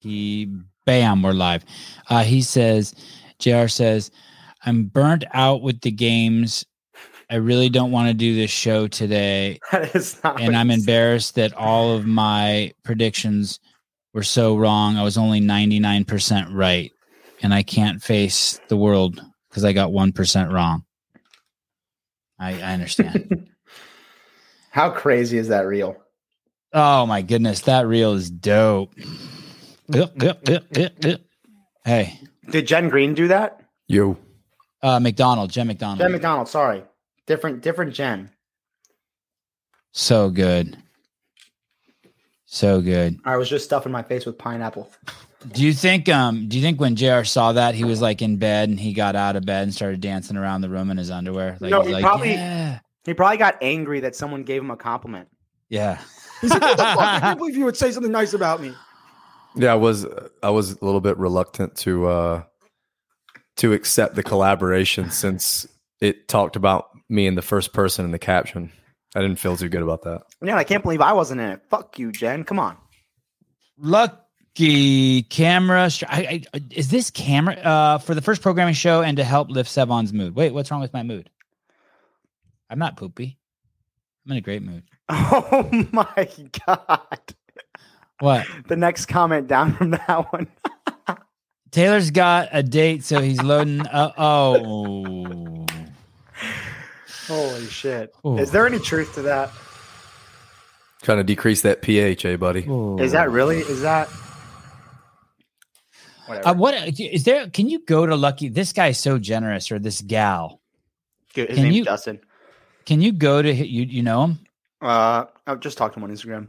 He, bam, we're live. Uh, he says, JR says, I'm burnt out with the games. I really don't want to do this show today. That is not. And I'm embarrassed that all of my predictions were so wrong. I was only 99% right. And I can't face the world because I got 1% wrong. I, I understand. How crazy is that real? oh my goodness. That reel is dope. Hey, Did Jen Green do that? You. uh, McDonald, Jen McDonald. Jen McDonald. Sorry, different, different Jen. So good. So good. I was just stuffing my face with pineapple. Do you think um do you think when JR saw that he was like in bed and he got out of bed and started dancing around the room in his underwear? Like, No, he like, probably- yeah. He probably got angry that someone gave him a compliment. yeah. He's like, what the fuck? I can't believe you would say something nice about me. Yeah, I was I was a little bit reluctant to uh to accept the collaboration since it talked about me in the first person in the caption. I didn't feel too good about that. Yeah, I can't believe I wasn't in it. Fuck you, Jen. Come on. Lucky camera. str- I, I, is this camera uh for the first programming show and to help lift Sevan's mood? Wait, what's wrong with my mood? I'm not poopy. I'm in a great mood. Oh my god. What? The next comment down from that one. Taylor's got a date, so he's loading. Uh, oh, Holy shit. Ooh. Is there any truth to that? Trying to decrease that pH, eh, buddy? Is that really? Is that? Whatever. Uh, what is there? Can you go to Lucky? This guy's so generous, or this gal. Good. His can name's you- Justin. Can you go to you? You know him? Uh, I've just talked to him on Instagram.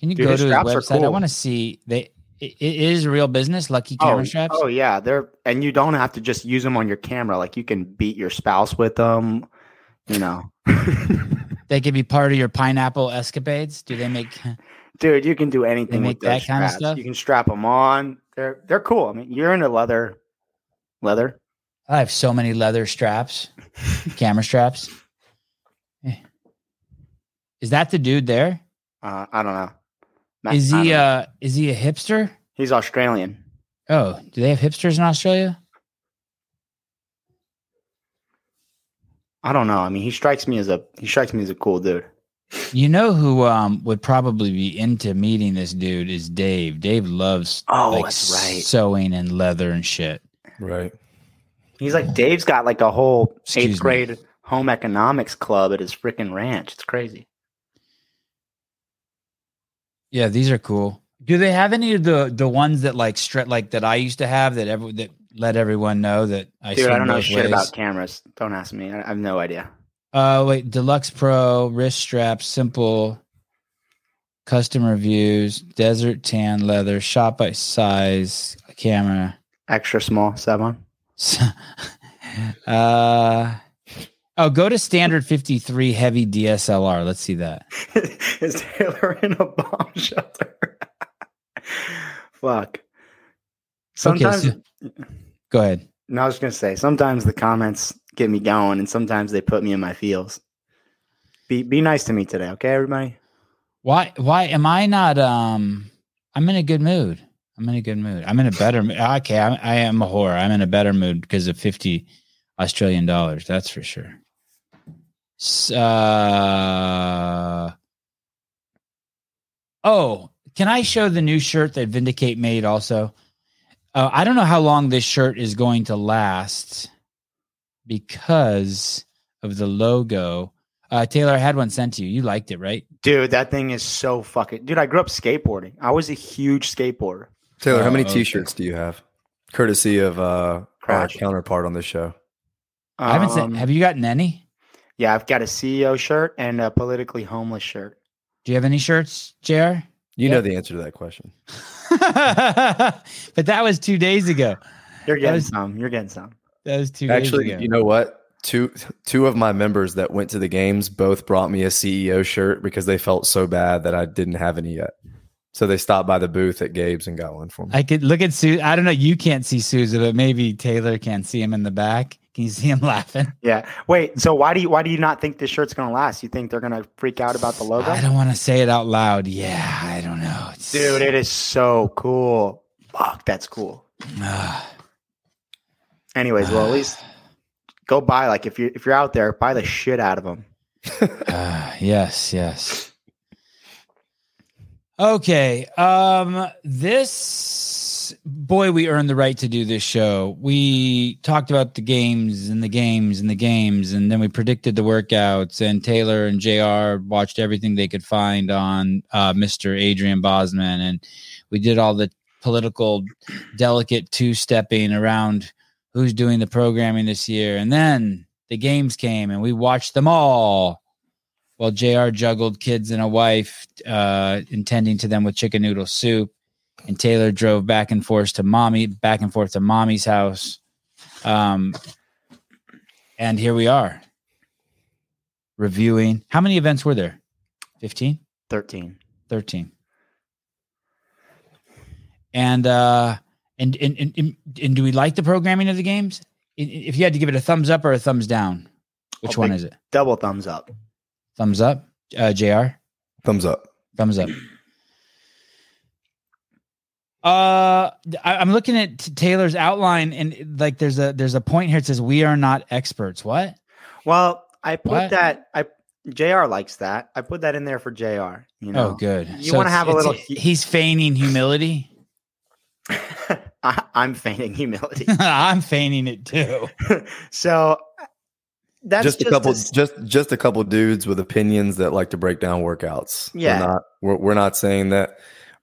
Can you Dude, go to his straps website? I want to see. They it, is real business. Lucky camera oh, straps. oh yeah, they're and you don't have to just use them on your camera. Like you can beat your spouse with them. You know, They could be part of your pineapple escapades. Do they make? dude, you can do anything with those that kind of straps. stuff? You can strap them on. They're they're cool. I mean, you're into leather, leather. I have so many leather straps, camera straps. Eh. Is that the dude there? Uh, I don't know. Ma- Is he don't uh is he a hipster? He's Australian. Oh, do they have hipsters in Australia? I don't know. I mean, he strikes me as a he strikes me as a cool dude. You know who um would probably be into meeting this dude is Dave. Dave loves Oh, like that's right. sewing and leather and shit. Right. He's like Dave's got like a whole Excuse eighth grade home economics club at his freaking ranch. It's crazy. Yeah, these are cool. Do they have any of the the ones that like stretch like that I used to have that every that let everyone know that I Dude, I don't know shit ways? about cameras. Don't ask me. I I have no idea. Uh, wait, Deluxe Pro, wrist strap, simple, custom reviews, desert tan leather, shot by size, camera. Extra small, seven. uh, oh, go to standard 53 heavy DSLR. Let's see that. Is Taylor in a bomb shelter? Fuck. Sometimes, so- Go ahead. no, I was gonna say sometimes the comments get me going, and sometimes they put me in my feels. Be be nice to me today, okay, everybody. Why, why am I not, um, I'm in a good mood. I'm in a good mood. I'm in a better mood. Okay. I, I am a whore. I'm in a better mood because of 50 Australian dollars. That's for sure. S- Uh, oh, can I show the new shirt that Vindicate made also? Uh, I don't know how long this shirt is going to last because of the logo. Uh, Taylor, I had one sent to you. You liked it, right? Dude, that thing is so fucking. Dude, I grew up skateboarding. I was a huge skateboarder. Taylor, how Oh, many okay. t-shirts do you have? Courtesy of uh our Crash. counterpart on this show. I haven't sent. Um, Have you gotten any? Yeah, I've got a CEO shirt and a politically homeless shirt. Do you have any shirts, JR? You Yeah. know the answer to that question. but that was two days ago. You're getting was- some. You're getting some. That was two Actually, days ago. you know what? Two two of my members that went to the games both brought me a CEO shirt because they felt so bad that I didn't have any yet. So they stopped by the booth at Gabe's and got one for me. I could look at Sue. I don't know. You can't see Sousa, but maybe Taylor can see him in the back. Can you see him laughing? Yeah. Wait. So why do you why do you not think this shirt's gonna last? You think they're gonna freak out about the logo? I don't want to say it out loud. Yeah, I don't know. It's, Dude, it is so cool. Fuck, that's cool. Anyways, well, at least go buy like if you if you're out there, buy the shit out of them. ah, yes, yes. Okay. Um this boy we earned the right to do this show. We talked about the games and the games and the games and then we predicted the workouts and Taylor and JR watched everything they could find on uh Mr. Adrian Bozman and we did all the political delicate two-stepping around who's doing the programming this year and then the games came and we watched them all while JR juggled kids and a wife, uh, intending to them with chicken noodle soup. And Taylor drove back and forth to mommy, back and forth to mommy's house. Um, and here we are reviewing. How many events were there? 15, 13. 13. And, uh, and, and, and, and, and do we like the programming of the games? I- i- If you had to give it a thumbs up or a thumbs down, which I'll one is it? Double thumbs up. Thumbs up, uh, JR? Thumbs up. Thumbs up. Uh, I, I'm looking at Taylor's outline, and like there's a there's a point here It says we are not experts. What? Well, I put What? that I JR likes that. I put that in there for JR. You know, oh, good. You wanna have a little- He's feigning humility. I, I'm feigning humility. I'm feigning it too. so that's just a couple, s- just just a couple dudes with opinions that like to break down workouts. Yeah. we're not we're, we're not saying that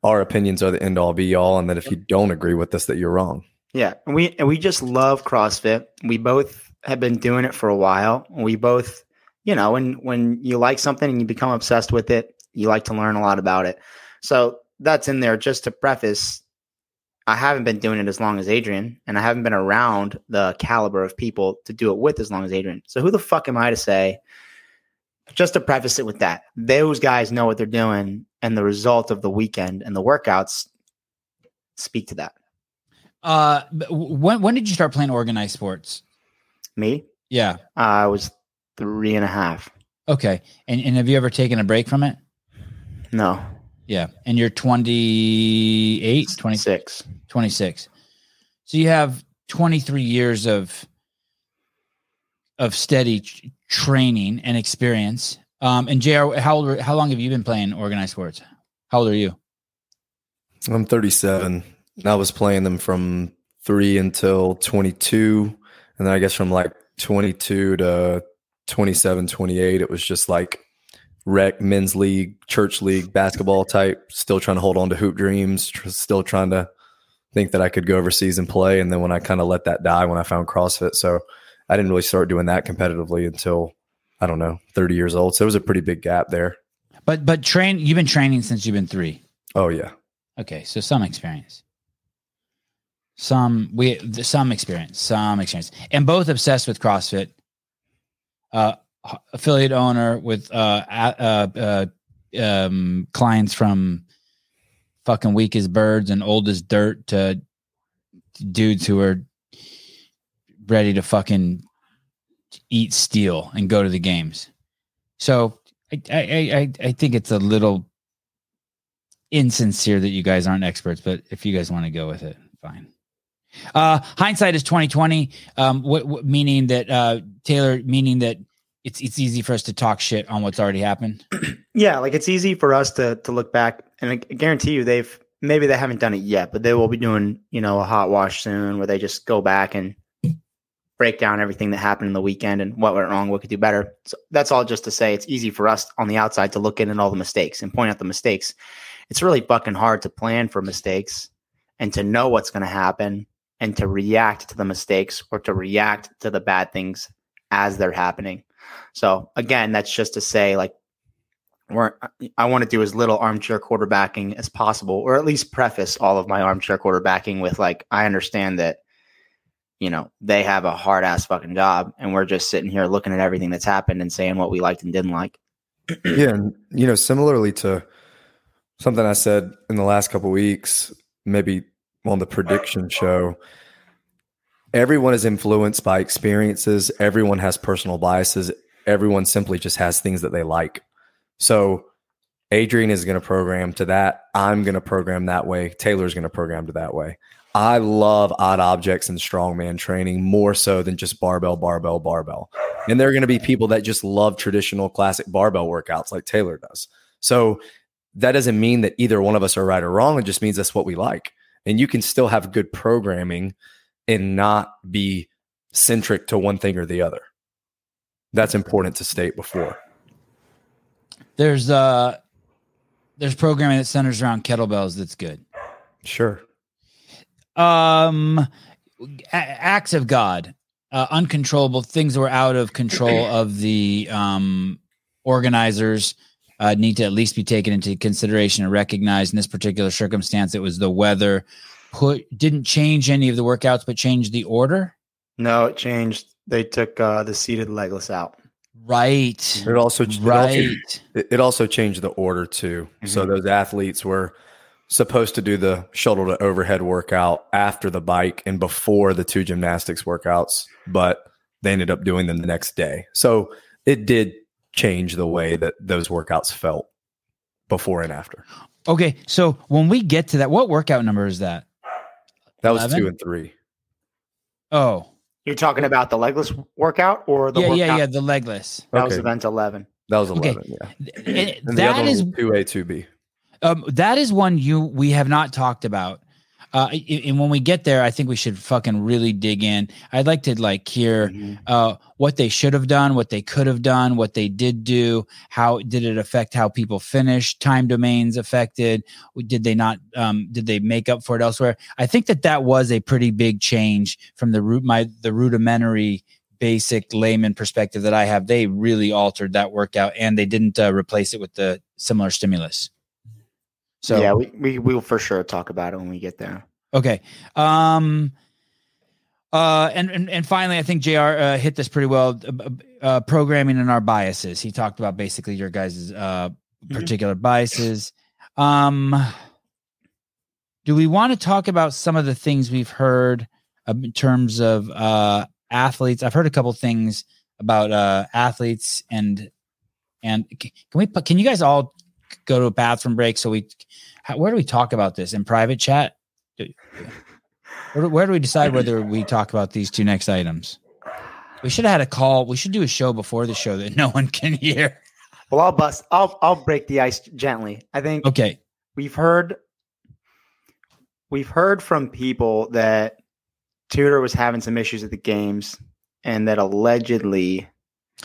our opinions are the end all be all, and that if you don't agree with us, that you're wrong. Yeah, and we and we just love CrossFit. We both have been doing it for a while. We both, you know, when when you like something and you become obsessed with it, you like to learn a lot about it. So that's in there just to preface. I haven't been doing it as long as Adrian, and I haven't been around the caliber of people to do it with as long as Adrian. So who the fuck am I to say? Just to preface it with that, those guys know what they're doing, and the result of the weekend and the workouts speak to that. Uh, when when did you start playing organized sports? Me, Yeah. I was three and a half. Okay. And and have you ever taken a break from it? No, Yeah. And you're 28, 26. 26. So you have 23 years of of steady training and experience. Um, and Jr., how old? How long have you been playing organized sports? How old are you? I'm 37. and I was playing them from three until 22. And then I guess from like 22 to 27, 28, it was just like rec, men's league, church league, basketball type, still trying to hold on to hoop dreams, tr- still trying to think that I could go overseas and play. And then when I kind of let that die when I found CrossFit. So I didn't really start doing that competitively until, I don't know, 30 years old. So it was a pretty big gap there. But but train. You've been training since you've been three. Oh, yeah. Okay, so some experience. Some we some experience, some experience, and both obsessed with CrossFit. Uh, affiliate owner with uh, uh, uh um clients from fucking weak as birds and old as dirt to dudes who are ready to fucking eat steel and go to the games. So I I I, I think it's a little insincere that you guys aren't experts, but if you guys want to go with it, fine. Uh, hindsight is twenty twenty. Um, what, what meaning that uh, Taylor meaning that it's it's easy for us to talk shit on what's already happened. Yeah, like it's easy for us to to look back, and I guarantee you, they've maybe they haven't done it yet, but they will be doing you know a hot wash soon, where they just go back and break down everything that happened in the weekend and what went wrong, what could do better. So that's all just to say it's easy for us on the outside to look in at all the mistakes and point out the mistakes. It's really fucking hard to plan for mistakes and to know what's going to happen and to react to the mistakes or to react to the bad things as they're happening. So again, that's just to say like we're I want to do as little armchair quarterbacking as possible, or at least preface all of my armchair quarterbacking with like I understand that you know they have a hard ass fucking job, and we're just sitting here looking at everything that's happened and saying what we liked and didn't like. yeah, and you know, similarly to something I said in the last couple weeks, maybe on the prediction show, everyone is influenced by experiences. Everyone has personal biases. Everyone simply just has things that they like. So Adrian is going to program to that. I'm going to program that way. Taylor's going to program to that way. I love odd objects and strongman training more so than just barbell, barbell, barbell. And there are going to be people that just love traditional classic barbell workouts like Taylor does. So that doesn't mean that either one of us are right or wrong. It just means that's what we like. And you can still have good programming and not be centric to one thing or the other. That's important to state before. There's uh there's programming that centers around kettlebells that's good. Sure. Um a- acts of God, uh, uncontrollable things that were out of control of the um organizers uh, need to at least be taken into consideration and recognized in this particular circumstance. It was the weather. Put didn't change any of the workouts, but changed the order. No, it changed. They took uh, the seated legless out. Right. It also it also- Right. it, it also changed the order too. So those athletes were supposed to do the shuttle to overhead workout after the bike and before the two gymnastics workouts, but they ended up doing them the next day. So it did change the way that those workouts felt before and after. Okay. So when we get to that, what workout number is that? That was 11? two and three. Oh, You're talking about the legless workout or the yeah, workout? yeah, yeah. The legless. That was event 11. That was Okay. 11. Yeah. And And the other that one is was 2A, 2B. Um, that is one you we have not talked about. Uh, and when we get there, I think we should fucking really dig in. I'd like to like hear Mhm. uh, what they should have done, what they could have done, what they did do. How did it affect how people finished? Time domains affected? Did they not? Um, did they make up for it elsewhere? I think that that was a pretty big change from the root my the rudimentary basic layman perspective that I have. They really altered that workout, and they didn't uh, replace it with the similar stimulus. So yeah, we, we will for sure talk about it when we get there. Okay. Um uh and and, and finally I think JR uh, hit this pretty well uh, uh programming and our biases. He talked about basically your guys' uh particular biases. Um do we want to talk about some of the things we've heard um, in terms of uh athletes? I've heard a couple things about uh athletes and and can we put can you guys all go to a bathroom break so we how, where do we talk about this in private chat where, do- where do we decide whether we talk about these two next items? We should have had a call. We should do a show before the show that no one can hear. Well, I'll bust. I'll I'll break the ice gently. I think Okay. we've heard we've heard from people that Tudor was having some issues at the games, and that allegedly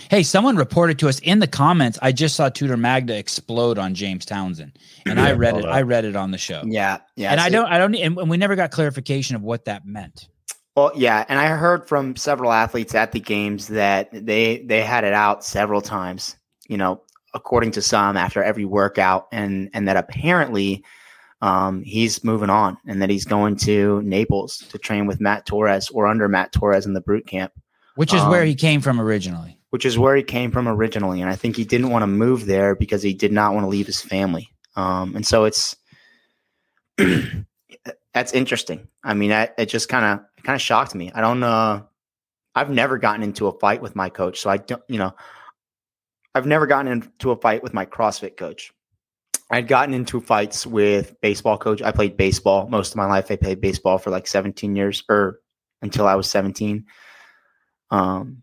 Hey, someone reported to us in the comments. I just saw Tudor Magda explode on James Townsend, and I read it. that. I read it on the show, yeah yeah and I don't. I don't. And and we never got clarification of what that meant. Well, yeah, and I heard from several athletes at the games that they they had it out several times. You know, according to some, after every workout, and and that apparently um, he's moving on, and that he's going to Naples to train with Matt Torres or under Matt Torres in the Brute Camp, Which is where Um, he came from originally. Which is where he came from originally. And I think he didn't want to move there because he did not want to leave his family. Um, and so it's that's interesting. I mean, I, it just kind of kind of shocked me. I don't know. I've never gotten into a fight with my coach, so I don't. You know, I've never gotten into a fight with my CrossFit coach. I'd gotten into fights with baseball coach. I played baseball most of my life. I played baseball for like 17 years, or until I was 17. Um,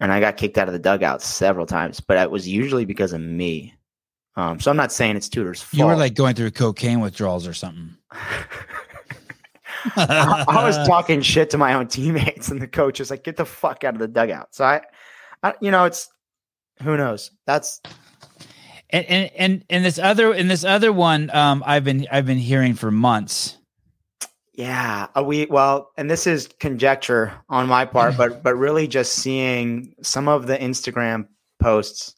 and I got kicked out of the dugout several times, but it was usually because of me. Um, so I'm not saying it's Tudor's fault. You were like going through cocaine withdrawals or something. I, I was talking shit to my own teammates, and the coach was like, "Get the fuck out of the dugout." So I, I you know, it's who knows. That's and and and, and this other and this other one um i've been i've been hearing for months yeah. uh, We well, and this is conjecture on my part, but but really just seeing some of the Instagram posts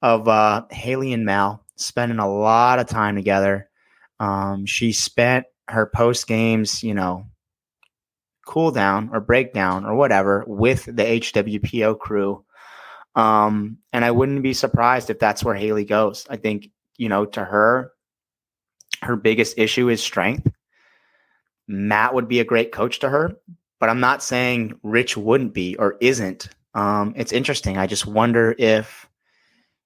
of uh, Haley and Mal spending a lot of time together. Um, she spent her post games, you know, cool down or breakdown or whatever with the HWPO crew. Um, and I wouldn't be surprised if that's where Haley goes. I think, you know, to her, her biggest issue is strength. Matt would be a great coach to her, but I'm not saying Rich wouldn't be or isn't. Um, it's interesting. I just wonder if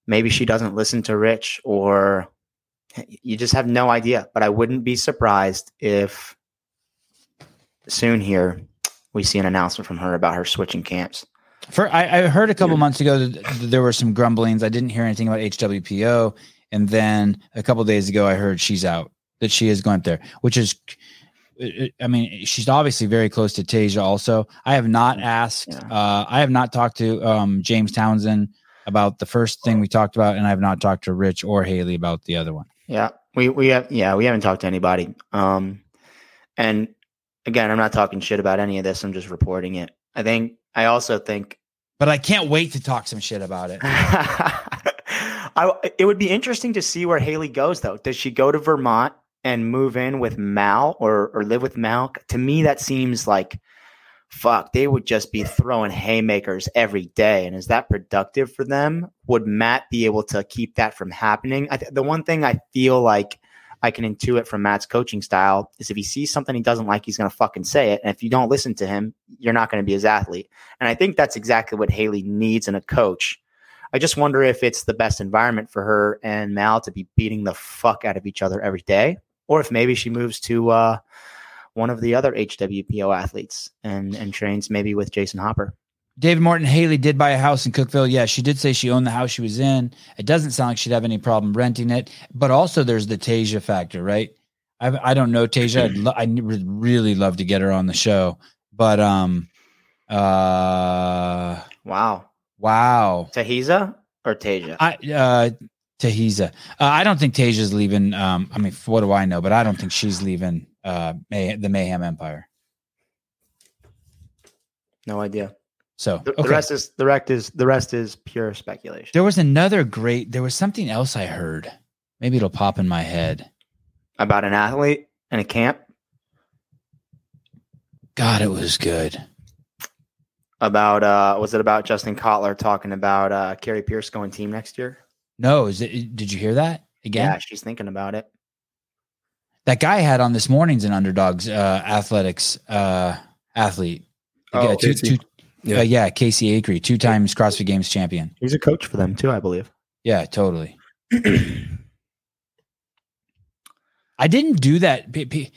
maybe she doesn't listen to Rich or you just have no idea. But I wouldn't be surprised if soon here we see an announcement from her about her switching camps. For I, I heard a couple months ago that there were some grumblings. I didn't hear anything about HWPO, and then a couple days ago I heard she's out. That she is going up there, which is, I mean, she's obviously very close to Tasia. Also, I have not asked. Yeah. Uh, I have not talked to um, James Townsend about the first thing we talked about, and I have not talked to Rich or Haley about the other one. Yeah, we we have yeah we haven't talked to anybody. Um, and again, I'm not talking shit about any of this. I'm just reporting it. I think I also think But I can't wait to talk some shit about it. I it would be interesting to see where Haley goes though. Does she go to Vermont and move in with Mal or or live with Mal? To me, that seems like fuck. They would just be throwing haymakers every day, and is that productive for them? Would Matt be able to keep that from happening? Th- the one thing I feel like I can intuit from Matt's coaching style is if he sees something he doesn't like, he's going to fucking say it. And if you don't listen to him, you're not going to be his athlete. And I think that's exactly what Haley needs in a coach. I just wonder if it's the best environment for her and Mal to be beating the fuck out of each other every day, or if maybe she moves to uh, one of the other HWPO athletes and and trains maybe with Jason Hopper. David Morton Haley did buy a house in Cookeville. Yeah, she did say she owned the house she was in. It doesn't sound like she'd have any problem renting it. But also, there's the Tasia factor, right? I, I don't know Tasia. I'd lo- I would really love to get her on the show, but um, uh, Wow, wow, Tahiza or Tasia? I uh, Tahisa. Uh, I don't think Tasia's leaving. Um, I mean, what do I know? But I don't think she's leaving. Uh, May- the Mayhem Empire. no idea. So The, okay. the rest is the rest is the rest is pure speculation. There was another great. There was something else I heard. Maybe it'll pop in my head. About an athlete in a camp. God, it was good. About uh, was it about Justin Cotler talking about uh, Kari Pearce going team next year? No, is it? Did you hear that again? Yeah, she's thinking about it. That guy I had on this morning's an underdogs uh, athletics uh, athlete. Oh, yeah, two, Casey. two, Yeah. yeah. Uh, yeah, Casey Acree, two times CrossFit Games champion. He's a coach for them too, I believe. Yeah, totally. I didn't do that. P- p-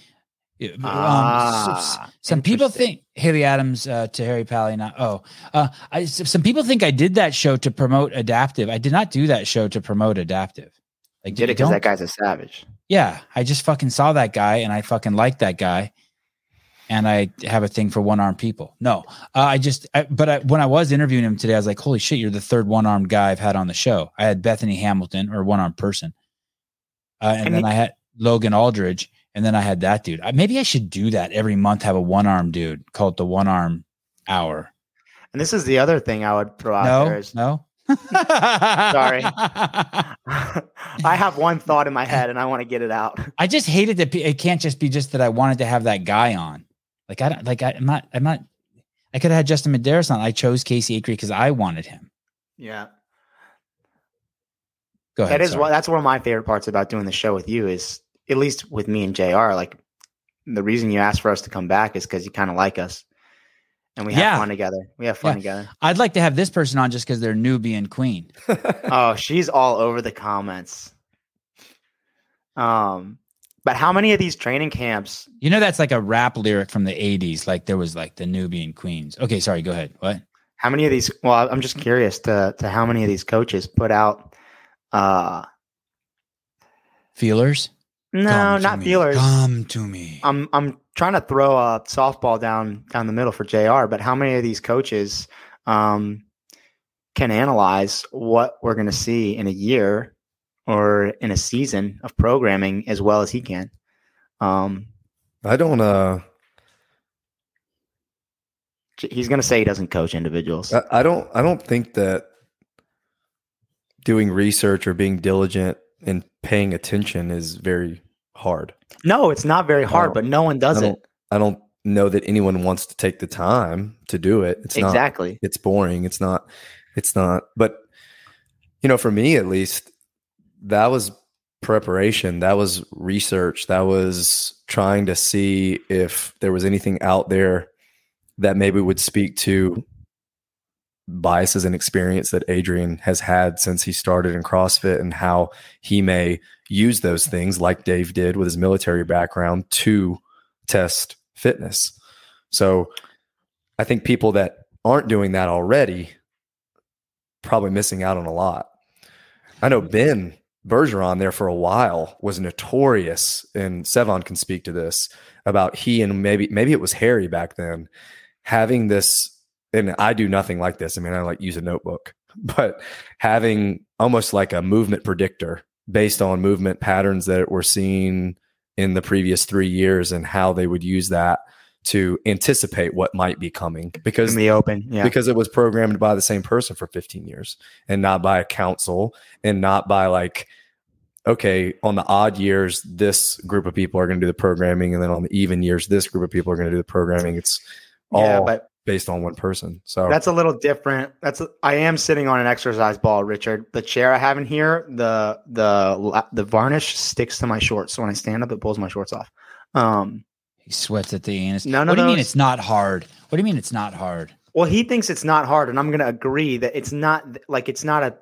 um, s- s- Ah, some people think Haley Adams uh, to Harry Pally. Not oh, uh, I, some people think I did that show to promote adaptive. I did not do that show to promote adaptive. Like did it because that guy's a savage. Yeah, I just fucking saw that guy and I fucking liked that guy, and I have a thing for one armed people. No, uh, I just. I, but I, when I was interviewing him today, I was like, "Holy shit, you're the third one armed guy I've had on the show." I had Bethany Hamilton or one armed person, uh, and, And then he- I had Logan Aldridge, and then I had that dude. I, maybe I should do that every month. Have a one arm dude called the one arm hour. And this is the other thing I would throw out there No, is no. Sorry. I have one thought in my head and I want to get it out. I just hated that it can't just be just that I wanted to have that guy on. Like I don't like I, I'm not I'm not I could have had Justin Medeiros on. I chose Casey Acree because I wanted him. Yeah. Go ahead. That is what that's one of my favorite parts about doing the show with you is at least with me and JR, like the reason you asked for us to come back is because you kind of like us. And we have Yeah. fun together. We have fun Yeah. together. I'd like to have this person on just because they're Nubian queen. Oh, she's all over the comments. Um, but how many of these training camps? You know that's like a rap lyric from the '80s. Like there was like the Nubian queens. Okay, sorry. Go ahead. What? How many of these? Well, I'm just curious to to how many of these coaches put out. Uh, Feelers? No, Come not me. feelers. Come to me. I'm I'm trying to throw a softball down down the middle for Jr. But how many of these coaches um, can analyze what we're going to see in a year or in a season of programming as well as he can? Um, I don't. Uh, he's going to say he doesn't coach individuals. I, I don't. I don't think that doing research or being diligent and paying attention is very hard. no, it's not very hard, but no one does I it. I don't know that anyone wants to take the time to do it. It's not. exactly. It's boring. It's not. It's not. But you know, for me at least, that was preparation. That was research. That was trying to see if there was anything out there that maybe would speak to biases and experience that Adrian has had since he started in CrossFit and how he may use those things like Dave did with his military background to test fitness. So I think people that aren't doing that already probably missing out on a lot. I know Ben Bergeron there for a while was notorious, and Sevan can speak to this about he and maybe maybe it was Harry back then having this. And I do nothing like this. I mean, I like use a notebook, but having almost like a movement predictor based on movement patterns that were seen in the previous three years and how they would use that to anticipate what might be coming because in the open. Yeah. because it was programmed by the same person for 15 years and not by a council and not by like okay on the odd years this group of people are going to do the programming and then on the even years this group of people are going to do the programming it's all yeah, but based on one person so that's a little different. That's a, I am sitting on an exercise ball, Richard. The chair I have in here, the the the varnish sticks to my shorts. So when I stand up, it pulls my shorts off. Um, He sweats at the anus. None what of do you mean it's not hard? What do you mean it's not hard? Well, he thinks it's not hard, and I'm going to agree that it's not like it's not a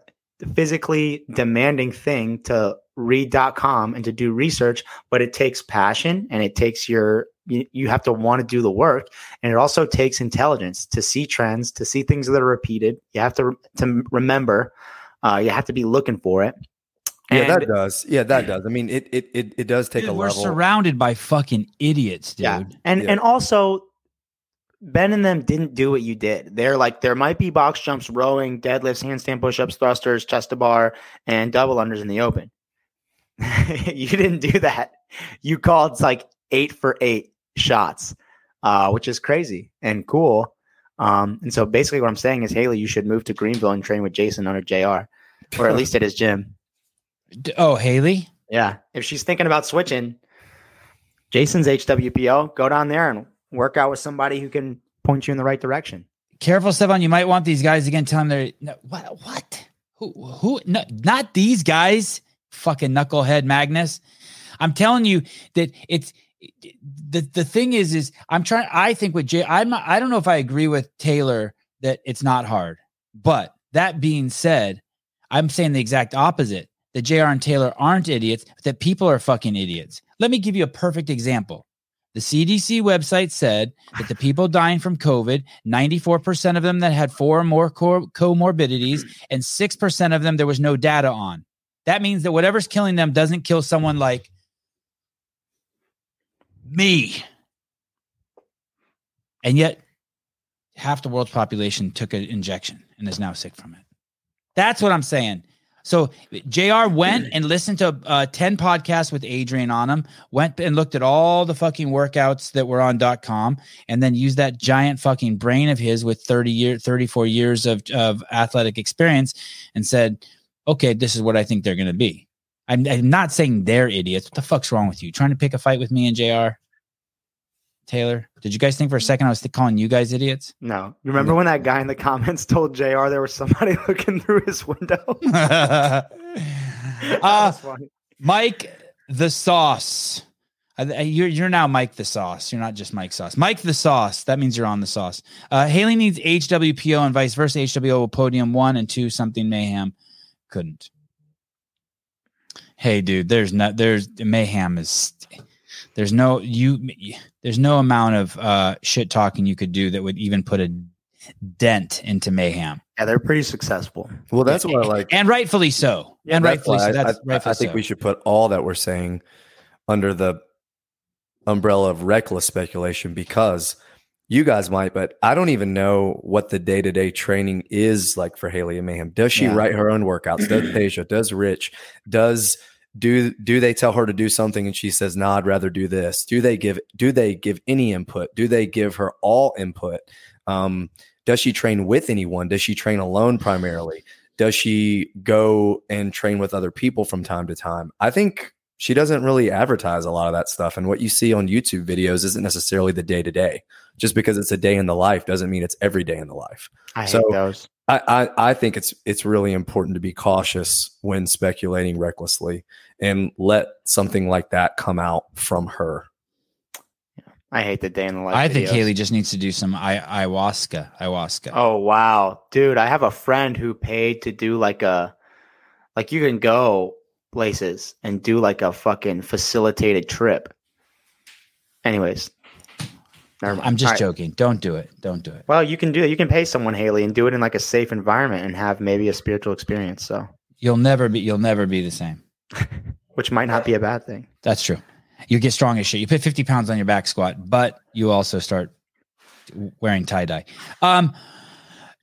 physically demanding thing to read.com and to do research, but it takes passion and it takes your you, you have to want to do the work and it also takes intelligence to see trends, to see things that are repeated. You have to to remember, uh, you have to be looking for it. yeah And- that does yeah that does i mean it it it, it does take Dude, a we're level surrounded by fucking idiots, dude. Yeah. And Yeah. and also Ben and them didn't do what you did. They're like there might be box jumps, rowing, deadlifts, handstand push-ups, thrusters, chest to bar, and double unders in the open. you didn't do that. You called like eight for eight shots, uh, which is crazy and cool. Um, and so basically what I'm saying is Haley, you should move to Greenville and train with Jason under JR. Or at least at his gym. Oh, Haley. Yeah. If she's thinking about switching, Jason's HWPO, go down there and work out with somebody who can point you in the right direction. Careful, Stefan. You might want these guys again. Tell them they're no, what? What? Who? Who? No, not these guys. Fucking knucklehead Magnus. I'm telling you that it's the the thing is is I'm trying. I think with Jay, I'm I don't know if I agree with Taylor that it's not hard. But that being said, I'm saying the exact opposite. That Jr. and Taylor aren't idiots. That people are fucking idiots. Let me give you a perfect example. The CDC website said that the people dying from COVID, 94% of them that had four or more co- comorbidities, and 6% of them there was no data on. That means that whatever's killing them doesn't kill someone like me. And yet, half the world's population took an injection and is now sick from it. That's what I'm saying. So JR went and listened to uh, 10 podcasts with Adrian on them, went and looked at all the fucking workouts that were on .com and then used that giant fucking brain of his with 30 year 34 years of, of athletic experience and said, okay, this is what I think they're going to be. I'm, I'm not saying they're idiots. What the fuck's wrong with you? Trying to pick a fight with me and JR? Taylor, did you guys think for a second I was calling you guys idiots? No. You remember when that guy in the comments told JR there was somebody looking through his window? Uh. Mike the Sauce. Uh, You're you're now Mike the Sauce. You're not just Mike Sauce. Mike the Sauce. That means you're on the sauce. Uh, Haley needs HWPO and vice versa. HWO will podium one and two something mayhem. Couldn't. Hey, dude. There's not. There's mayhem is. There's no you. There's no amount of uh, shit talking you could do that would even put a dent into mayhem, Yeah, they're pretty successful. well that's what i like and rightfully so. and rightfully so. I- That's I, rightfully I think so. we should put all that we're saying under the umbrella of reckless speculation because you guys might, but I don't even know what the day to day training is like for Haley and Mayhem. Does she Yeah. write her own workouts? Does Tasia? Does Rich? Does do do they tell her to do something and she says, "No, I'd rather do this"? Do they give do they give any input? Do they give her all input? Um, does she train with anyone? Does she train alone primarily? Does she go and train with other people from time to time? I think she doesn't really advertise a lot of that stuff. And what you see on YouTube videos isn't necessarily the day to day. Just because it's a day in the life doesn't mean it's every day in the life. I hate those. I, I, I think it's it's really important to be cautious when speculating recklessly and let something like that come out from her. I hate the day in the life. I think videos. Haley just needs to do some I- ayahuasca. Ayahuasca. Oh wow, dude! I have a friend who paid to do like a, like you can go places and do like a fucking facilitated trip. Anyways, never mind. I'm just All right. joking. Don't do it. Don't do it. Well, you can do it. You can pay someone, Haley, and do it in like a safe environment and have maybe a spiritual experience. So, You'll never be. You'll never be the same. which might not be a bad thing. That's true. You get strong as shit. You put 50 pounds on your back squat, but you also start wearing tie dye. Um,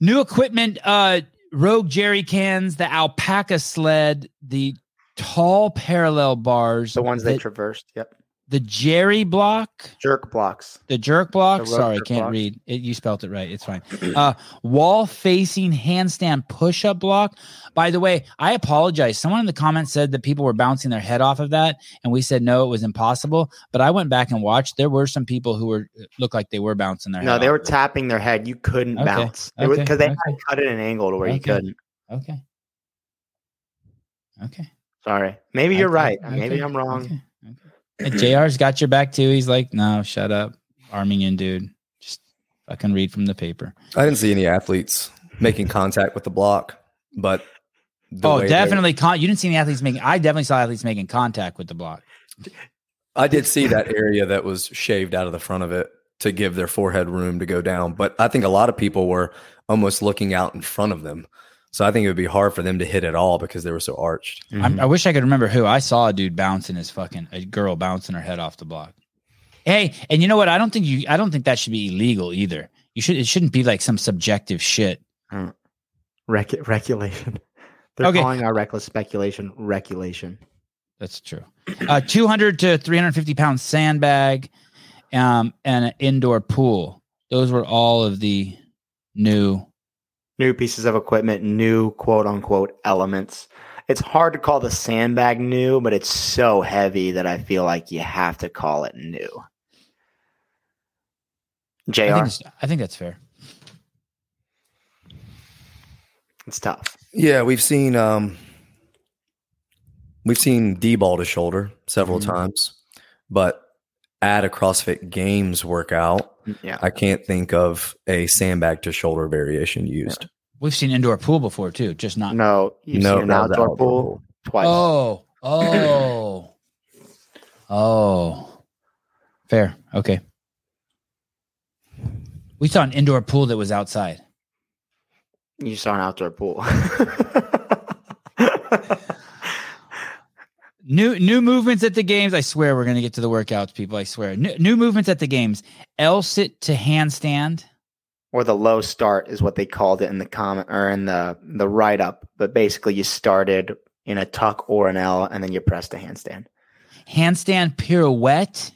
new equipment: uh, Rogue jerry cans, the alpaca sled, the tall parallel bars, The ones they traversed. Yep. the jerry block, Jerk blocks. the jerk block. The Sorry, jerk can't block. read. It, you spelt it right. It's fine. Uh, wall facing handstand push up block. By the way, I apologize. Someone in the comments said that people were bouncing their head off of that, and we said no, it was impossible. But I went back and watched. There were some people who were looked like they were bouncing their head. No, they were tapping their head. You couldn't Okay, bounce. It was okay, because they okay. had cut it an angle to where you couldn't. Okay. Okay. Sorry. Maybe you're Okay, right. Maybe okay, I'm wrong. okay, okay. And JR's got your back too. He's like, no, shut up, Armenian dude. Just fucking read from the paper. I didn't see any athletes making contact with the block, but the oh, they- definitely. Con- you didn't see any athletes making. I definitely saw athletes making contact with the block. I did see that area that was shaved out of the front of it to give their forehead room to go down. But I think a lot of people were almost looking out in front of them. So I think it would be hard for them to hit at all because they were so arched. Mhm. I'm, I wish I could remember who. I saw a dude bouncing his fucking a girl bouncing her head off the block. Hey, and you know what? I don't think you. I don't think that should be illegal either. You should. It shouldn't be like some subjective shit. Rec- regulation. They're Okay. calling our reckless speculation regulation. That's true. Uh, 200 to 350 pound sandbag, um, and an indoor pool. Those were all of the new. New pieces of equipment, new quote unquote elements. It's hard to call the sandbag new, but it's so heavy that I feel like you have to call it new. I JR, think, I think that's fair. it's tough. Yeah, we've seen um we've seen D ball to shoulder several Mhm. times, but at a CrossFit Games workout, Yeah. I can't think of a sandbag to shoulder variation used. We've seen indoor pool before too, just not. No, you've No, seen an outdoor, outdoor pool, pool. twice. Oh, oh, oh. Fair. Okay. We saw an indoor pool that was outside. You saw an outdoor pool. New new movements at the games. I swear we're gonna get to the workouts, people. I swear. New, new movements at the games. L sit to handstand. or the low start is what they called it in the comment or in the the write up. But basically, you started in a tuck or an L, and then you pressed a handstand. handstand pirouette.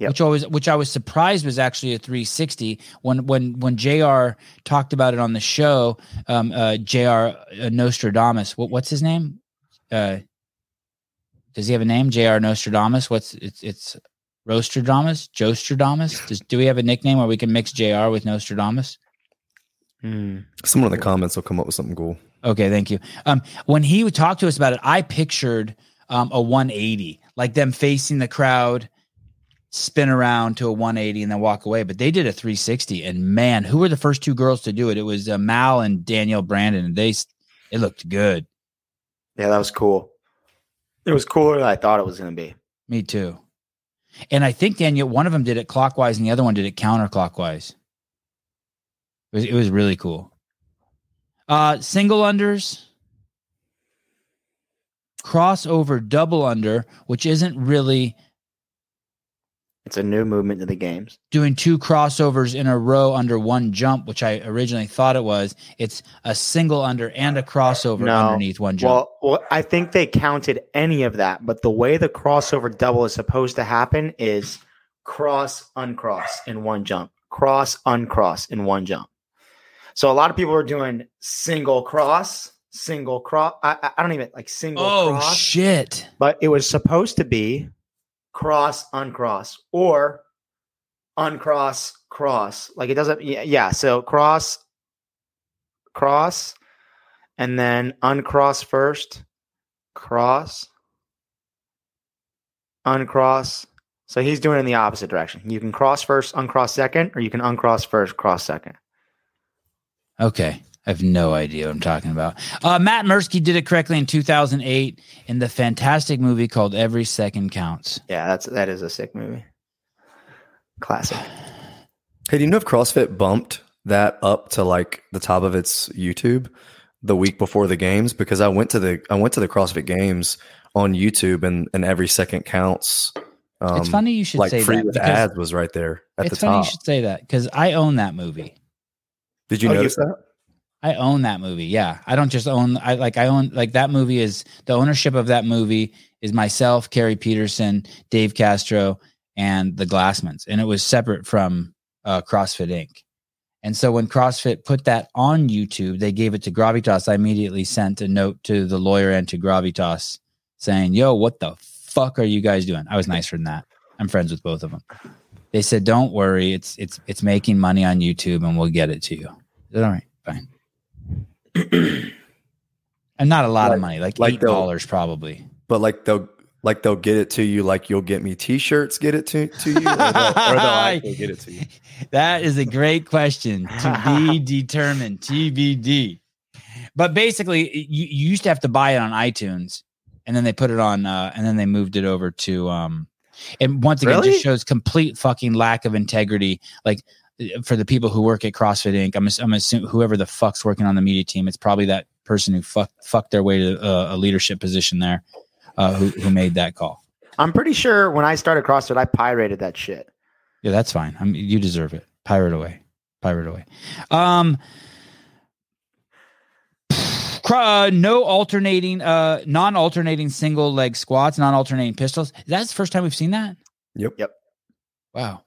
Yep. Which always, which I was surprised was actually a 360. When when when Jr. talked about it on the show, um, uh, Jr. Uh, Nostradamus. What what's his name? Uh, does he have a name? Jr. Nostradamus. What's it's it's Rostradamus, Jostradamus. Does do we have a nickname where we can mix Jr. with Nostradamus? Hmm. Someone in the comments will come up with something cool. Okay, thank you. Um, when he would talk to us about it, I pictured um, a 180, like them facing the crowd, spin around to a 180, and then walk away. But they did a 360, and man, who were the first two girls to do it? It was uh, Mal and Danielle Brandon, and they it looked good. Yeah, that was cool. It was cooler than I thought it was going to be. Me too. And I think Daniel, one of them did it clockwise, and the other one did it counterclockwise. It was it was really cool. Uh, single unders, crossover double under, which isn't really It's a new movement to the games. doing two crossovers in a row under one jump, which I originally thought it was. It's a single under and a crossover No. underneath one jump. Well, well, I think they counted any of that, but the way the crossover double is supposed to happen is cross uncross in one jump, cross uncross in one jump. So a lot of people are doing single cross, single cross. I, I- don't even like single oh cross, shit! but it was supposed to be cross uncross or uncross cross. Like it doesn't. Yeah, yeah. So cross, cross, and then uncross first, cross, uncross, So he's doing it in the opposite direction. You can cross first, uncross second, or you can uncross first, cross second. Okay. I have no idea what I'm talking about. Uh, Matt Mursky did it correctly in 2008 in the fantastic movie called Every Second Counts. Yeah, that's that is a sick movie. Classic. Hey, do you know if CrossFit bumped that up to like the top of its YouTube the week before the games? Because I went to the I went to the CrossFit Games on YouTube and and every second counts. Um, it's funny you should like say free that. with because ads was right there at it's the top. It's funny you should say that because I own that movie. Did you Oh, you- notice that? I own that movie. Yeah. I don't just own I like I own like that movie is the ownership of that movie is myself, Carrie Peterson, Dave Castro, and the Glassmans. And it was separate from uh, CrossFit Inc. And so when CrossFit put that on YouTube, they gave it to Gravitas. I immediately sent a note to the lawyer and to Gravitas saying, Yo, what the fuck are you guys doing? I was nicer than that. I'm friends with both of them. They said, Don't worry, it's it's it's making money on YouTube and we'll get it to you. Said, All right, fine. And not a lot of money, like, like eight dollars probably. But like they'll like they'll get it to you like you'll get me t-shirts get it to, to you or they'll, or they'll actually get it to you. That is a great question to be determined. TBD. But basically, you, you used to have to buy it on iTunes, and then they put it on, uh, and then they moved it over to. um And once again, Really? just shows complete fucking lack of integrity. Like for the people who work at CrossFit Inc., I'm, I'm assuming whoever the fuck's working on the media team, it's probably that person who fuck fucked their way to uh, a leadership position there, uh, who who made that call. I'm pretty sure when I started CrossFit, I pirated that shit. Yeah, that's fine. I mean, you deserve it. Pirate away. Pirate away. Um uh, no alternating uh non-alternating single leg squats, non-alternating pistols. That's the first time we've seen that? Yep. Yep. Wow.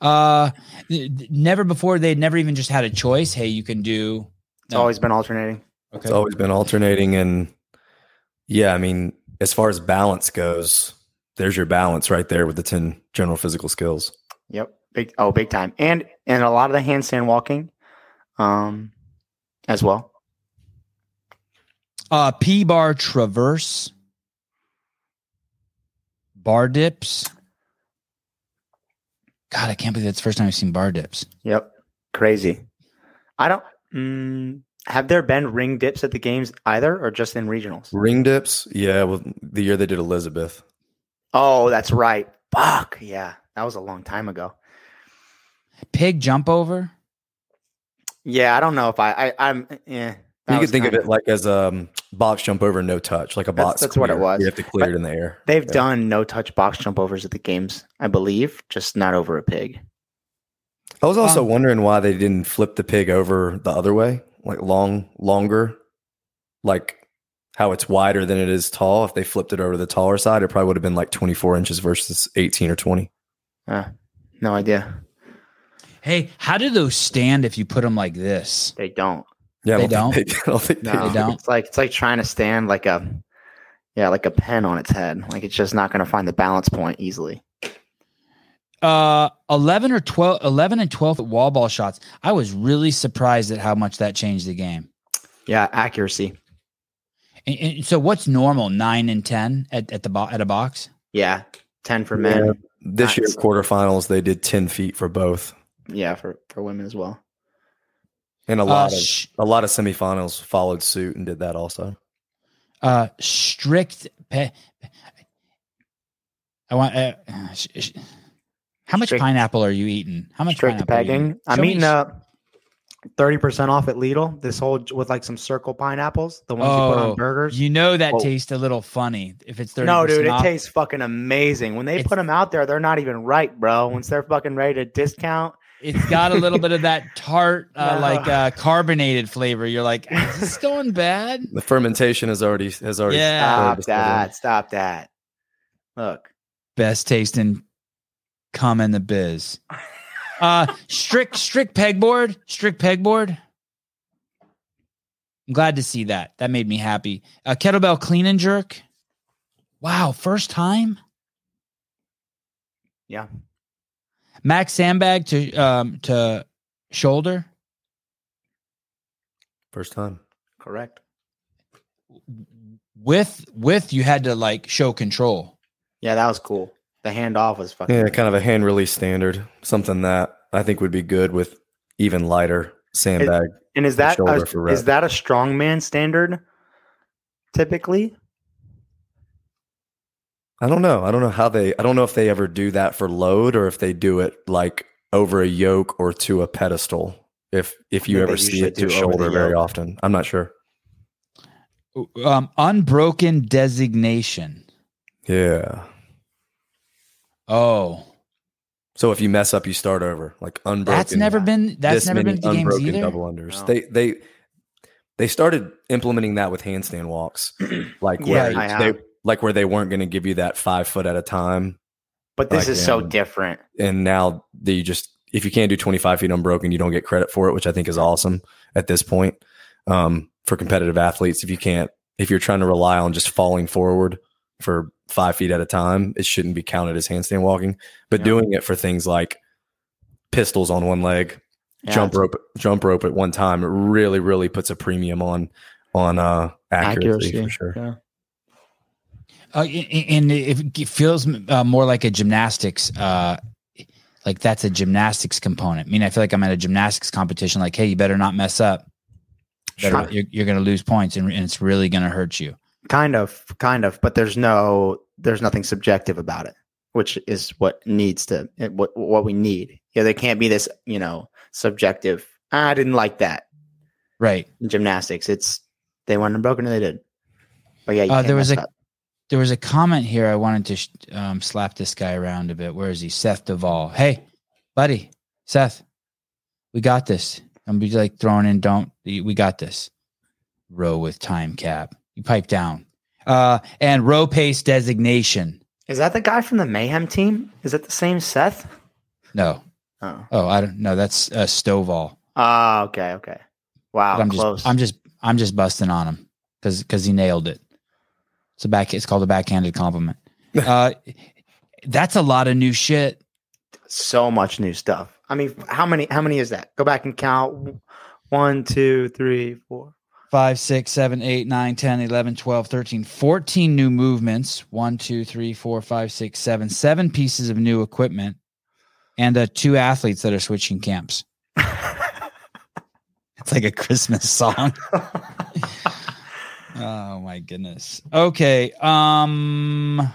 Uh th- th- never before they'd never even just had a choice. Hey, you can do It's always been alternating. okay. It's always been alternating and yeah, I mean, as far as balance goes, there's your balance right there with the 10 general physical skills. Yep. Big oh, big time. And and a lot of the handstand walking, um, as well. uh P bar traverse bar dips. God, I can't believe that's the first time I've seen bar dips. Yep. Crazy. I don't. Mm, have there been ring dips at the games either, or just in regionals? Ring dips, yeah, well, the year they did Elizabeth. Oh, that's right. Fuck yeah, that was a long time ago. Pig jump over. Yeah, I don't know if I. I I'm. Yeah. You could think of it like as a um, box jump over, no touch, like a That's- box. that's what it was. You have to clear But it in the air. They've Yeah. done no touch box jump overs at the games, I believe, just not over a pig. I was also Um, wondering why they didn't flip the pig over the other way, like long, longer, like how it's wider than it is tall. If they flipped it over to the taller side, it probably would have been like 24 inches versus 18 or 20. Uh, no idea. Hey, how do those stand if you put them like this? They don't. Yeah, I They think They, I don't think No, They don't? It's like it's like trying to stand like a, yeah, like a pen on its head. Like it's just not going to find the balance point easily. Uh 11 or 12 11 and 12 wall ball shots. I was really surprised at how much that changed the game. Yeah, accuracy. And, and so what's normal? 9 and 10 at at the bo- at a box? Yeah, ten for Yeah. men. This year Nice. quarterfinals, they did 10 feet for both, Yeah, for for women as well. And a Uh, lot of sh- a lot of semifinals followed suit and did that also. uh strict pe- I want uh, sh- sh- How much Strict- pineapple are you eating? How much Strict pineapple are you pegging. eating? I'm Show me eating sh- uh thirty percent off at Lidl. This whole with like some circle pineapples, the ones you put Oh, on burgers. You know that Whoa. tastes a little funny if it's 30 no, dude, it tastes fucking amazing. When they It's- put them out there, they're not even right, bro. Once they're fucking ready to discount, It's got a little bit of that tart, uh, No. like uh, carbonated flavor. You're like, is this going bad? The fermentation has already has already Yeah. stop started to set in. that. Stop that. Look, Best tasting cum in the biz. Uh, strict, strict pegboard, strict pegboard. I'm glad to see that. That made me happy. Uh, kettlebell clean and jerk. Wow, first time. Yeah. Max sandbag to um to shoulder. First time. correct. With with you had to like show control. Yeah, that was cool. The handoff was fucking. Yeah, kind of a hand release standard, something that I think would be good with even lighter sandbag. and is that a, for is that a strongman standard? Typically, I don't know. I don't know how they. I don't know if they ever do that for load or if they do it like over a yoke or to a pedestal. If if you ever see it to do over the shoulder very yoke. often, I'm not sure. Um, unbroken designation. Yeah. Oh, So if you mess up, you start over. Like unbroken. that's never been that's never been at the games unbroken either. double unders. No. They they they started implementing that with handstand walks, like Yeah, where I they have. Like where they weren't going to give you that five foot at a time, but this Like, is so yeah. different. and now that you just if you can't do 25 feet unbroken, you don't get credit for it, which I think is awesome at this point um, for competitive athletes. If you can't, if you're trying to rely on just falling forward for five feet at a time, it shouldn't be counted as handstand walking. But Yeah. doing it for things like pistols on one leg, Yeah, jump rope, jump rope at one time, it really, really puts a premium on on uh, accuracy, for sure. Yeah. Uh, and it feels uh, more like a gymnastics, uh, like that's a gymnastics component. I mean, I feel like I'm at a gymnastics competition. Like, hey, you better not mess up. Better- Sure. you're, you're going to lose points, and, and it's really going to hurt you. Kind of, kind of, but there's no, there's nothing subjective about it, which is what needs to, what what we need. Yeah, there can't be this, you know, subjective. I didn't like that Right. in gymnastics. It's they went unbroken and they did. But yeah, you Uh, can't there was a- up. There was a comment here. I wanted to sh- um, slap this guy around a bit. Where is he? Seth Duvall. Hey, buddy, Seth, we got this. I'm be like throwing in. Don't we got this? Row with time cap. You pipe down. Uh, and row pace designation. Is that the guy from the Mayhem team? Is that the same Seth? No. Oh, Oh, I don't know. That's uh, Stovall. ah, okay, okay. Wow, But I'm close. just I'm just I'm just busting on him because because he nailed it. It's a back. It's called a backhanded compliment. Uh, that's a lot of new shit. so much new stuff. I mean, how many? How many is that? Go back and count. One, two, three, four. 5, 6, 7, 8, 9, 10, 11, 12, 13, 14 new movements. 1, 2, 3, 4, 5, 6, 7, 7 pieces of new equipment. And uh, two athletes that are switching camps. It's like a Christmas song. oh my goodness. Okay. Um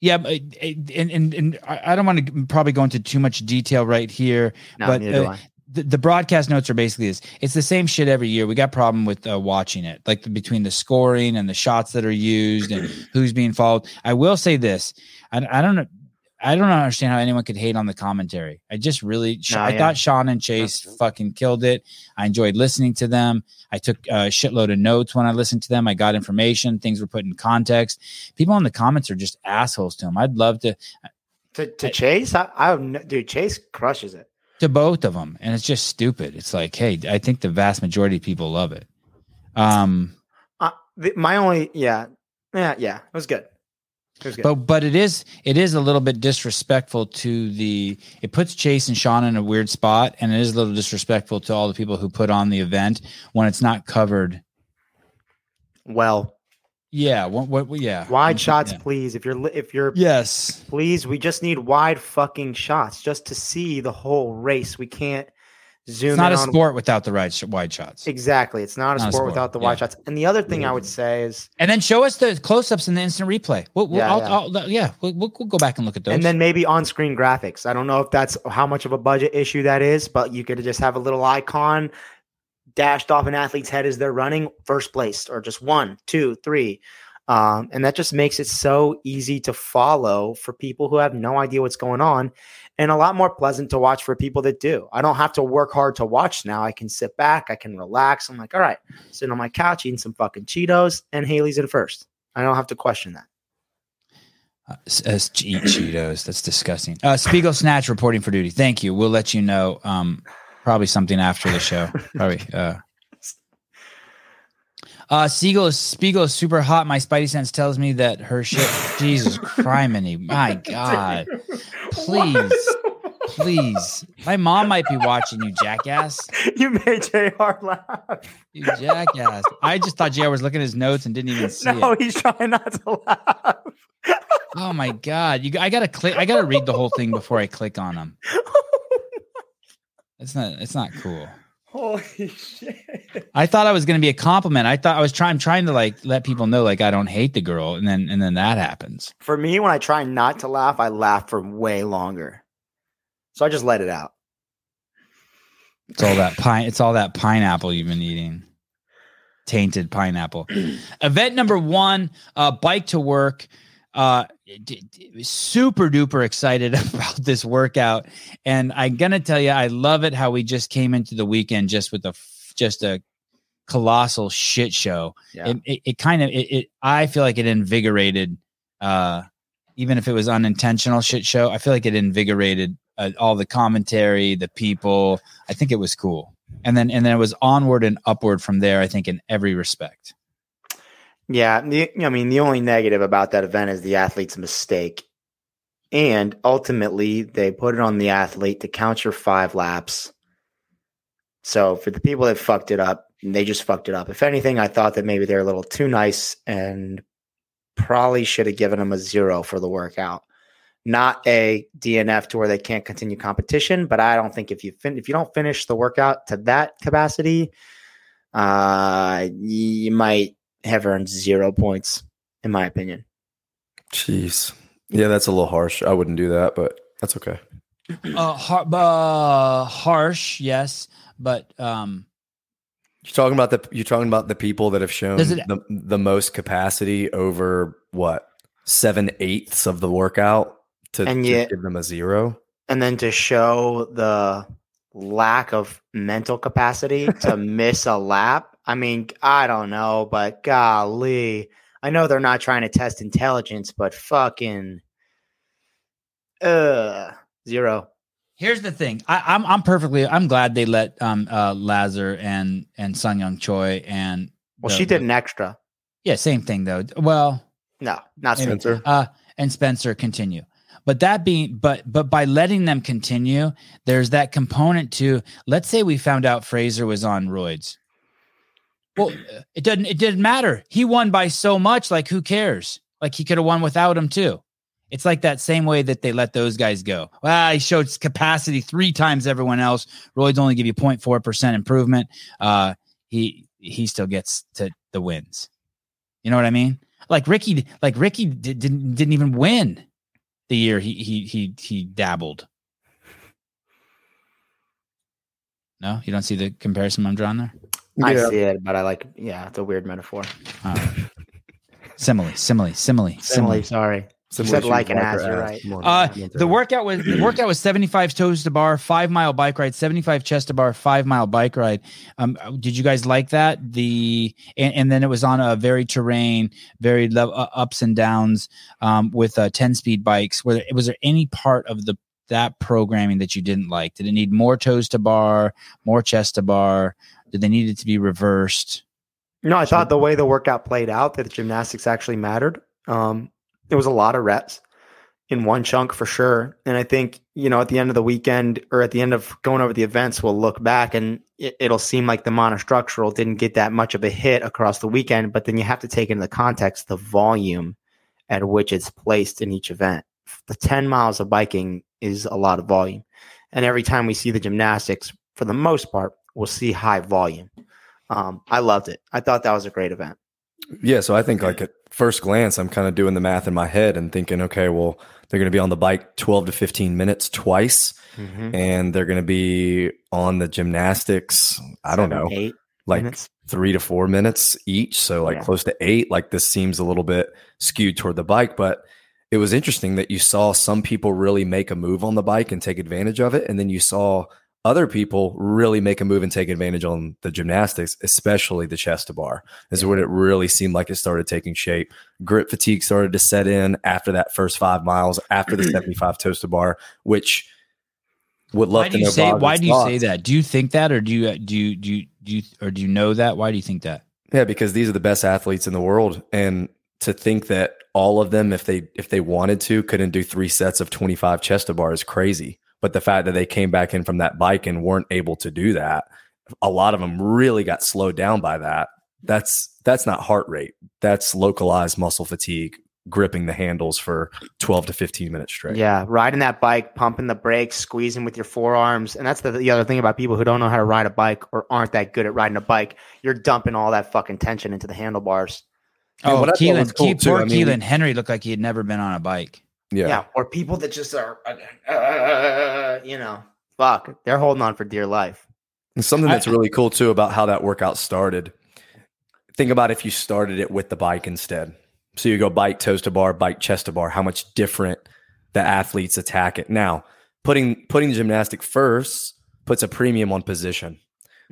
Yeah, uh, and, and and I don't want to probably go into too much detail right here. no, But, uh, the, the broadcast notes are basically this it's the same shit every year we got problem with uh, watching it like between the scoring and the shots that are used and who's being followed i will say this i, I don't know i don't understand how anyone could hate on the commentary. I just really No, i yeah. thought sean and chase fucking killed it. I enjoyed listening to them. I took a shitload of notes when i listened to them. I got information. Things were put in context. People in the comments are just assholes to them i'd love to To, to Chase, I, I dude, Chase crushes it. to both of them and it's just stupid. It's like hey i think the vast majority of people love it. Um Uh, the, my only, yeah, yeah, yeah, it was good. It was good. But but it is it is a little bit disrespectful to the it puts chase and sean in a weird spot and it is a little disrespectful to all the people who put on the event when it's not covered well, yeah what what yeah wide shots, Yeah. please. If you're, if you're, yes please, we just need wide fucking shots just to see the whole race. We can't zoom. it's not a on sport without the right sh- wide shots Exactly, it's not a, Not a sport, sport, without the yeah. wide shots. And the other thing I would say is, and then show us the close-ups in the instant replay we'll, we'll, Yeah, I'll, yeah. I'll, yeah we'll, we'll, we'll go back and look at those and then maybe on-screen graphics. I don't know if that's how much of a budget issue that is, but you could just have a little icon dashed off an athlete's head as they're running first place, or just one, two, three. Um, and that just makes it so easy to follow for people who have no idea what's going on, and a lot more pleasant to watch for people that do. I don't have to work hard to watch now. I can sit back, I can relax. I'm like, all right, sitting on my couch eating some fucking Cheetos, and Haley's in first. I don't have to question that. Uh, as eat Cheetos. That's disgusting. Uh, Spiegel Snatch reporting for duty. Thank you. We'll let you know. Um, probably something after the show. Probably. Uh, uh, Spiegel is Spiegel is super hot. My spidey sense tells me that her shit. Jesus criminy, my God! Please, Please. My mom might be watching you, jackass. you made JR laugh. You jackass. I just thought JR was looking at his notes and didn't even see No, it. he's trying not to laugh. Oh my god. You I gotta click I gotta read the whole thing before I click on him. It's not it's not cool. Holy shit. I thought I was gonna be a compliment. I thought I was trying trying to like let people know like I don't hate the girl, and then and then that happens. For me, when I try not to laugh, I laugh for way longer. So I just let it out. It's all that pine. It's all that pineapple you've been eating. Tainted pineapple. Event number one: uh, bike to work. Uh, d- d- super duper excited about this workout, and I'm gonna tell you, I love it how we just came into the weekend just with a just a colossal shit show. Yeah. It, it, it kind of it, it. I feel like it invigorated. Uh, even if it was unintentional shit show, I feel like it invigorated uh, all the commentary, the people. I think it was cool. And then and then it was onward and upward from there. I think in every respect. Yeah, the, I mean, the only negative about that event is the athlete's mistake. And ultimately, they put it on the athlete to count your five laps. So for the people that fucked it up, they just fucked it up. If anything, I thought that maybe they're a little too nice and probably should have given them a zero for the workout. Not a DNF to where they can't continue competition, but I don't think if you fin- if you don't finish the workout to that capacity, uh, you might have earned zero points, in my opinion. Jeez. Yeah, that's a little harsh. I wouldn't do that, but that's okay. Uh, har- uh harsh, yes, but um, You're talking about the you're talking about the people that have shown it- the, the most capacity over what seven eighths of the workout to, And to give them a zero. And then to show the lack of mental capacity to miss a lap. I mean, I don't know, but golly. I know they're not trying to test intelligence, but fucking uh zero. here's the thing. I, I'm I'm perfectly. I'm glad they let um uh Lazar and and Seungyeon Choi and Well, the- she did the- an extra. yeah, same thing though. Well, No, not. Spencer. uh and Spencer continue. But that being but but by letting them continue, there's that component to let's say we found out Fraser was on roids. Well, it doesn't it didn't matter. He won by so much, like who cares? Like he could have won without him too. It's like that same way that they let those guys go. Well, he showed capacity three times everyone else. Roids only give you 0.4% improvement. Uh he he still gets to the wins. You know what I mean? Like Ricky, like Ricky did, didn't didn't even win the year he he he he dabbled. No, you don't see the comparison I'm drawing there. I see it, but I like yeah, it's a weird metaphor. All right. simile, simile, simile, Simile, simile. sorry. Similar said like an ass, you're right. Come Uh, the workout was the workout was 75 toes to bar, five mile bike ride, 75 chest to bar, five mile bike ride. Um, did you guys like that? The and, and then it was on a very terrain, very level, uh, ups and downs, um, with uh, 10 speed bikes. Were there, was there any part of the that programming that you didn't like? Did it need more toes to bar, more chest to bar? Did they need it to be reversed? No, I thought the way the workout played out that the gymnastics actually mattered. Um, it was a lot of reps in one chunk for sure. And I think, you know, at the end of the weekend or at the end of going over the events, we'll look back and it, it'll seem like the monostructural didn't get that much of a hit across the weekend. But then you have to take into the context the volume at which it's placed in each event. The 10 miles of biking is a lot of volume. And every time we see the gymnastics, for the most part, we'll see high volume. Um, I loved it. I thought that was a great event. Yeah, so I think like at first glance, I'm kind of doing the math in my head and thinking, okay, well, they're going to be on the bike 12 to 15 minutes twice, and they're going to be on the gymnastics. I don't Seven, know, Eight like minutes. three to four minutes each, so like Yeah. close to eight. Like this seems a little bit skewed toward the bike, but it was interesting that you saw some people really make a move on the bike and take advantage of it, and then you saw other people really make a move and take advantage on the gymnastics, especially the chest to bar. Is when it really seemed like it started taking shape. Grip fatigue started to set in after that first five miles, after the mm-hmm. 75 toes to bar, which would love Why to do you know. say? Why do you say that? Do you think that, or do you uh, do you do you, do you or do you know that? Why do you think that? Yeah, because these are the best athletes in the world, and to think that all of them, if they if they wanted to, couldn't do three sets of twenty five chest to bar is crazy. But the fact that they came back in from that bike and weren't able to do that, a lot of them really got slowed down by that. That's that's not heart rate. That's localized muscle fatigue, gripping the handles for 12 to 15 minutes straight. Yeah, riding that bike, pumping the brakes, squeezing with your forearms. And that's the, the other thing about people who don't know how to ride a bike or aren't that good at riding a bike. You're dumping all that fucking tension into the handlebars. Yeah, oh, what I Keelan, cool, Ke- too, poor I mean- Keelan Henry looked like he had never been on a bike. Yeah. Yeah. Or people that just are, uh, you know, fuck, they're holding on for dear life. And something that's really cool too about how that workout started. Think about if you started it with the bike instead. So you go bike toes to bar, bike chest to bar, how much different the athletes attack it. Now, putting putting the gymnastic first puts a premium on position.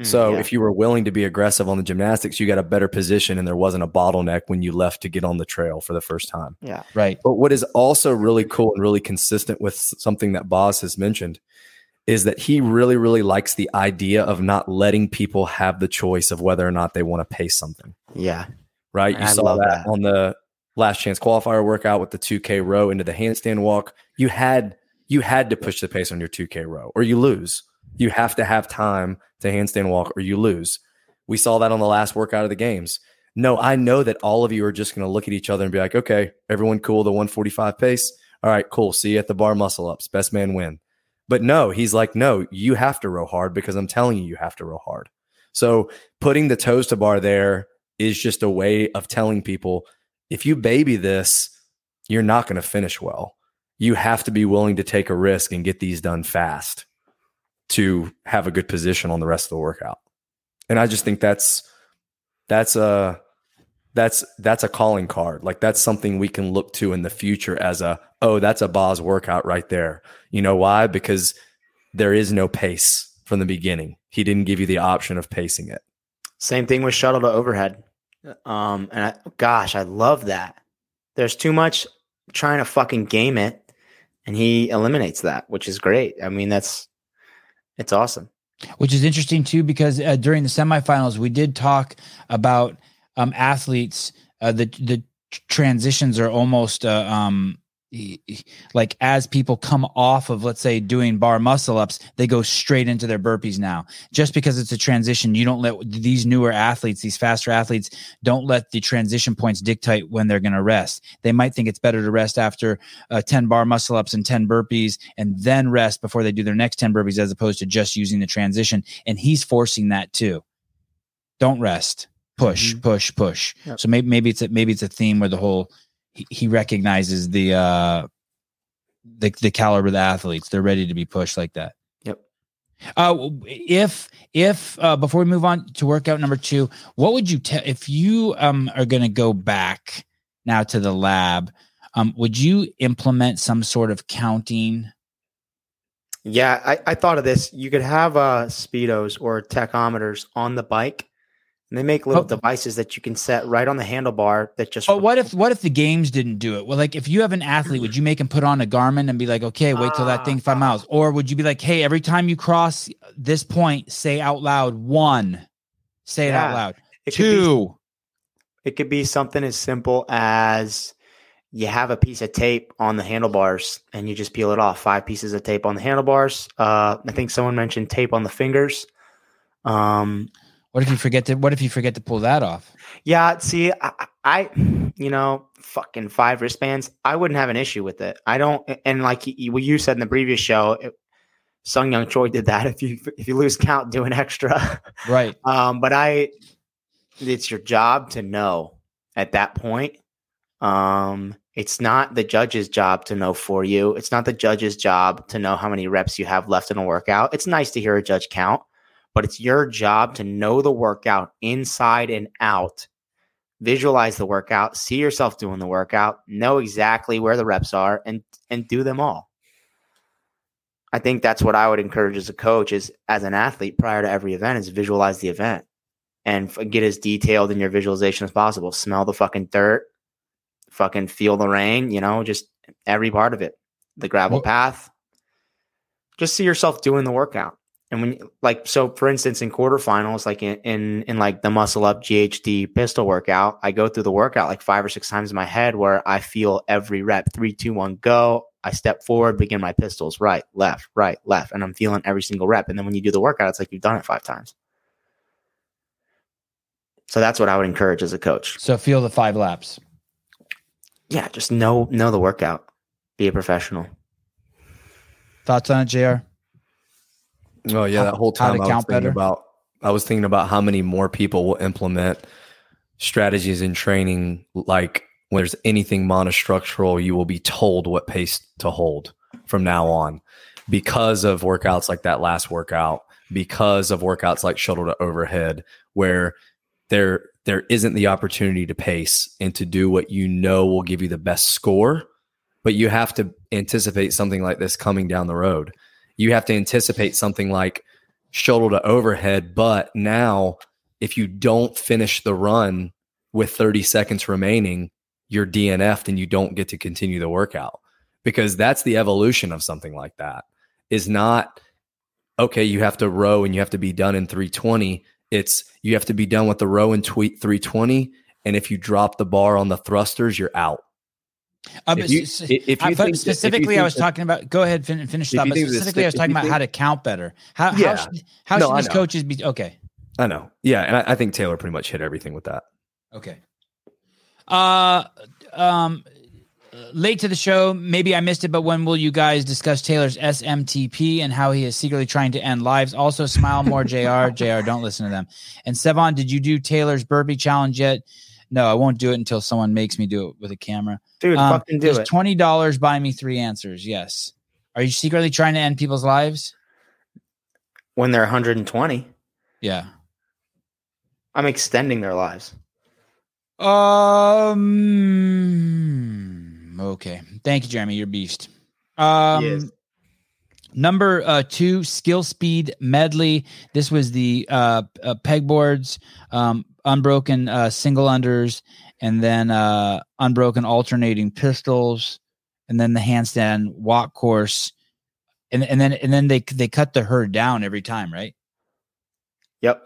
Mm, So yeah. if you were willing to be aggressive on the gymnastics, you got a better position and there wasn't a bottleneck when you left to get on the trail for the first time. yeah, Right. But what is also really cool and really consistent with something that Boz has mentioned is that he really, really likes the idea of not letting people have the choice of whether or not they want to pay something. yeah, Right? I You saw that, that. on the last chance qualifier workout with the 2K row into the handstand walk. You had you had to push the pace on your 2K row or you lose. You have to have time to handstand walk or you lose. We saw that on the last workout of the games. No, I know that all of you are just going to look at each other and be like, okay, everyone cool, the 145 pace. All right, cool. See you at the bar muscle ups. Best man win. But no, he's like, no, you have to row hard because I'm telling you, you have to row hard. So putting the toes to bar there is just a way of telling people if you baby this, you're not going to finish well. You have to be willing to take a risk and get these done fast to have a good position on the rest of the workout. And I just think that's that's a that's that's a calling card. Like that's something we can look to in the future as a oh, that's a Boz workout right there. You know why? Because there is no pace from the beginning. He didn't give you the option of pacing it. Same thing with shuttle to overhead. Um, and I, gosh, I love that. There's too much trying to fucking game it, and he eliminates that, which is great. I mean, that's it's awesome. which is interesting too because uh, during the semifinals we did talk about um, athletes uh, the the transitions are almost uh, um like as people come off of let's say doing bar muscle ups they go straight into their burpees now. Just because it's a transition you don't let these newer athletes these faster athletes don't let the transition points dictate when they're going to rest. They might think it's better to rest after uh, 10 bar muscle ups and 10 burpees and then rest before they do their next 10 burpees as opposed to just using the transition and he's forcing that too. Don't rest. Push Mhm. push push. Yep. so maybe maybe it's a, maybe it's a theme where the whole he, he recognizes the uh the the caliber of the athletes they're ready to be pushed like that Yep. uh if if uh before we move on to workout number two what would you tell if you um are going to go back now to the lab um would you implement some sort of counting Yeah, I, I thought of this. You could have uh, speedos or tachometers on the bike, and they make little Oh. devices that you can set right on the handlebar that just. But what if what if the games didn't do it? Well, like if you have an athlete, would you make him put on a Garmin and be like, okay, wait till that thing five Ah. miles, or would you be like, hey, every time you cross this point, say out loud one, say it out loud, it could be two. It could be something as simple as you have a piece of tape on the handlebars and you just peel it off. Five pieces of tape on the handlebars. Uh, I think someone mentioned tape on the fingers. Um, What if you forget to What if you forget to pull that off? yeah, see, I, I, you know, fucking five wristbands. I wouldn't have an issue with it. I don't, and like what you said in the previous show, it, Seungyeon Choi did that. If you if you lose count, do an extra. Right. Um, but I, it's your job to know at that point. Um, it's not the judge's job to know for you. It's not the judge's job to know how many reps you have left in a workout. It's nice to hear a judge count, but it's your job to know the workout inside and out. Visualize the workout, see yourself doing the workout, know exactly where the reps are, and and do them all. I think that's what I would encourage as a coach is as an athlete prior to every event is visualize the event and get as detailed in your visualization as possible. Smell the fucking dirt, fucking feel the rain, you know, just every part of it. The gravel Well- path. Just see yourself doing the workout. And when you- like so for instance in quarterfinals like in, in in like the muscle up GHD pistol workout, I go through the workout like five or six times in my head where I feel every rep, three, two, one, go. I step forward, begin my pistols, right, left, right, left, and I'm feeling every single rep. And then when you do the workout, it's like you've done it five times. So that's what I would encourage as a coach. So feel the five laps. Yeah, just know know the workout. Be a professional. Thoughts on it, Jr. Oh yeah, How- that whole time I was thinking better? about I was thinking about how many more people will implement strategies in training like when there's anything monostructural, you will be told what pace to hold from now on because of workouts like that last workout, because of workouts like shuttle to overhead, where there there isn't the opportunity to pace and to do what you know will give you the best score, but you have to anticipate something like this coming down the road. You have to anticipate something like shuttle to overhead, but now if you don't finish the run with 30 seconds remaining, you're DNF'd and you don't get to continue the workout because that's the evolution of something like that. Is not okay you have to row and you have to be done in 320 it's you have to be done with the row and tweet 320 and if you drop the bar on the thrusters you're out Uh, If but you- if you but think that- if you specifically, I was that- talking about. Go ahead, fin- finish that. But specifically, I was talking about how to count better. How Yeah. how, should, how No, should these coaches be? Okay, i know yeah and I, I think taylor pretty much hit everything with that okay. Uh, um, late to the show. Maybe I missed it, but when will you guys discuss Taylor's SMTP and how he is secretly trying to end lives? Also, smile more, Jr. Jr. Don't listen to them. And Sevan, did you do Taylor's burpee challenge yet? No, I won't do it until someone makes me do it with a camera. Dude, Um, fucking do it. Twenty dollars buy me three answers. Yes. Are you secretly trying to end people's lives? when they're 120, Yeah. I'm extending their lives. Um. Okay. Thank you, Jeremy. You're beast. Um. He is. Number uh, two, skill speed medley. This was the uh, uh, pegboards, um, unbroken uh, single unders, and then uh, unbroken alternating pistols, and then the handstand walk course, and and then and then they they cut the herd down every time, right? Yep.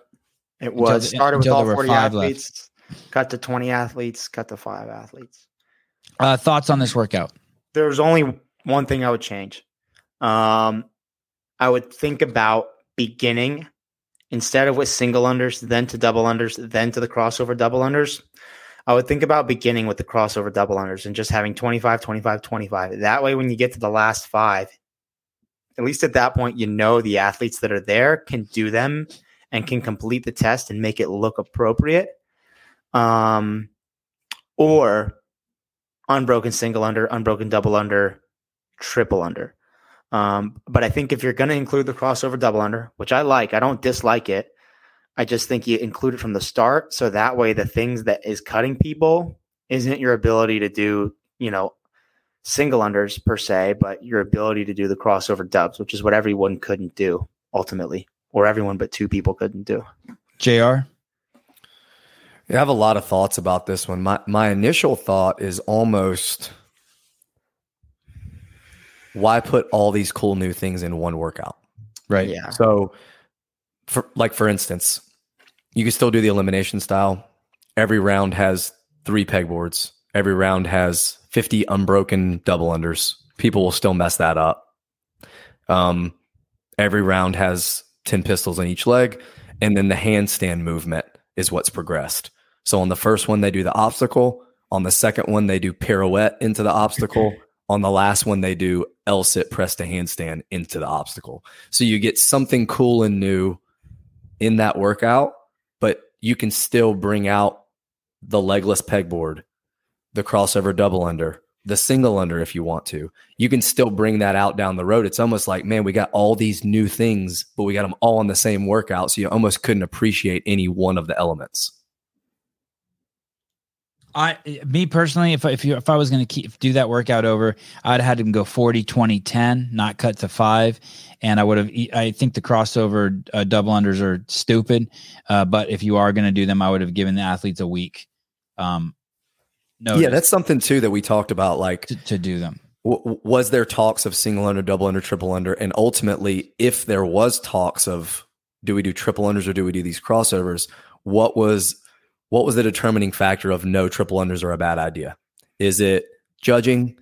It was the- started with all 40 five left. athletes, cut to 20 athletes, cut to five athletes. Uh, thoughts on this workout? There's only one thing I would change. Um, I would think about beginning instead of with single unders, then to double unders, then to the crossover double unders. I would think about beginning with the crossover double unders and just having 25, 25, 25. That way, when you get to the last five, at least at that point, you know the athletes that are there can do them and can complete the test and make it look appropriate. Um, or unbroken single under, unbroken double under, triple under. Um, but I think if you're going to include the crossover double under, which I like, I don't dislike it. I just think you include it from the start. So that way, the things that is cutting people isn't your ability to do, you know, single unders per se, but your ability to do the crossover dubs, which is what everyone couldn't do ultimately, or everyone but two people couldn't do. Jr. I have a lot of thoughts about this one. My my initial thought is almost why put all these cool new things in one workout? Right. Yeah. So for like for instance, you can still do the elimination style. Every round has three pegboards. Every round has 50 unbroken double unders. People will still mess that up. Um every round has 10 pistols on each leg and then the handstand movement is what's progressed. So on the first one, they do the obstacle. On the second one, they do pirouette into the obstacle. on the last one, they do L sit press to handstand into the obstacle. So you get something cool and new in that workout, but you can still bring out the legless pegboard, the crossover double under, the single under if you want to. You can still bring that out down the road. It's almost like, man, we got all these new things, but we got them all in the same workout. So you almost couldn't appreciate any one of the elements. I me personally, if if you if I was going to keep do that workout over, I'd have had him go 40, 20, 10, not cut to five, and I would have. I think the crossover uh, double unders are stupid, uh, but if you are going to do them, I would have given the athletes a week. Um, no, Yeah, that's something too that we talked about. Like, to, to do them. w- was there talks of single under, double under, triple under, and ultimately, if there was talks of do we do triple unders or do we do these crossovers, what was what was the determining factor of no triple unders are a bad idea? Is it judging?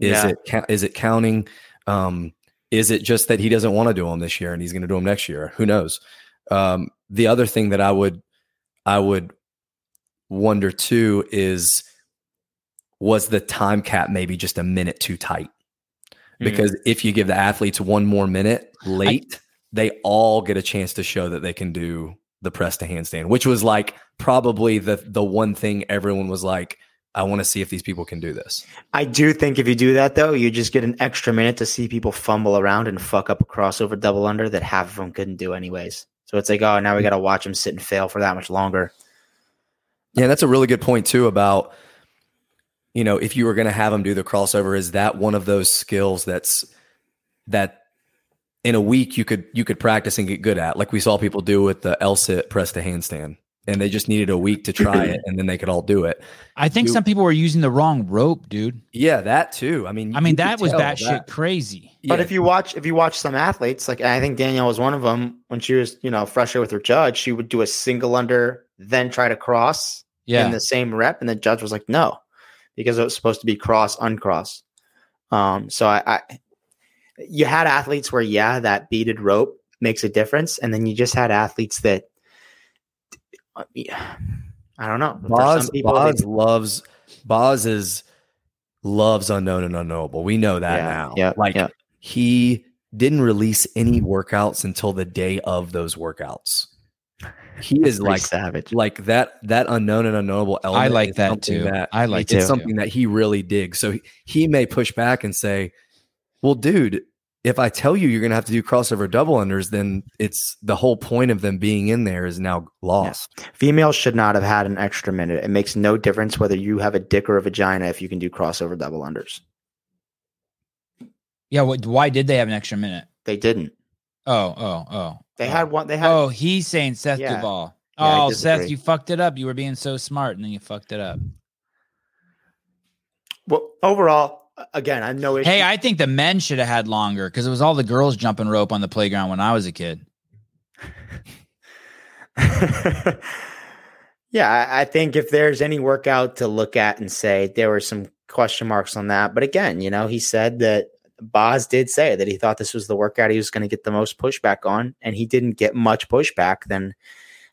Is Yeah. it it counting? Um, is it just that he doesn't want to do them this year and he's going to do them next year? Who knows? Um, the other thing that I would I would wonder too is was the time cap maybe just a minute too tight? Mm. Because if you give the athletes one more minute late, they all get a chance to show that they can do the press to handstand, which was like probably the the one thing everyone was like, I want to see if these people can do this. I do think if you do that though, you just get an extra minute to see people fumble around and fuck up a crossover double under that half of them couldn't do anyways. So it's like, oh, now we got to watch them sit and fail for that much longer. Yeah, that's a really good point too about you know, if you were going to have them do the crossover is that one of those skills that's that in a week you could you could practice and get good at like we saw people do with the L sit press to handstand and they just needed a week to try it and then they could all do it. I think You- some people were using the wrong rope, dude. Yeah, that too. I mean, I mean, you could that was tell batshit crazy. But yeah. if you watch, if you watch some athletes, like I think Danielle was one of them. When she was, you know, fresher with her judge, she would do a single under, then try to cross Yeah. in the same rep, and the judge was like, no, because it was supposed to be cross uncross. Um, so I, I, you had athletes where yeah, that beaded rope makes a difference, and then you just had athletes that, I don't know. For Boz, some people, they- Boz loves Boz is loves unknown and unknowable. We know that Yeah, now. yeah, like yeah. he didn't release any workouts until the day of those workouts. He is like savage. like that that unknown and unknowable element. I like that something too. That I like it's that something that he really digs. So he, he may push back and say, "Well, dude, if I tell you you're going to have to do crossover double unders, then it's the whole point of them being in there is now lost." Females should not have had an extra minute. It makes no difference whether you have a dick or a vagina if you can do crossover double unders. Yeah. What, why did they have an extra minute? They didn't. Oh, oh, oh. They oh. had one. They had. Oh, he's saying Seth Yeah. Duvall. Yeah, oh, Seth, you fucked it up. You were being so smart, and then you fucked it up. Well, overall, again, I issue. Hey, I think the men should have had longer because it was all the girls jumping rope on the playground when I was a kid. yeah, I, I think if there's any workout to look at and say there were some question marks on that, but again, you know, he said that Boz did say that he thought this was the workout he was going to get the most pushback on, and he didn't get much pushback. Then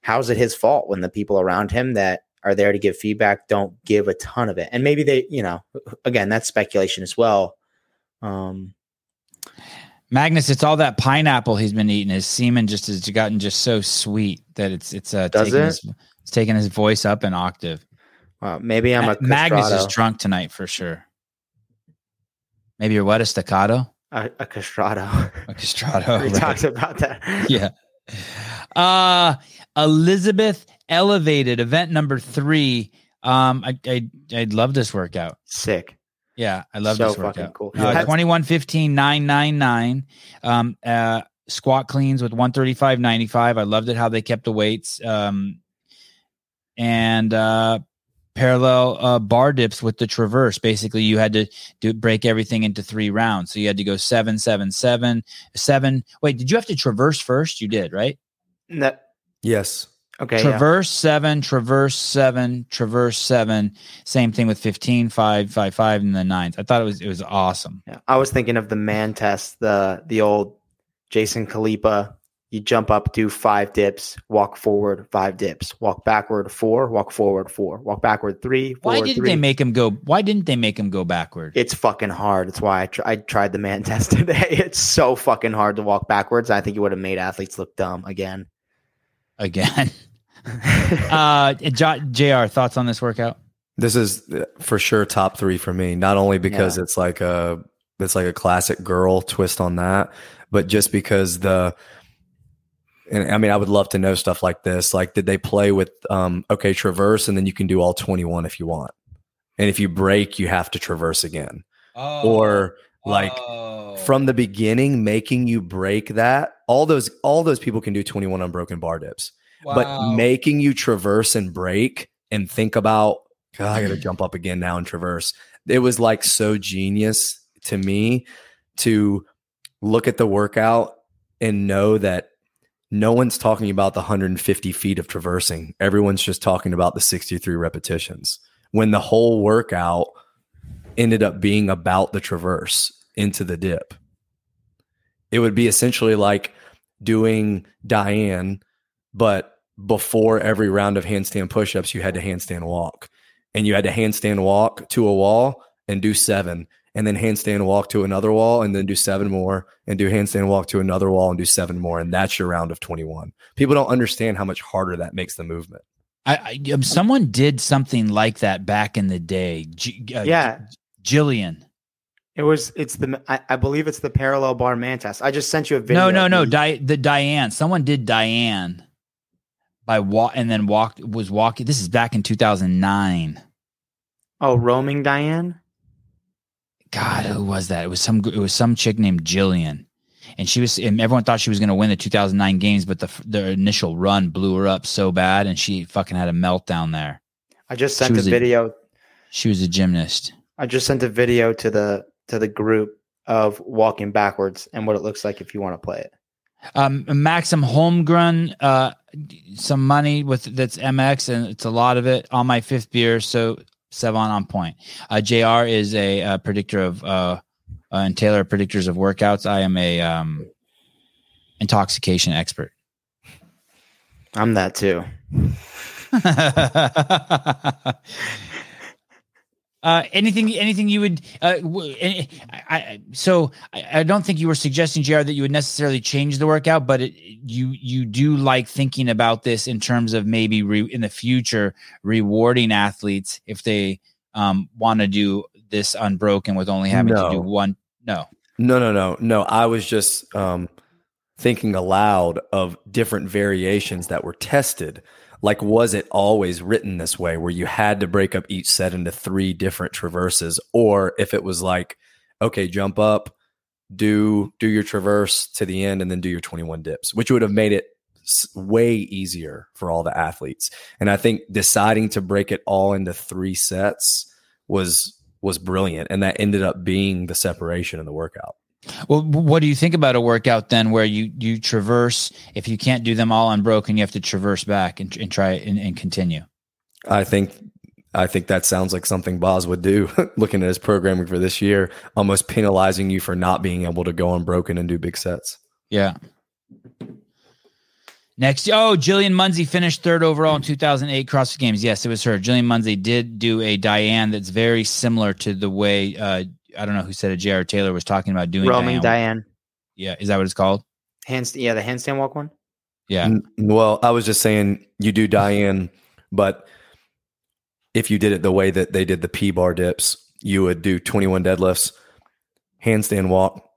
how's it his fault when the people around him that are there to give feedback don't give a ton of it? And maybe they, you know, again, that's speculation as well. Um, Magnus, it's all that pineapple he's been eating. His semen just has gotten just so sweet that it's it's uh, Does taking it? his it's taking his voice up an octave. well, maybe I'm a Ma- Magnus is drunk tonight for sure. Maybe you're what a staccato, a, a castrato. a castrato. we right. talked about that. yeah. Uh Elizabeth elevated event number three. Um, I I I love this workout. Sick. Yeah, I love so this workout. cool. Uh, That's- 21 15 999 um uh squat cleans with 135 95 i loved it how they kept the weights um and uh parallel uh bar dips with the traverse basically you had to do break everything into three rounds so you had to go seven seven seven seven wait did you have to traverse first you did right That, Yes. Okay. yeah. traverse seven traverse seven traverse seven same thing with 15 five five five and the nines i thought it was it was awesome Yeah. I was thinking of the man test, the the old Jason Khalipa. You jump up, do five dips, walk forward, five dips, walk backward, four, walk forward, four, walk backward, three, four, Why didn't three. they make him go? Why didn't they make him go backward? It's fucking hard. That's why I, tr- I tried the man test today. It's so fucking hard to walk backwards. I think it would have made athletes look dumb again. Again. uh, J- Jr. Thoughts on this workout? This is uh, for sure top three for me. Not only because it's like a it's like a classic girl twist on that, but just because the and I mean I would love to know stuff like this. Like, did they play with um okay traverse and then you can do all twenty one if you want, and if you break you have to traverse again, or like from the beginning making you break that all those all those people can do 21 unbroken bar dips but making you traverse and break and think about God, i gotta mm-hmm. jump up again now and traverse. It was like so genius to me to look at the workout and know that no one's talking about the 150 feet of traversing. Everyone's just talking about the 63 repetitions. When the whole workout ended up being about the traverse into the dip. It would be essentially like doing Diane, but before every round of handstand push-ups, you had to handstand walk, and you had to handstand walk to a wall and do seven, and then handstand walk to another wall, and then do seven more, and do handstand walk to another wall and do seven more, and that's your round of twenty-one. People don't understand how much harder that makes the movement. I, I um, someone did something like that back in the day. G, uh, Yeah. Jillian. It was. It's the. I, I believe it's the parallel bar man test. I just sent you a video. No, no, no. of Di- the Diane. Someone did Diane by walk and then walked was walking. This is back in 2009. Oh, roaming Diane. God, who was that? It was some. It was some chick named Jillian, and she was. And everyone thought she was going to win the 2009 games, but the the initial run blew her up so bad, and she fucking had a meltdown there. I just sent a was a- video. She was a gymnast. I just sent a video to the to the group of walking backwards and what it looks like if you want to play it. Um, Maxim Holmgren, uh, some money with that's MX, and it's a lot of it on my fifth beer. So Sevan on point. Uh, Jr. is a, uh predictor of uh, uh, and Taylor predictors of workouts. I am a um, intoxication expert. I'm that too. Uh, anything, anything you would, uh, w- any- I, I, so I, I don't think you were suggesting, JR, that you would necessarily change the workout, but it, you, you do like thinking about this in terms of maybe re, in the future rewarding athletes if they, um, want to do this unbroken with only having to do one. No. No, no, no, no. I was just um, thinking aloud of different variations that were tested. Like, was it always written this way, where you had to break up each set into three different traverses, or if it was like, okay, jump up, do do your traverse to the end, and then do your twenty one dips, which would have made it way easier for all the athletes. And I think deciding to break it all into three sets was was brilliant, and that ended up being the separation in the workout. Well, what do you think about a workout then where you, you traverse, if you can't do them all unbroken, you have to traverse back and, and try and, and continue. I think I think that sounds like something Boz would do, looking at his programming for this year, almost penalizing you for not being able to go unbroken and do big sets. Yeah. Next, oh, Jillian Munsey finished third overall in 2008 CrossFit Games. Yes, it was her. Jillian Munsey did do a Diane that's very similar to the way uh, I don't know who said it. J.R. Taylor was talking about doing roaming Diane. Diane. Yeah, is that what it's called? Hands. Yeah, the handstand walk one. Yeah. N- Well, I was just saying you do Diane, but if you did it the way that they did the P bar dips, you would do 21 deadlifts, handstand walk,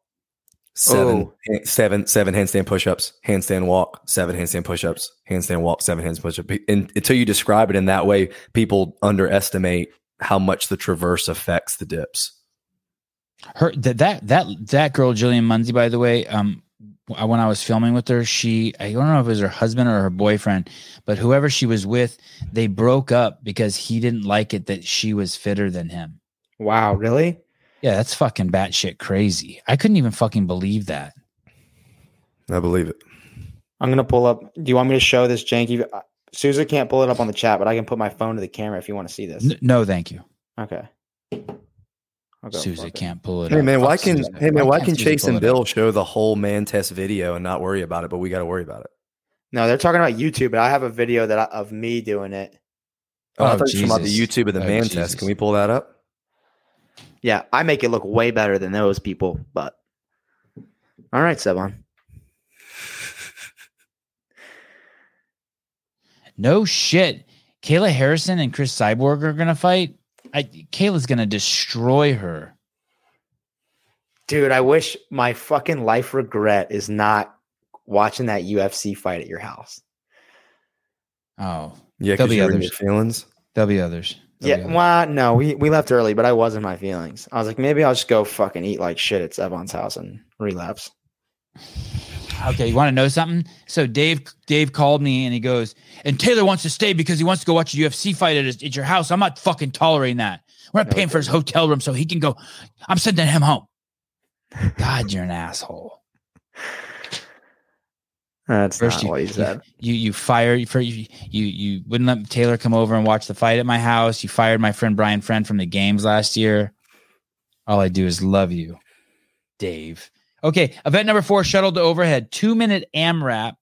seven, Oh. ha- seven, seven handstand push-ups, handstand walk, seven handstand push-ups, handstand walk, seven handstand push-ups. And until you describe it in that way, people underestimate how much the traverse affects the dips. Her that that that that girl Jillian Munsey, by the way, um, when I was filming with her, she I don't know if it was her husband or her boyfriend, but whoever she was with, they broke up because he didn't like it that she was fitter than him. Wow, really? Yeah, that's fucking batshit crazy. I couldn't even fucking believe that. I believe it. I'm gonna pull up. Do you want me to show this janky? uh, Sousa can't pull it up on the chat, but I can put my phone to the camera if you want to see this. N- no, thank you. Okay. I'll Susie can't pull it. Hey up. man, why Fuck can Susie. hey man, why can't can Susie Chase pull and it up? Bill show the whole man test video and not worry about it, but we got to worry about it? No, they're talking about YouTube, but I have a video that I, of me doing it. Oh, I Oh, thought you were talking about the Jesus. YouTube of the Oh, man Jesus. test. Can we pull that up? Yeah, I make it look way better than those people, but all right, Sevan. No shit. Kayla Harrison and Cris Cyborg are gonna fight. I, Kayla's gonna destroy her. Dude, I wish my fucking life regret is not watching that UFC fight at your house. Oh, Yeah, There'll be you're others. feelings. there'll be others. There'll be Yeah, others. well, no, we, we left early, but I was in my feelings. I was like, maybe I'll just go fucking eat like shit at Sevan's house and relapse. Okay, you want to know something? So Dave Dave called me and he goes, and Taylor wants to stay because he wants to go watch a UFC fight at, his, at your house. I'm not fucking tolerating that. We're not paying for his hotel room so he can go. I'm sending him home. God, you're an asshole. That's First, not you, what he you, said. you you fired for you, you you wouldn't let Taylor come over and watch the fight at my house. You fired my friend Brian Friend from the games last year. All I do is love you, Dave. Okay, event number four, shuttle to overhead, two minute AMRAP,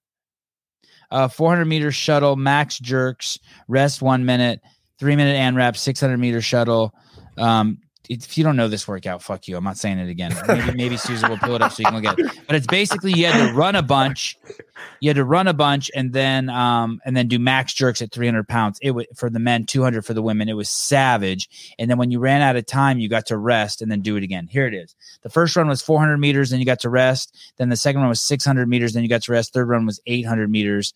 uh, 400 meter shuttle, max jerks, rest one minute, three minute AMRAP, 600 meter shuttle. Um, if you don't know this workout, fuck you. I'm not saying it again. Maybe, maybe Susan will pull it up so you can look at it. But it's basically you had to run a bunch, you had to run a bunch, and then um and then do max jerks at 300 pounds. It was for the men, 200 for the women. It was savage. And then when you ran out of time, you got to rest and then do it again. Here it is. The first run was 400 meters, then you got to rest. Then the second run was 600 meters, then you got to rest. Third run was 800 meters.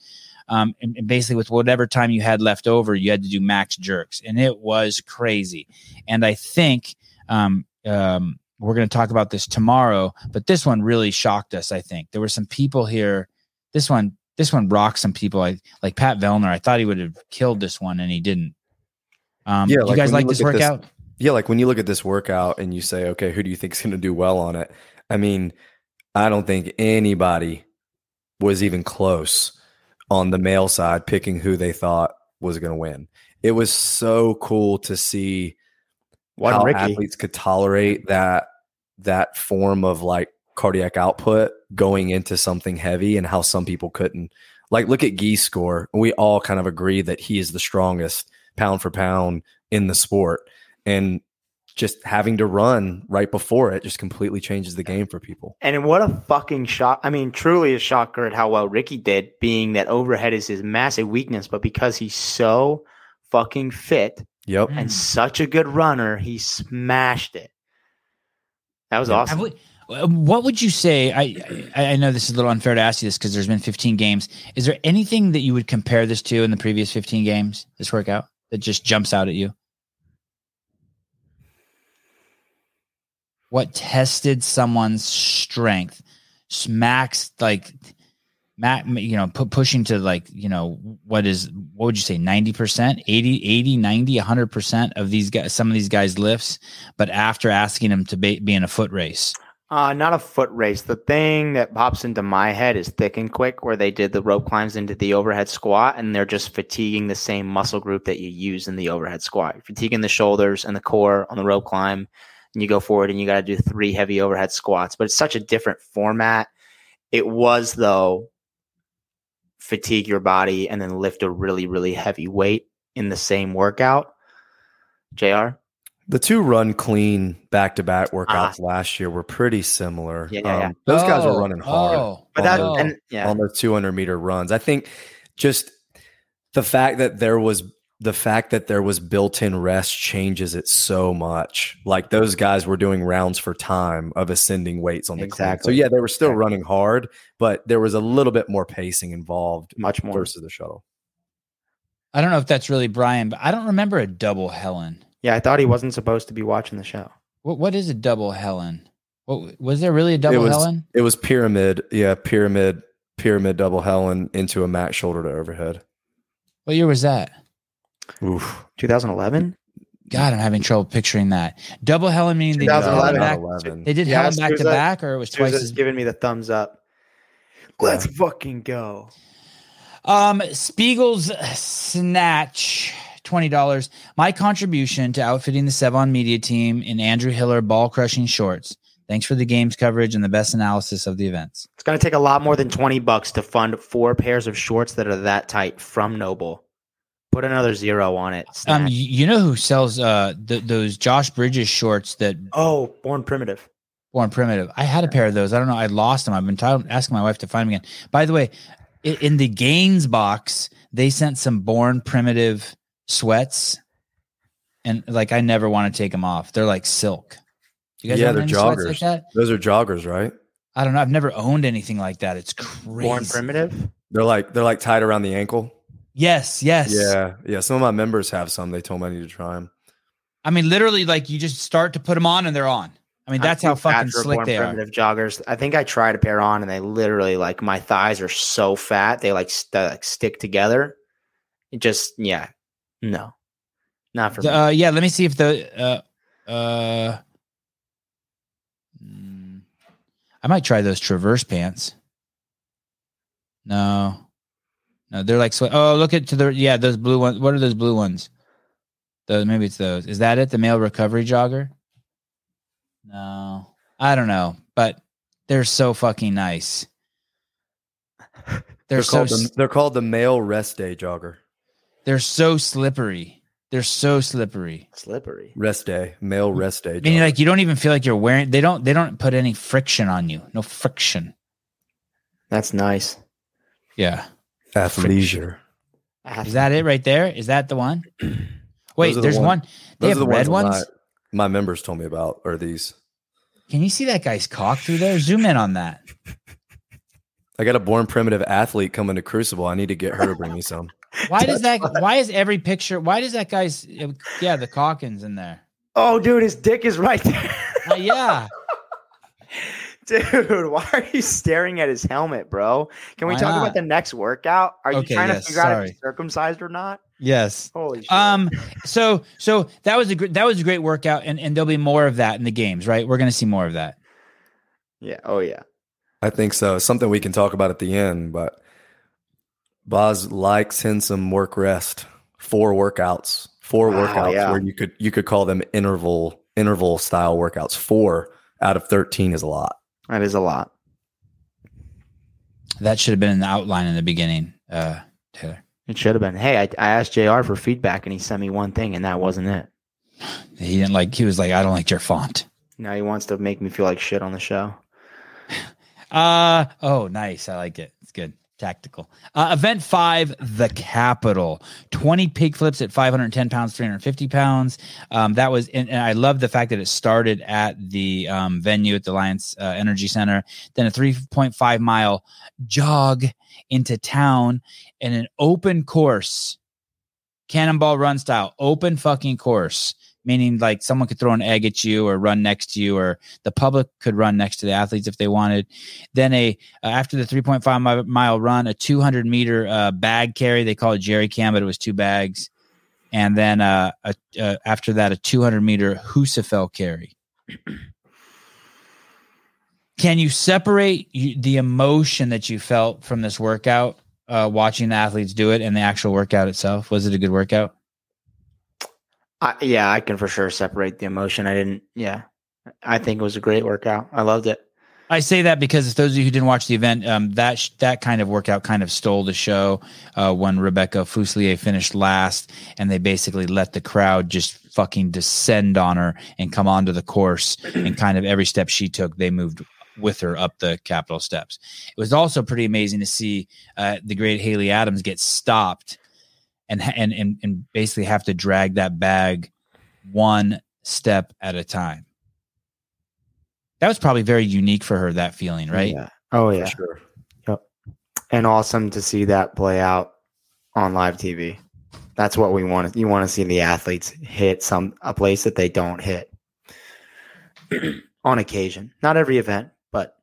Um, and, and basically with whatever time you had left over, you had to do max jerks, and it was crazy. And I think um, um, we're going to talk about this tomorrow, but this one really shocked us. I think there were some people here. This one, this one rocked some people. I like Pat Vellner. I thought he would have killed this one, and he didn't. Um, Yeah, you like guys when you like this at this- workout? Yeah, like when you look at this workout and you say, okay, who do you think is going to do well on it? I mean, I don't think anybody was even close on the male side picking who they thought was going to win. It was so cool to see One how Ricky. athletes could tolerate that that form of like cardiac output going into something heavy and how some people couldn't. Like look at Gee's score. We all kind of agree that he is the strongest pound for pound in the sport. And just having to run right before it just completely changes the game for people. And what a fucking shock. I mean, truly a shocker at how well Ricky did, being that overhead is his massive weakness, but because he's so fucking fit Yep. and such a good runner, he smashed it. That was Yeah. Awesome. would- uh, what would you say? I, I I know this is a little unfair to ask you this because there's been 15 games. Is there anything that you would compare this to in the previous 15 games? This workout that just jumps out at you? What tested someone's strength? Smacks like, Matt, you know, pu- pushing to like, you know, what is, what would you say, 90%, 80, 80, 90, 100% of these guys, some of these guys lifts, but after asking them to be, be in a foot race. Uh, not a foot race. The thing that pops into my head is thick and quick, where they did the rope climbs into the overhead squat, and they're just fatiguing the same muscle group that you use in the overhead squat. Fatiguing the shoulders and the core on the rope climb, and you go forward and you got to do three heavy overhead squats. But it's such a different format. It was though fatigue your body and then lift a really really heavy weight in the same workout. Jr. The two run clean back to back workouts last year were pretty similar. Ah. Yeah, yeah, yeah. Um, Those guys Oh, were running hard. oh, But that oh. and yeah, on those 200 meter runs. I think just the fact that there was the fact that there was built-in rest changes it so much. Like those guys were doing rounds for time of ascending weights on the clean. So yeah, they were still Exactly. running hard, but there was a little bit more pacing involved much more. versus the shuttle. I don't know if that's really Brian, but I don't remember a double Helen. Yeah, I thought he wasn't supposed to be watching the show. What what is a double Helen? What was there really a double was- Helen? It was pyramid, yeah, pyramid, pyramid double Helen into a mat shoulder to overhead. What year was that? Oof. 2011. God, I'm having trouble picturing that. Double Helen meaning they did Helen 2011. back. 11. They did Yeah, Helen back to back, or it was twice Sousa's as giving me the thumbs up. Let's fucking go. Um, Spiegel's snatch, twenty dollars. My contribution to outfitting the Sevan media team in Andrew Hiller ball crushing shorts. Thanks for the games coverage and the best analysis of the events. It's going to take a lot more than 20 bucks to fund four pairs of shorts that are that tight from Noble. Put another zero on it. Um, Snatch. you, you know who sells uh th- those Josh Bridges shorts that oh, Born Primitive. Born Primitive? I had a pair of those. I don't know. I lost them. I've been t- asking my wife to find them again. By the way, i- in the Gaines box, they sent some Born Primitive sweats, and like I never want to take them off. They're like silk. You guys Yeah, they're joggers. like that? Those are joggers, right? I don't know. I've never owned anything like that. It's crazy. Born Primitive. They're like they're like tied around the ankle. Yes, yes. Yeah, yeah. Some of my members have some. They told me I need to try them. I mean, literally, like you just start to put them on and they're on. I mean, that's I'm how fucking for slick Born they are. Joggers. I think I tried a pair on and they literally like my thighs are so fat they like, st- like stick together. It just yeah, no, not for me. Uh, yeah, let me see if the uh uh mm, I might try those traverse pants. No. No, they're like sweat. Oh, look at to the yeah, those blue ones. What are those blue ones? Those maybe it's those. Is that it? The male recovery jogger? No, I don't know, but they're so fucking nice. They're, They're, so called the, they're called the male rest day jogger. they're so slippery. They're so slippery. Slippery. Rest day, male rest day. Meaning jogger. like you don't even feel like you're wearing they don't they don't put any friction on you. No friction. That's nice. Yeah. Athleisure. Is that it right there? Is that the one? Wait, the there's one- one. They Those have are the red ones ones. My, my members told me about are these. Can you see that guy's cock through there? Zoom in on that. I got a born primitive athlete coming to Crucible. I need to get her to bring me some. Why does that? Why is every picture? Why does that guy's? Yeah, the Calkins in there. Oh, dude, his dick is right there. Uh, yeah, Dude, why are you staring at his helmet, bro? Can we Why talk not? about the next workout? Are you Okay, trying yes, to figure out if he's circumcised or not? yes. Holy shit. Um. So so that was a gr- that was a great workout, and and there'll be more of that in the games, right? We're gonna see more of that. yeah. Oh, yeah. I think so. Something we can talk about at the end, but Boz likes him some work rest. Four workouts. Four Wow, workouts yeah. where you could you could call them interval interval style workouts. Four out of thirteen is a lot. That is a lot. That should have been an outline in the beginning, uh, Taylor. It should have been. Hey, I, I asked JR for feedback and he sent me one thing and that wasn't it. He didn't like. He was like, I don't like your font. Now he wants to make me feel like shit on the show. Uh oh, nice. I like it. It's good. Tactical. Uh, event five, the capital. 20 pig flips at 510 pounds, 350 pounds. Um, that was, and, and I love the fact that it started at the um, venue at the Alliance uh, Energy Center, then a 3.5 mile jog into town in an open course, cannonball run style, open fucking course. Meaning, like someone could throw an egg at you or run next to you, or the public could run next to the athletes if they wanted. Then a uh, after the 3.5 mi- mile run a 200 meter uh, bag carry they call it jerry can but it was two bags. And then uh, a, uh, after that a 200 meter husafell carry. Can you separate you, the emotion that you felt from this workout uh, watching the athletes do it and the actual workout itself? Was it a good workout I, yeah, I can for sure separate the emotion. I didn't. Yeah, I think it was a great workout. I loved it. I say that because if those of you who didn't watch the event, um, that sh- that kind of workout kind of stole the show uh, when Rebecca Fuselier finished last, and they basically let the crowd just fucking descend on her and come onto the course, and kind of every step she took, they moved with her up the Capitol steps. It was also pretty amazing to see uh, the great Haley Adams get stopped and and and and basically have to drag that bag one step at a time. That was probably very unique for her. That feeling, right? Yeah. Oh yeah, sure. and awesome to see that play out on live TV. That's what we want. You want to see the athletes hit some a place that they don't hit on occasion. Not every event, but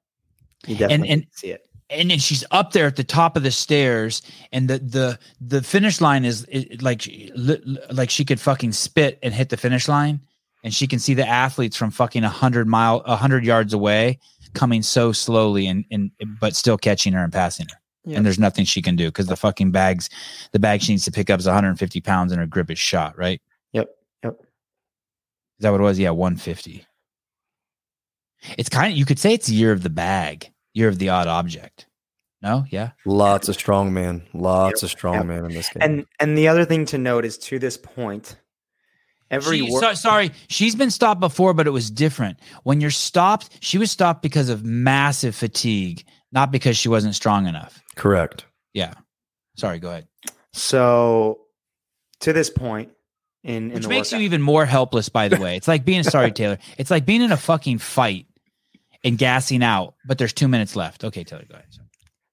you definitely and- see it. And then she's up there at the top of the stairs and the the the finish line is it, like she- li- li- like she could fucking spit and hit the finish line and she can see the athletes from fucking 100 mile 100 yards away coming so slowly and and but still catching her and passing her Yep. and there's nothing she can do because the fucking bags the bag she needs to pick up is 150 pounds and her grip is shot right Yep. Yep. is that what it was yeah 150 it's kind of you could say it's year of the bag year of the odd object no yeah Lots of strong man. Lots of strong Yep. men in this game. And and the other thing to note is to this point, every She- wor- so- sorry, she's been stopped before, but it was different. When you're stopped, she was stopped because of massive fatigue, not because she wasn't strong enough. Correct. Yeah. Sorry, go ahead. so to this point in, in Which the makes you even more helpless, by the way. It's like being sorry, Taylor. It's like being in a fucking fight and gassing out, but there's two minutes left. Okay, Taylor, go ahead.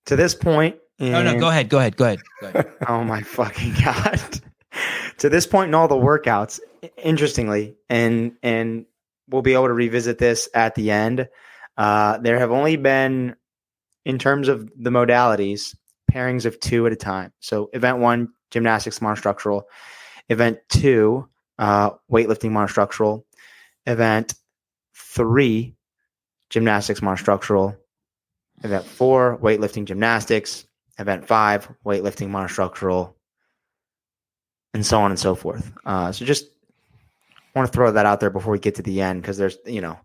To this point. In, No, no, go ahead, go ahead, go ahead. Go ahead. Oh my fucking god! to this point in all the workouts, interestingly, and and we'll be able to revisit this at the end. Uh, there have only been, in terms of the modalities, pairings of two at a time. So, event one, gymnastics monostructural. Event two, uh, weightlifting monostructural. Event three, gymnastics monostructural. Event four, weightlifting gymnastics. Event five, weightlifting monostructural, and so on and so forth. Uh, so just want to throw that out there before we get to the end because there's, you know,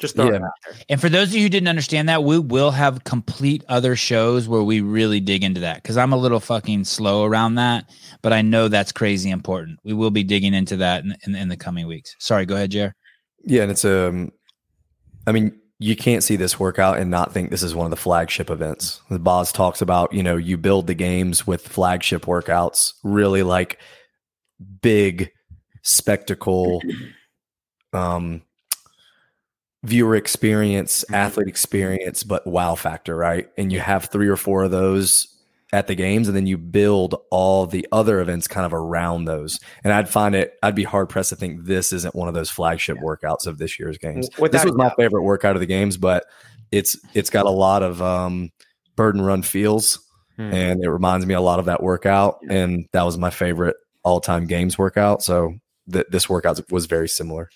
Just throwing Yeah. it out there. And for those of you who didn't understand that, we will have complete other shows where we really dig into that because I'm a little fucking slow around that, but I know that's crazy important. We will be digging into that in, in, in the coming weeks. Sorry, go ahead, Jer. Yeah, and it's um, I mean, you can't see this workout and not think this is one of the flagship events. The Boz talks about, you know, you build the games with flagship workouts, really like big spectacle, um, viewer experience, athlete experience, but wow factor, right? And you have three or four of those at the games, and then you build all the other events kind of around those. And I'd find it, I'd be hard pressed to think this isn't one of those flagship workouts of this year's games. Without this was my doubt. favorite workout of the games, but it's it's got a lot of um, bird and run feels, Hmm. and it reminds me a lot of that workout. And that was my favorite all time games workout. So th- this workout was very similar.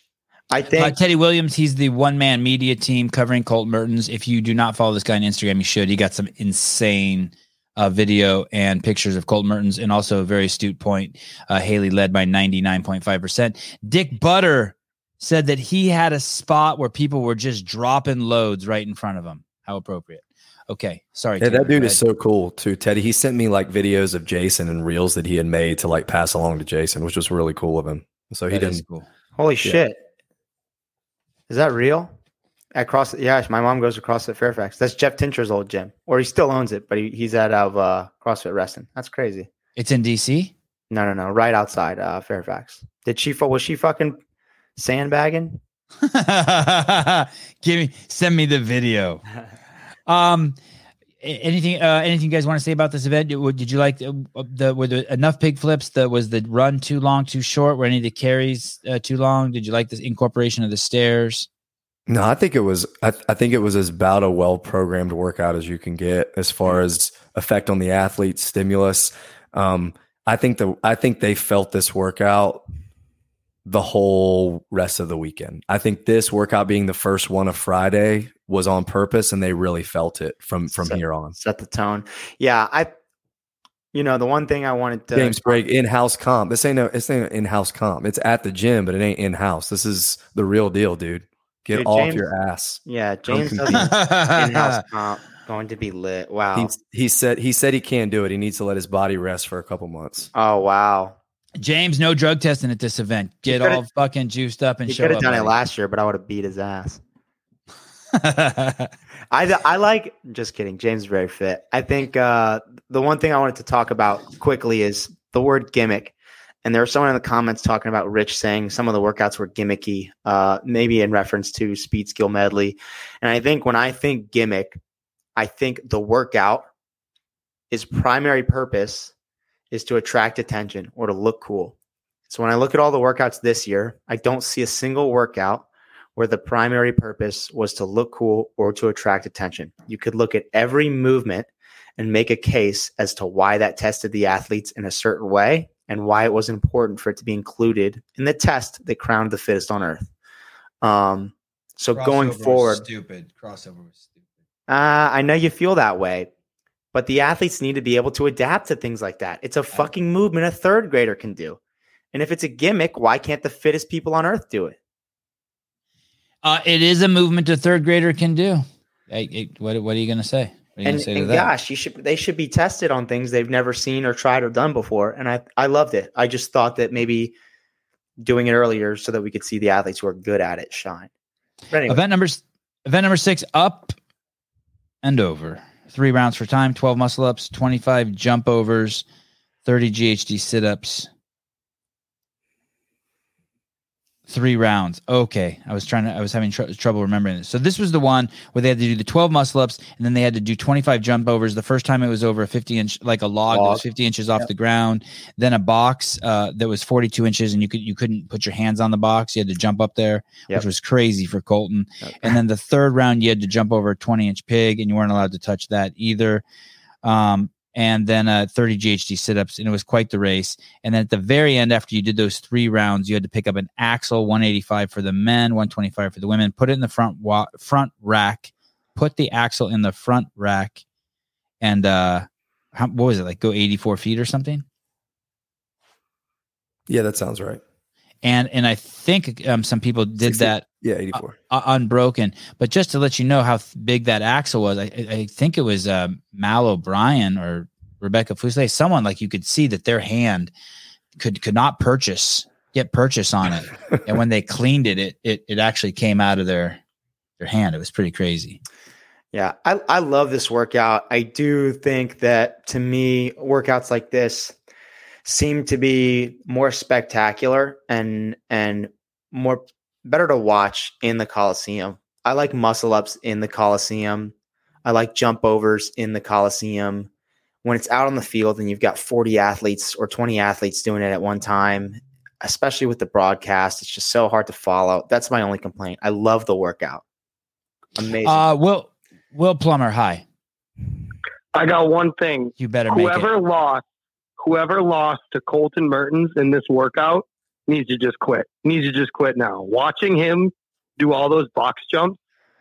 I Uh, think Teddy Williams, he's the one man media team covering Colt Mertens. If you do not follow this guy on Instagram, you should. He got some insane uh, video and pictures of Colt Mertens, and also a very astute point. Uh, Haley led by 99.5%. Dick Butter said that he had a spot where people were just dropping loads right in front of him. How appropriate. Okay. Sorry. Yeah, Taylor, that dude is so cool too, Teddy. He sent me like videos of Jason and reels that he had made to like pass along to Jason, which was really cool of him. So he That is didn't. cool. holy shit. Is that real? At cross yeah, my mom goes to CrossFit Fairfax. That's Jeff Tincher's old gym. Or he still owns it, but he, he's out of uh, CrossFit Wrestling. That's crazy. It's in DC. No, no, no. Right outside uh, Fairfax. Did she was she fucking sandbagging? Give me, send me the video. Um, anything, uh, anything you guys want to say about this event? Did did you like the, the were there enough pig flips? That was the run too long, too short? Were any of the carries uh, too long? Did you like this incorporation of the stairs? No, I think it was. I, I think it was as about a well programmed workout as you can get as far as effect on the athlete, stimulus. Um, I think the I think they felt this workout the whole rest of the weekend. I think this workout being the first one of Friday was on purpose, and they really felt it from from So- here on. Set the tone. Yeah, I you know, the one thing I wanted to James break in house comp. This ain't no this ain't in house comp. It's at the gym, but it ain't in house. This is the real deal, dude. Get Dude, off James- your ass. Yeah, James in-house comp going to be lit. Wow. He, he said he said he can't do it. He needs to let his body rest for a couple months. oh wow. James, no drug testing at this event. Get all fucking juiced up and He show could have up. done it last year, but I would have beat his ass. I I like just kidding. James is very fit. I think uh, the one thing I wanted to talk about quickly is the word gimmick. And there was someone in the comments talking about Rich saying some of the workouts were gimmicky, uh, maybe in reference to speed skill medley. And I think when I think gimmick, I think the workout is primary purpose is to attract attention or to look cool. So when I look at all the workouts this year, I don't see a single workout where the primary purpose was to look cool or to attract attention. You could look at every movement and make a case as to why that tested the athletes in a certain way and why it was important for it to be included in the test that crowned the fittest on earth. Um, so going forward, stupid crossover was stupid. uh, I know you feel that way, but the athletes need to be able to adapt to things like that. It's a fucking movement a third grader can do. And if it's a gimmick, why can't the fittest people on earth do it? Uh, it is a movement a third grader can do. Hey, hey, what, what are you going to say? What are you And, going to say to and gosh, you should they should be tested on things they've never seen or tried or done before. And I I loved it. I just thought that maybe doing it earlier so that we could see the athletes who are good at it shine. But anyway, Event numbers event number six up and over. Three rounds for time, 12 muscle ups, 25 jump overs, 30 GHD sit ups. Three rounds. Okay. I was trying to, I was having tr- trouble remembering this. So this was the one where they had to do the 12 muscle ups and then they had to do 25 jump overs. The first time it was over a 50 inch, like a log, that was 50 inches off the ground. Then a box uh, that was 42 inches and you could, you couldn't put your hands on the box. You had to jump up there, Yep. which was crazy for Colton. And then the third round, you had to jump over a 20 inch pig and you weren't allowed to touch that either. Um, and then uh, 30 GHD sit ups, and it was quite the race. And then at the very end, after you did those three rounds, you had to pick up an axle 185 for the men, 125 for the women, put it in the front wa- front rack, put the axle in the front rack, and uh, how, what was it like? Go 84 feet or something? Yeah, that sounds right. And and I think um, some people did 60. that Yeah, 84. uh, unbroken. But just to let you know how big that axle was, I, I I think it was uh, Mal O'Brien or Rebecca Fuselier, someone like you could see that their hand could could not purchase get purchase on it, and when they cleaned it, it it it actually came out of their their hand. It was pretty crazy. Yeah, I, I love this workout. I do think that to me, workouts like this seem to be more spectacular and and more better to watch in the Coliseum. I like muscle ups in the Coliseum. I like jump overs in the Coliseum. When it's out on the field and you've got 40 athletes or 20 athletes doing it at one time, especially with the broadcast, it's just so hard to follow. That's my only complaint. I love the workout. Amazing. Uh, Will Will Plummer, hi. I got one thing. You better make Whoever it. lost, whoever lost to Colton Mertens in this workout needs to just quit. Needs to just quit now. Watching him do all those box jumps,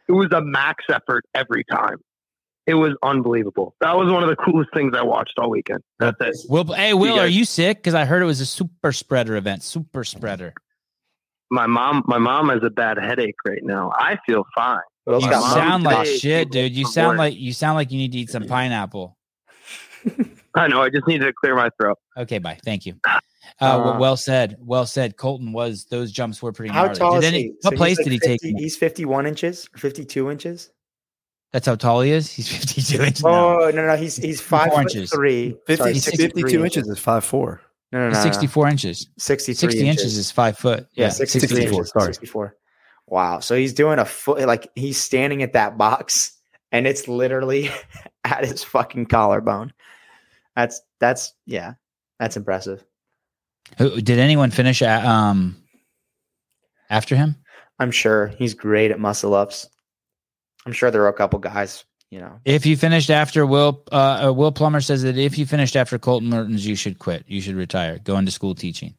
it was a max effort every time. It was unbelievable. That was one of the coolest things I watched all weekend. That's it. Will, hey, Will, guys- are you sick? Because I heard it was a super spreader event. Super spreader. My mom, my mom has a bad headache right now. I feel fine. You sound like shit, dude. You sound work. like you sound like you need to eat some pineapple. I know. I just needed to clear my throat. Okay, bye. Thank you. Uh, well, Uh, well said. Well said. Colton was those jumps were pretty How gnarly. tall Did is any- he? What So place like did he take? 50 He's 51 inches or 52 inches. That's how tall he is. He's fifty-two inches. Oh, no, no, no. He's he's five foot inches. three. 50, Sorry, he's 52 inches is 5'4. No, no, no, no. sixty-four inches. 63 Sixty inches. is five foot. yeah, Yeah, 63 64, inches. sorry. 64. Wow. So he's doing a foot, like he's standing at that box and it's literally at his fucking collarbone. That's, that's, yeah, that's impressive. Who- Did anyone finish a- um after him? I'm sure he's great at muscle ups. I'm sure there are a couple guys, you know. If you finished after Will, uh, uh, Will Plummer says that if you finished after Colton Mertens, you should quit. You should retire. Go into school teaching.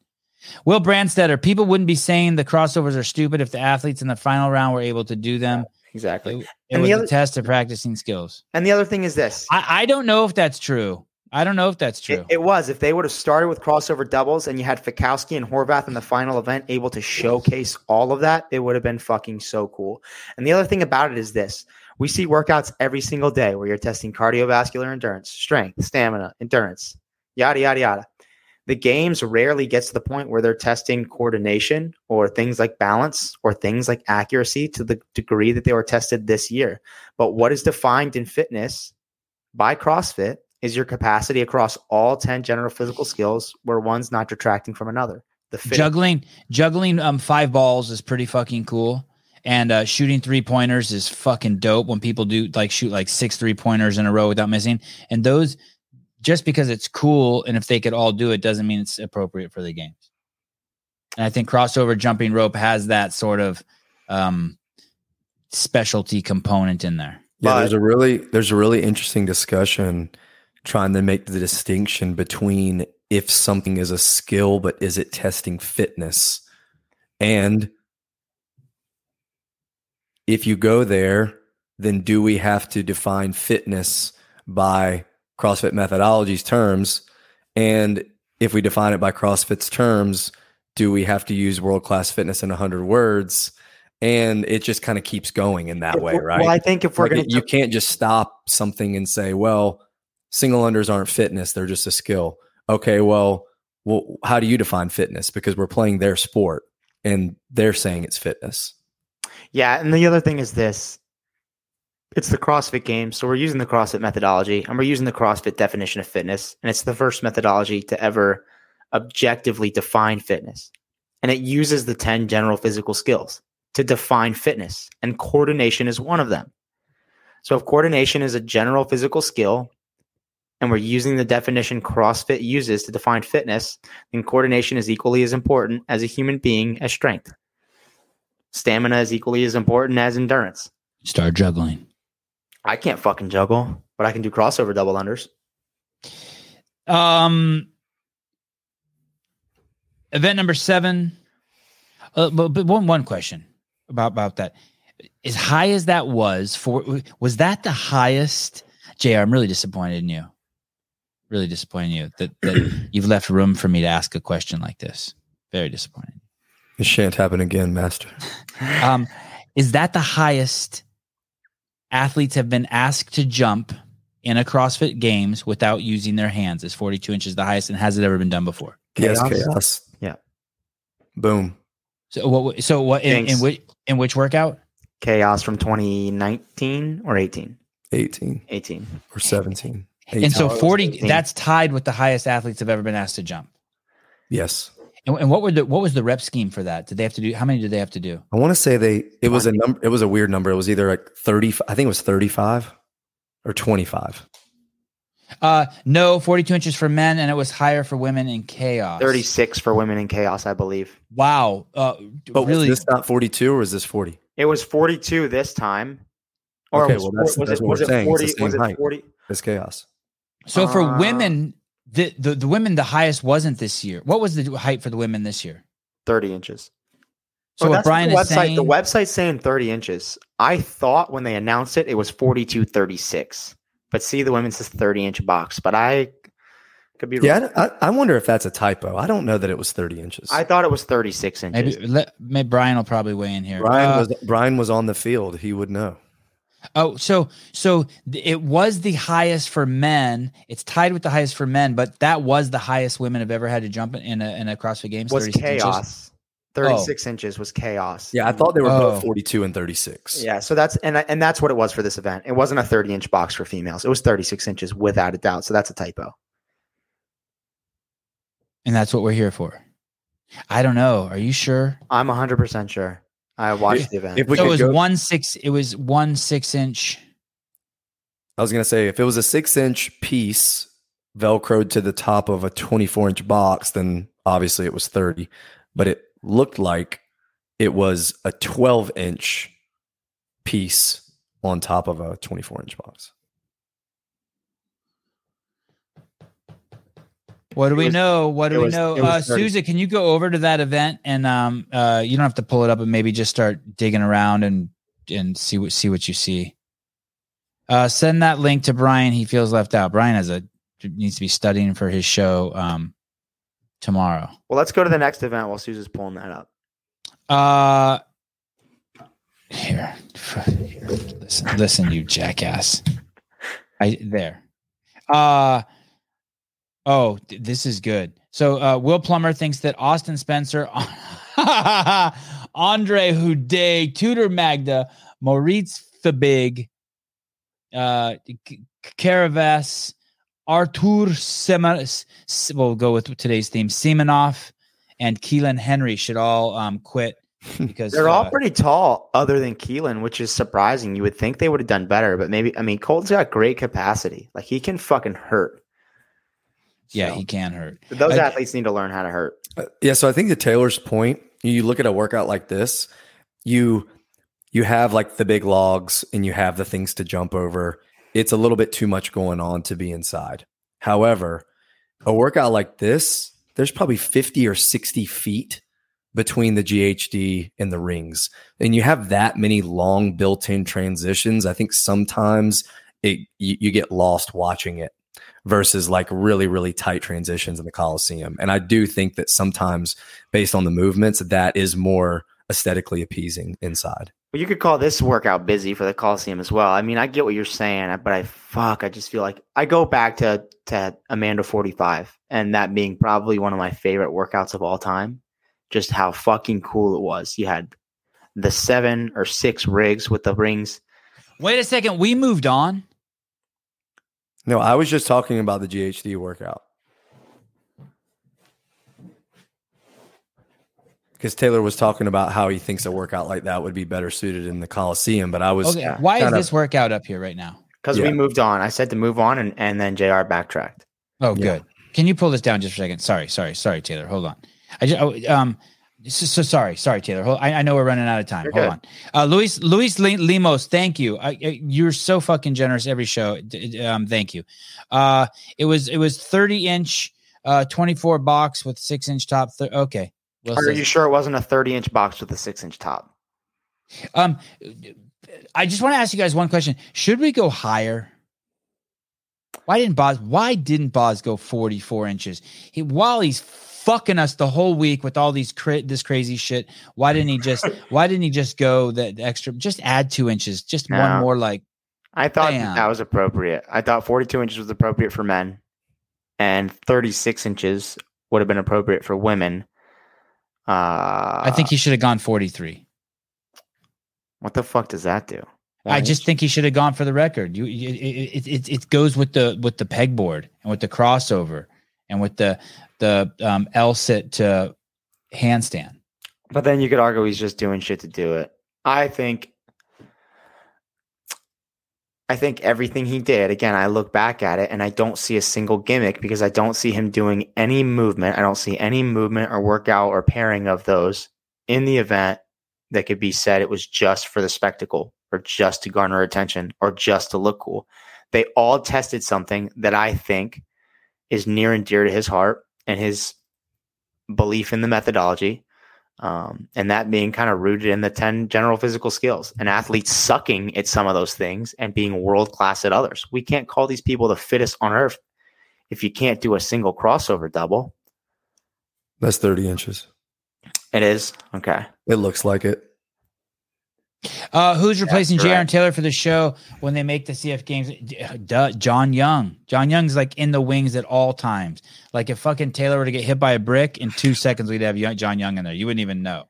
Will Brandstetter, people wouldn't be saying the crossovers are stupid if the athletes in the final round were able to do them. Exactly. It, it And was the a other- test of practicing skills. And the other thing is this I, I don't know if that's true. I don't know if that's true. It, it was. If they would have started with crossover doubles and you had Fikowski and Horvath in the final event able to showcase all of that, it would have been fucking so cool. And the other thing about it is this we see workouts every single day where you're testing cardiovascular endurance, strength, stamina, endurance, yada, yada, yada. The games rarely gets to the point where they're testing coordination or things like balance or things like accuracy to the degree that they were tested this year. But what is defined in fitness by CrossFit is your capacity across all 10 general physical skills where one's not detracting from another. The fit juggling juggling um five balls is pretty fucking cool. And uh, shooting three pointers is fucking dope when people do like shoot like six three pointers in a row without missing. And those, just because it's cool and if they could all do it, doesn't mean it's appropriate for the games. And I think crossover jumping rope has that sort of um, specialty component in there. Yeah, But- there's a really there's a really interesting discussion trying to make the distinction between if something is a skill, but is it testing fitness? And if you go there, then do we have to define fitness by CrossFit methodology's terms? And if we define it by CrossFit's terms, do we have to use world class fitness in 100 words? And it just kind of keeps going in that way, right? Well, I think if we're Like, going you can't just stop something and say, well, single unders aren't fitness, they're just a skill. Okay, well, well, how do you define fitness? Because we're playing their sport and they're saying it's fitness. Yeah, and the other thing is this. It's the CrossFit game, so we're using the CrossFit methodology and we're using the CrossFit definition of fitness, and it's the first methodology to ever objectively define fitness. And it uses the 10 general physical skills to define fitness, and coordination is one of them. So if coordination is a general physical skill, and we're using the definition CrossFit uses to define fitness, then coordination is equally as important as a human being as strength. Stamina is equally as important as endurance. Start juggling. I can't fucking juggle, but I can do crossover double unders. Um, event number seven. Uh, but, but one one question about about that. As high as that was for, was that the highest? Jr. I'm really disappointed in you. Really disappointing you that that you've left room for me to ask a question like this. Very disappointing. It shan't happen again, Master. Um, is that the highest athletes have been asked to jump in a CrossFit Games without using their hands? Is 42 inches the highest, and has it ever been done before? Yes, Chaos? chaos. Yeah. Boom. So what? So what? In, in which in which workout? Chaos from 2019 or 18? 18 18. or 17. And so 40 that's tied with the highest athletes have ever been asked to jump. Yes. And, and what were the what was the rep scheme for that? Did they have to do how many did they have to do? I want to say they it was a number it was a weird number. It was either like 30 I think it was 35 or 25. Uh no, 42 inches for men and it was higher for women in chaos. 36 for women in chaos, I believe. Wow. Uh But really was this not 42 or was this 40? It was 42 this time. Or Okay, was, well, that's- was that's it, what was we're it saying. It's 40? the Was it 40? It's chaos. So for Uh, women the, the the women the highest wasn't this year. What was the height for the women this year? 30 inches. So Oh, what that's Brian the is website, saying the website's saying 30 inches. I thought when they announced it, it was 42, 36. But see, the women's says 30 inch box. But I could be wrong. Yeah, I, I wonder if that's a typo. I don't know that it was 30 inches. I thought it was 36 inches. maybe let maybe Brian will probably weigh in here. Brian Uh, was Brian was on the field. He would know. Oh, so so it was the highest for men. It's tied with the highest for men, but that was the highest women have ever had to jump in, in a in a CrossFit Games. was 36 inches. chaos. 36 inches was chaos. Yeah, I thought they were Oh. both 42 and 36. Yeah, so that's and and that's what it was for this event. It wasn't a 30 inch box for females. It was 36 inches without a doubt. So that's a typo. and that's what we're here for. I don't know. Are you sure? I'm 100% sure. I watched the event. If we so it was go, one six. It was one six inch. I was gonna say if it was a six inch piece velcroed to the top of a 24 inch box, then obviously it was 30. But it looked like it was a 12 inch piece on top of a 24 inch box. What do It we was- know? What do we was- know? Uh, 30. Souza, can you go over to that event and um uh you don't have to pull it up, but maybe just start digging around and and see what see what you see. Uh, send that link to Brian. He feels left out. Brian has a needs to be studying for his show um tomorrow. well, let's go to the next event while Susan's pulling that up. Uh here, here. Listen, listen, you jackass. I there. Uh oh, th- this is good. So uh Will Plummer thinks that Austin Spencer, Andre Houdet, Tudor Magda, Moritz Fiebig, uh Caravas, Artur Semen we'll go with today's theme, Semenov, and Kealan Henry should all um quit because They're all uh, pretty tall, other than Kealan, which is surprising. You would think they would have done better, but maybe I mean Colton's got great capacity. Like he can fucking hurt. Yeah, So, he can hurt. those I- athletes need to learn how to hurt. Uh, Yeah, so I think to Taylor's point, you look at a workout like this, you you have like the big logs and you have the things to jump over. It's a little bit too much going on to be inside. However, a workout like this, there's probably 50 or 60 feet between the GHD and the rings. And you have that many long built-in transitions. I think sometimes it you, you get lost watching it versus like really really tight transitions in the coliseum and i do think that sometimes based on the movements that is more aesthetically appeasing inside But you could call this workout busy for the Coliseum as well. I mean, I get what you're saying, but I fuck, I just feel like I go back to to Amanda 45 and that being probably one of my favorite workouts of all time. Just how fucking cool it was. You had the seven or six rigs with the rings. Wait a second, we moved on. No i was just talking about the ghd workout because taylor was talking about how he thinks a workout like that would be better suited in the coliseum but i was Okay, why is kind of- this workout up here right now? Because Yeah. we moved on. I said to move on and, and then JR backtracked. Oh, Yeah. good. Can you pull this down just for a second? Sorry, sorry, sorry, Taylor. Hold on. I just oh, um. So, so sorry, sorry, Taylor. Hold, I, I know we're running out of time. You're Hold good. on, uh, Luis Luis Li- Limos. Thank you. You're so fucking generous every show. Um, thank you. Uh, it was it was 30 inch, uh, 24 box with six inch top. Th- okay. Will Are says- you sure it wasn't a 30 inch box with a six inch top? Um, I just want to ask you guys one question: Should we go higher? Why didn't Boz? Why didn't Boz go forty-four inches? He, while he's fucking us the whole week with all these cra- this crazy shit. Why didn't he just? Why didn't he just go the, extra? Just add two inches, just one more. Like I thought Damn. that was appropriate. I thought 42 inches was appropriate for men, and 36 inches would have been appropriate for women. Uh, I think he should have gone forty three. What the fuck does that do? I just think he should have gone for the record. You, you- it, it, it, it goes with the with the pegboard and with the crossover and with the the um, L sit to handstand. But then you could argue he's just doing shit to do it. I think I think everything he did, again, I look back at it and I don't see a single gimmick because I don't see him doing any movement. I don't see any movement or workout or pairing of those in the event that could be said it was just for the spectacle or just to garner attention or just to look cool. They all tested something that I think is near and dear to his heart and his belief in the methodology um, and that being kind of rooted in the 10 general physical skills and athletes sucking at some of those things and being world class at others. We can't call these people the fittest on earth if you can't do a single crossover double. That's 30 inches. It is okay. It looks like it. Uh, who's replacing correct. J.R. Taylor for the show when they make the CF games? Duh, John Young. John Young's like in the wings at all times. Like if fucking Taylor were to get hit by a brick in two seconds, we'd have Young- John Young in there. You wouldn't even know.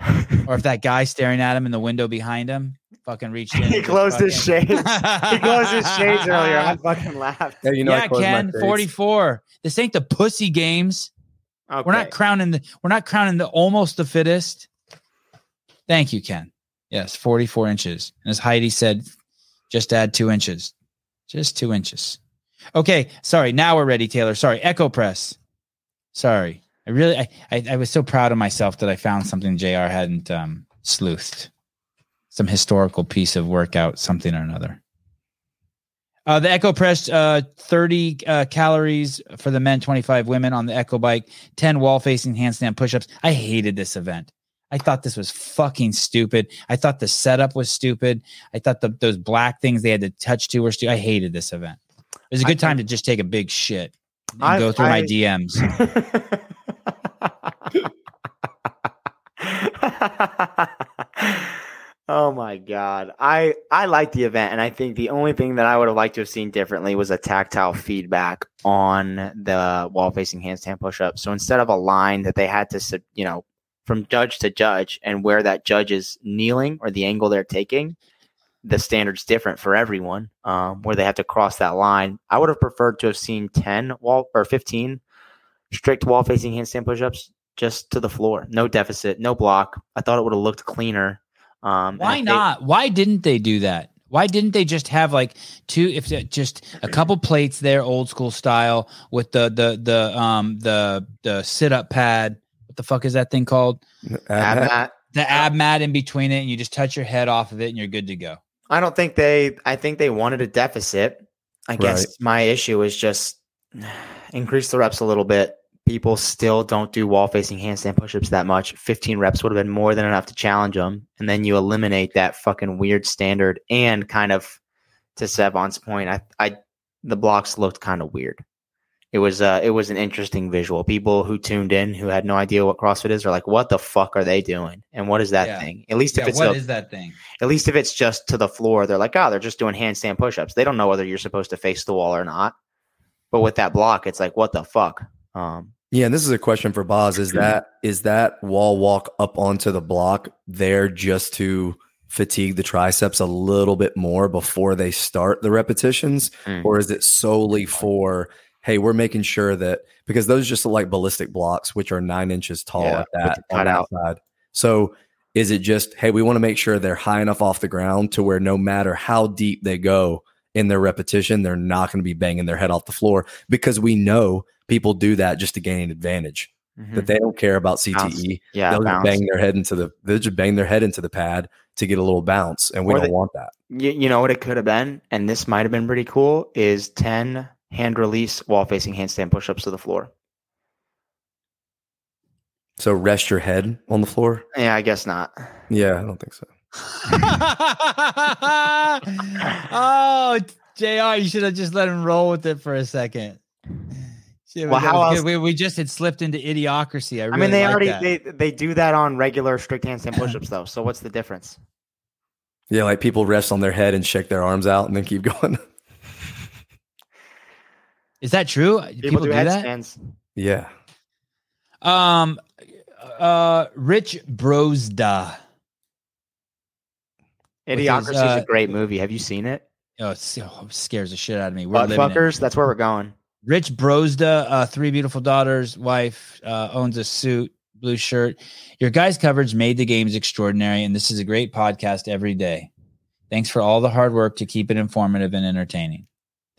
Or if that guy staring at him in the window behind him fucking reached in. he just closed his shades. he closed his shades earlier. I fucking laughed. Yeah, you know, yeah, close Ken, 44. This ain't the pussy games. Okay. We're not crowning the we're not crowning the almost the fittest. Thank you, Ken. Yes, 44 inches. And as Heidi said, just add two inches. Just two inches. Okay. Sorry. Now we're ready, Taylor. Sorry. Echo Press. Sorry. I really I, I, I was so proud of myself that I found something JR hadn't um sleuthed. Some historical piece of workout, something or another. Uh, the Echo Press, uh, 30 uh, calories for the men, 25 women on the Echo Bike, 10 wall facing handstand push ups. I hated this event. I thought this was fucking stupid. I thought the setup was stupid. I thought the, those black things they had to touch to were stupid. I hated this event. It was a good time to just take a big shit and I- go through my DMs. oh my god. I I like the event and I think the only thing that I would have liked to have seen differently was a tactile feedback on the wall facing handstand push up. So instead of a line that they had to you know from judge to judge and where that judge is kneeling or the angle they're taking the standard's different for everyone um, where they have to cross that line i would have preferred to have seen 10 wall or 15 strict wall facing handstand push-ups just to the floor no deficit no block i thought it would have looked cleaner um, Why if they- not? Why didn't they do that? Why didn't they just have like two, if just a couple plates there, old school style, with the the the um the the sit up pad? What the fuck is that thing called? Ab- that. The ab mat in between it, and you just touch your head off of it, and you're good to go. I don't think they. I think they wanted a deficit. I guess Right. my issue is just increase the reps a little bit. People still don't do wall facing handstand pushups that much. 15 reps would have been more than enough to challenge them. And then you eliminate that fucking weird standard and kind of to Sevan's point, I, I, the blocks looked kind of weird. It was, uh, it was an interesting visual. People who tuned in who had no idea what CrossFit is are like, what the fuck are they doing? And what is that Yeah. thing? At least if it's what a- is that thing? at least if it's just to the floor, they're like, oh, they're just doing handstand push-ups. They don't know whether you're supposed to face the wall or not. But with that block, it's like, what the fuck? Um, Yeah, and this is a question for Boz. Is that is that wall walk up onto the block there just to fatigue the triceps a little bit more before they start the repetitions? Mm. Or is it solely for, hey, we're making sure that because those just look like ballistic blocks, which are nine inches tall Yeah, at that that cutout. side. So is it just, hey, we want to make sure they're high enough off the ground to where no matter how deep they go in their repetition, they're not going to be banging their head off the floor because we know people do that just to gain an advantage. mhm. That they don't care about CTE. Bounce. yeah, They'll just bang their head into the they just bang their head into the pad to get a little bounce, and we Or don't want that. You, you know what it could have been, and this might have been pretty cool. Is ten hand release wall facing handstand push-ups to the floor. So rest your head on the floor. Yeah, I guess not. Yeah, I don't think so. oh, Jr. You should have just let him roll with it for a second. Shit, Well, that how else- We, we just had slipped into idiocracy. I, I mean, they like already that. they they do that on regular strict handstand push-ups though. So what's the difference? Yeah, like people rest on their head and shake their arms out and then keep going. Is that true? Do People, do, that? headstands. yeah. Um, uh, Rich Brosda. With his, Idiocracy is uh, a great movie. Have you seen it? Oh, it scares the shit out of me. We're Butt living it. fuckers. That's where we're going. Rich Brosda, uh, three beautiful daughters, wife, uh, owns a suit, blue shirt. Your guys' coverage made the games extraordinary, and this is a great podcast every day. Thanks for all the hard work to keep it informative and entertaining.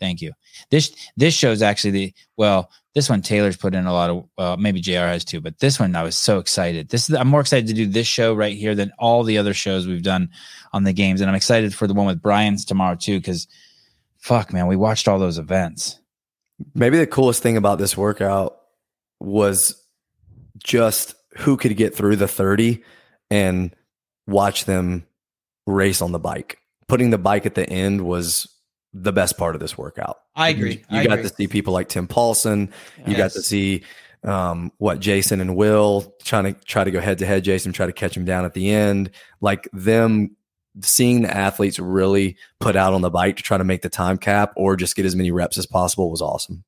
Thank you. This this show's actually the well. This one Taylor's put in a lot of. Well, maybe Jr. has too, but this one I was so excited. This is I'm more excited to do this show right here than all the other shows we've done on the games, and I'm excited for the one with Brian's tomorrow too. Because, fuck, man, we watched all those events. Maybe the coolest thing about this workout was just who could get through the 30 and watch them race on the bike. Putting the bike at the end was the best part of this workout. I agree. You, I got agree. to see people like Tim Paulson. You got to see um, what Jason and Will trying to try to go head to head. Jason try to catch him down at the end. Like them seeing the athletes really put out on the bike to try to make the time cap or just get as many reps as possible was awesome.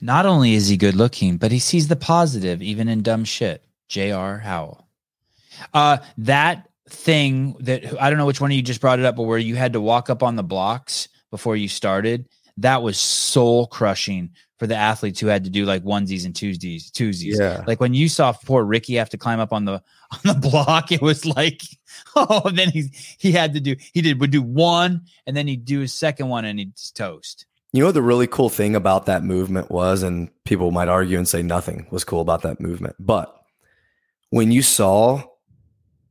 Not only is he good looking, but he sees the positive even in dumb shit. J.R. Howell. Uh, that thing that I don't know which one of you just brought it up, but where you had to walk up on the blocks before you started, that was soul crushing for the athletes who had to do like onesies and twosies, twosies. Yeah. Like when you saw poor Ricky have to climb up on the on the block, it was like, oh, then he he had to do he did would do one and then he'd do his second one and he'd toast. You know, the really cool thing about that movement was, and people might argue and say nothing was cool about that movement, but when you saw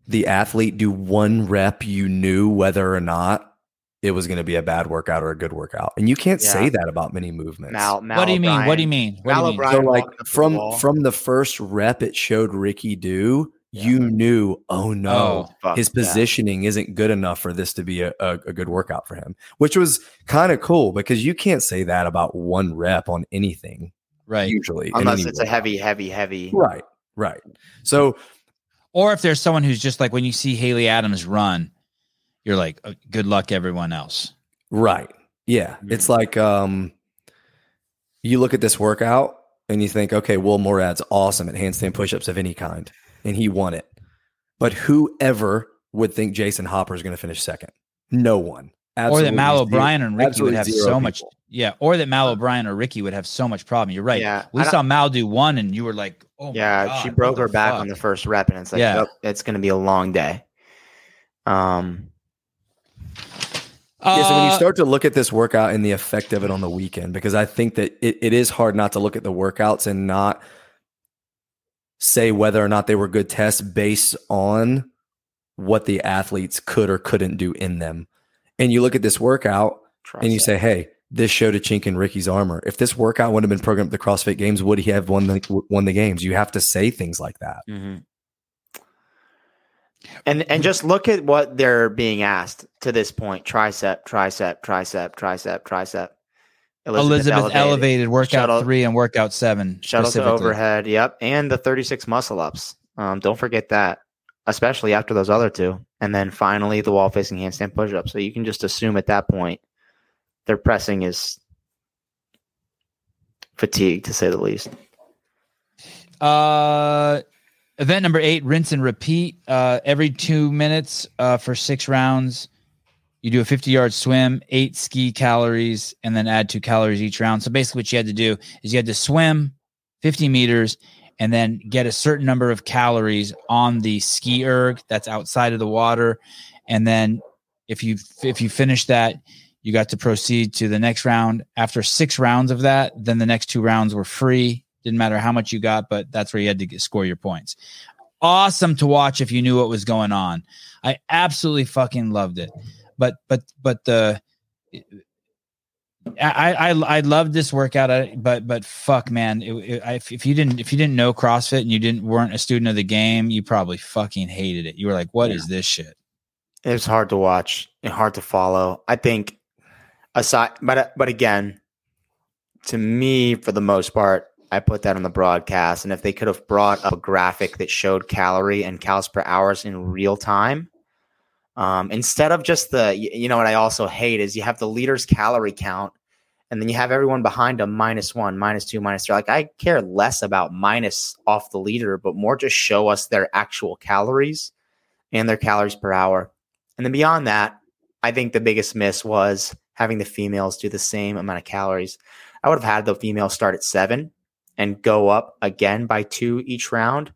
the athlete do one rep, you knew whether or not it was going to be a bad workout or a good workout. And you can't Yeah. say that about many movements. Mal, Mal what do you mean? What do you mean? What do you mean? So like up to the from from the first rep it showed Ricky do, you knew, oh no, Oh, fuck, his yeah. positioning isn't good enough for this to be a, a, a good workout for him, which was kind of cool because you can't say that about one rep on anything Right. usually. unless any it's a heavy, heavy, heavy. Right, right. So Or if there's someone who's just like when you see Haley Adams run, you're like, "Oh, good luck, everyone else. Right. Yeah. It's like um you look at this workout and you think, okay, Will Moorad's awesome at handstand push-ups of any kind, and he won it. But whoever would think Jason Hopper is going to finish second? No one. or that Mal O'Brien and Ricky would have zero so much. Yeah. Or that Mal O'Brien or Ricky would have so much problem. You're right. Yeah, We saw Mal do one and you were like, oh, my yeah, God, she broke her back fuck? on the first rep, and it's like, Yeah. yep, it's going to be a long day. Um, Yeah, so when you Uh, start to look at this workout and the effect of it on the weekend, because I think that it, it is hard not to look at the workouts and not say whether or not they were good tests based on what the athletes could or couldn't do in them. And you look at this workout and you tricep. say, hey, this showed a chink in Ricky's armor. If this workout would have been programmed at the CrossFit Games, would he have won the won the games? You have to say things like that. Mhm. And and just look at what they're being asked to this point: tricep, tricep, tricep, tricep, tricep. Elizabeth, elevated, workout Shuttle- three and workout seven. shuttle to overhead. Yep, and the 36 muscle ups. Um, don't forget that, especially after those other two, and then finally the wall facing handstand push up. So you can just assume at that point their pressing is fatigued, to say the least. Uh, event number eight, rinse and repeat. Uh, every two minutes uh, for six rounds. You do a 50 yard swim, eight ski calories, and then add two calories each round. So basically, what you had to do is you had to swim 50 meters and then get a certain number of calories on the ski erg that's outside of the water. And then if you if you finish that, you got to proceed to the next round. After six rounds of that, then the next two rounds were free. Didn't matter how much you got, but that's where you had to get, score your points. Awesome to watch if you knew what was going on. I absolutely fucking loved it. But but but the I I I loved this workout. But but fuck, man, it, it, I, if you didn't if you didn't know CrossFit and you didn't weren't a student of the game, you probably fucking hated it. You were like, "What is this shit?" It was hard to watch and hard to follow. I think aside, but but again, to me, for the most part, I put that on the broadcast. And if they could have brought up a graphic that showed calorie and calories per hours in real time, um, instead of just the, you know, what I also hate is you have the leader's calorie count and then you have everyone behind them minus one, minus two, minus three. Like I care less about minus off the leader, but more just show us their actual calories and their calories per hour. And then beyond that, I think the biggest miss was having the females do the same amount of calories. I would have had the females start at seven and go up again by two each round.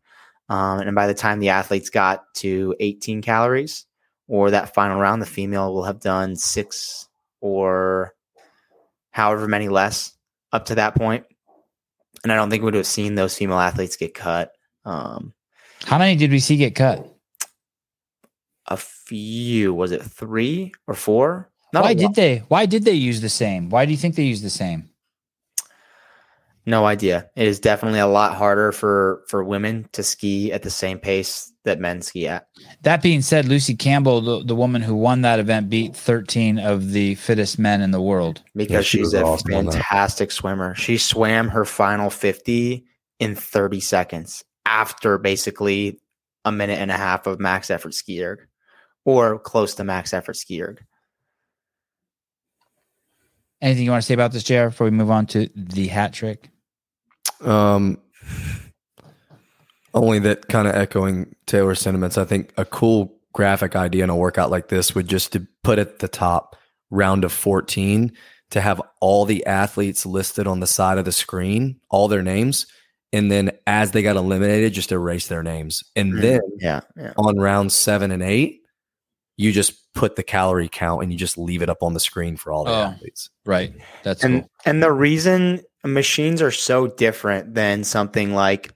Um, and by the time the athletes got to 18 calories or that final round, the female will have done six or however many less up to that point. And I don't think we would have seen those female athletes get cut. Um, How many did we see get cut? a few, was it three or four? Not Why did they? Why did they use the same? Why do you think they used the same? No idea. It is definitely a lot harder for for women to ski at the same pace that men ski at. That being said, Lucy Campbell, the, the woman who won that event, beat 13 of the fittest men in the world. because she she's a awesome fantastic swimmer. She swam her final 50 in 30 seconds after basically a minute and a half of max effort ski erg or close to max effort ski erg. Anything you want to say about this, JR, before we move on to the hat trick? Um, only that kind of echoing Taylor's sentiments. I think a cool graphic idea in a workout like this would just to put at the top round of 14 to have all the athletes listed on the side of the screen, all their names. And then as they got eliminated, just erase their names. And Mm. then Yeah. Yeah. on round seven and eight, you just put the calorie count and you just leave it up on the screen for all the Oh. athletes. Right. That's And cool. and the reason machines are so different than something like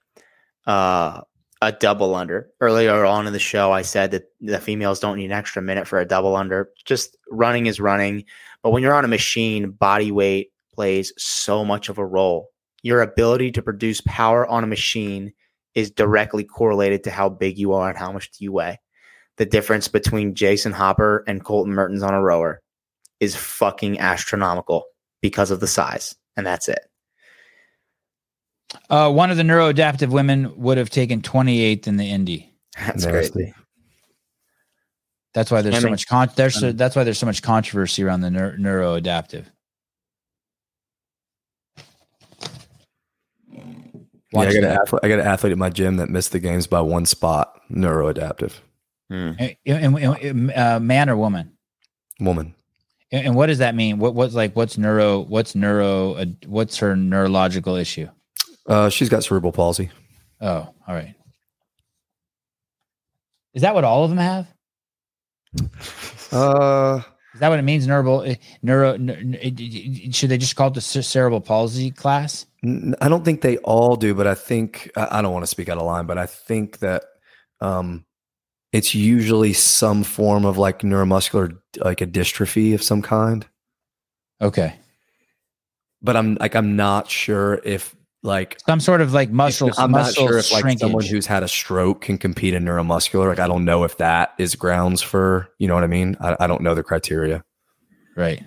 uh a double under. Earlier on in the show, I said that the females don't need an extra minute for a double under. Just running is running. But when you're on a machine, body weight plays so much of a role. Your ability to produce power on a machine is directly correlated to how big you are and how much do you weigh. The difference between Jason Hopper and Colton Mertens on a rower is fucking astronomical because of the size. And that's it. Uh, one of the neuroadaptive women would have taken 28th in the Indy. That's Nasty. crazy. That's why there's I so mean- much con- there's so, that's why there's so much controversy around the neur- neuroadaptive. Yeah, I got, an athlete, I got an athlete at my gym that missed the games by one spot, neuroadaptive Hmm. And- and- and- uh, man or woman? woman. And, and what does that mean? What what's like what's neuro what's neuro uh, what's her neurological issue? Uh, she's got cerebral palsy. Oh, all right. Is that what all of them have? Uh, Is that what it means? Neuro, neuro. ne- ne- should they just call it the cer- cerebral palsy class? n- I don't think they all do, but I think I I don't want to speak out of line, but I think that um, it's usually some form of like neuromuscular, like a dystrophy of some kind. Okay, But I'm like I'm not sure if like some sort of like muscle. I'm not muscle sure if like shrinkage. someone who's had a stroke can compete in neuromuscular. Like I don't know if that is grounds for you know what I mean. I, I don't know the criteria. Right.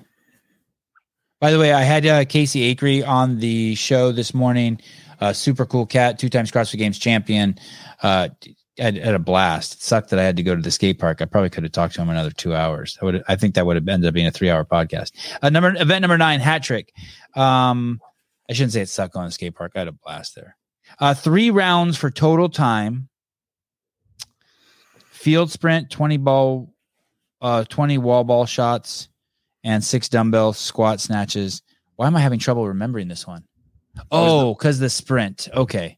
By the way, I had uh, Casey Akery on the show this morning. Uh, super cool cat, two times CrossFit Games champion. Uh, had, had a blast. It sucked that I had to go to the skate park. I probably could have talked to him another two hours. I would. I think that would have ended up being a three-hour podcast. Uh, number event number nine, hat trick. Um, I shouldn't say it sucked to the skate park. I had a blast there. Uh, three rounds for total time. Field sprint, twenty ball, uh, twenty wall ball shots and six dumbbell squat snatches. Why am I having trouble remembering this one? Oh, because the sprint. Okay.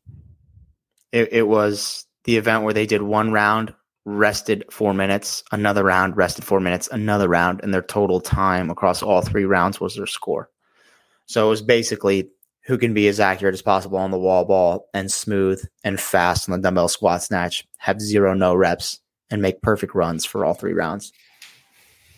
It, it was the event where they did one round, rested four minutes, another round, rested four minutes, another round, and their total time across all three rounds was their score. So it was basically who can be as accurate as possible on the wall ball and smooth and fast on the dumbbell squat snatch, have zero no reps, and make perfect runs for all three rounds.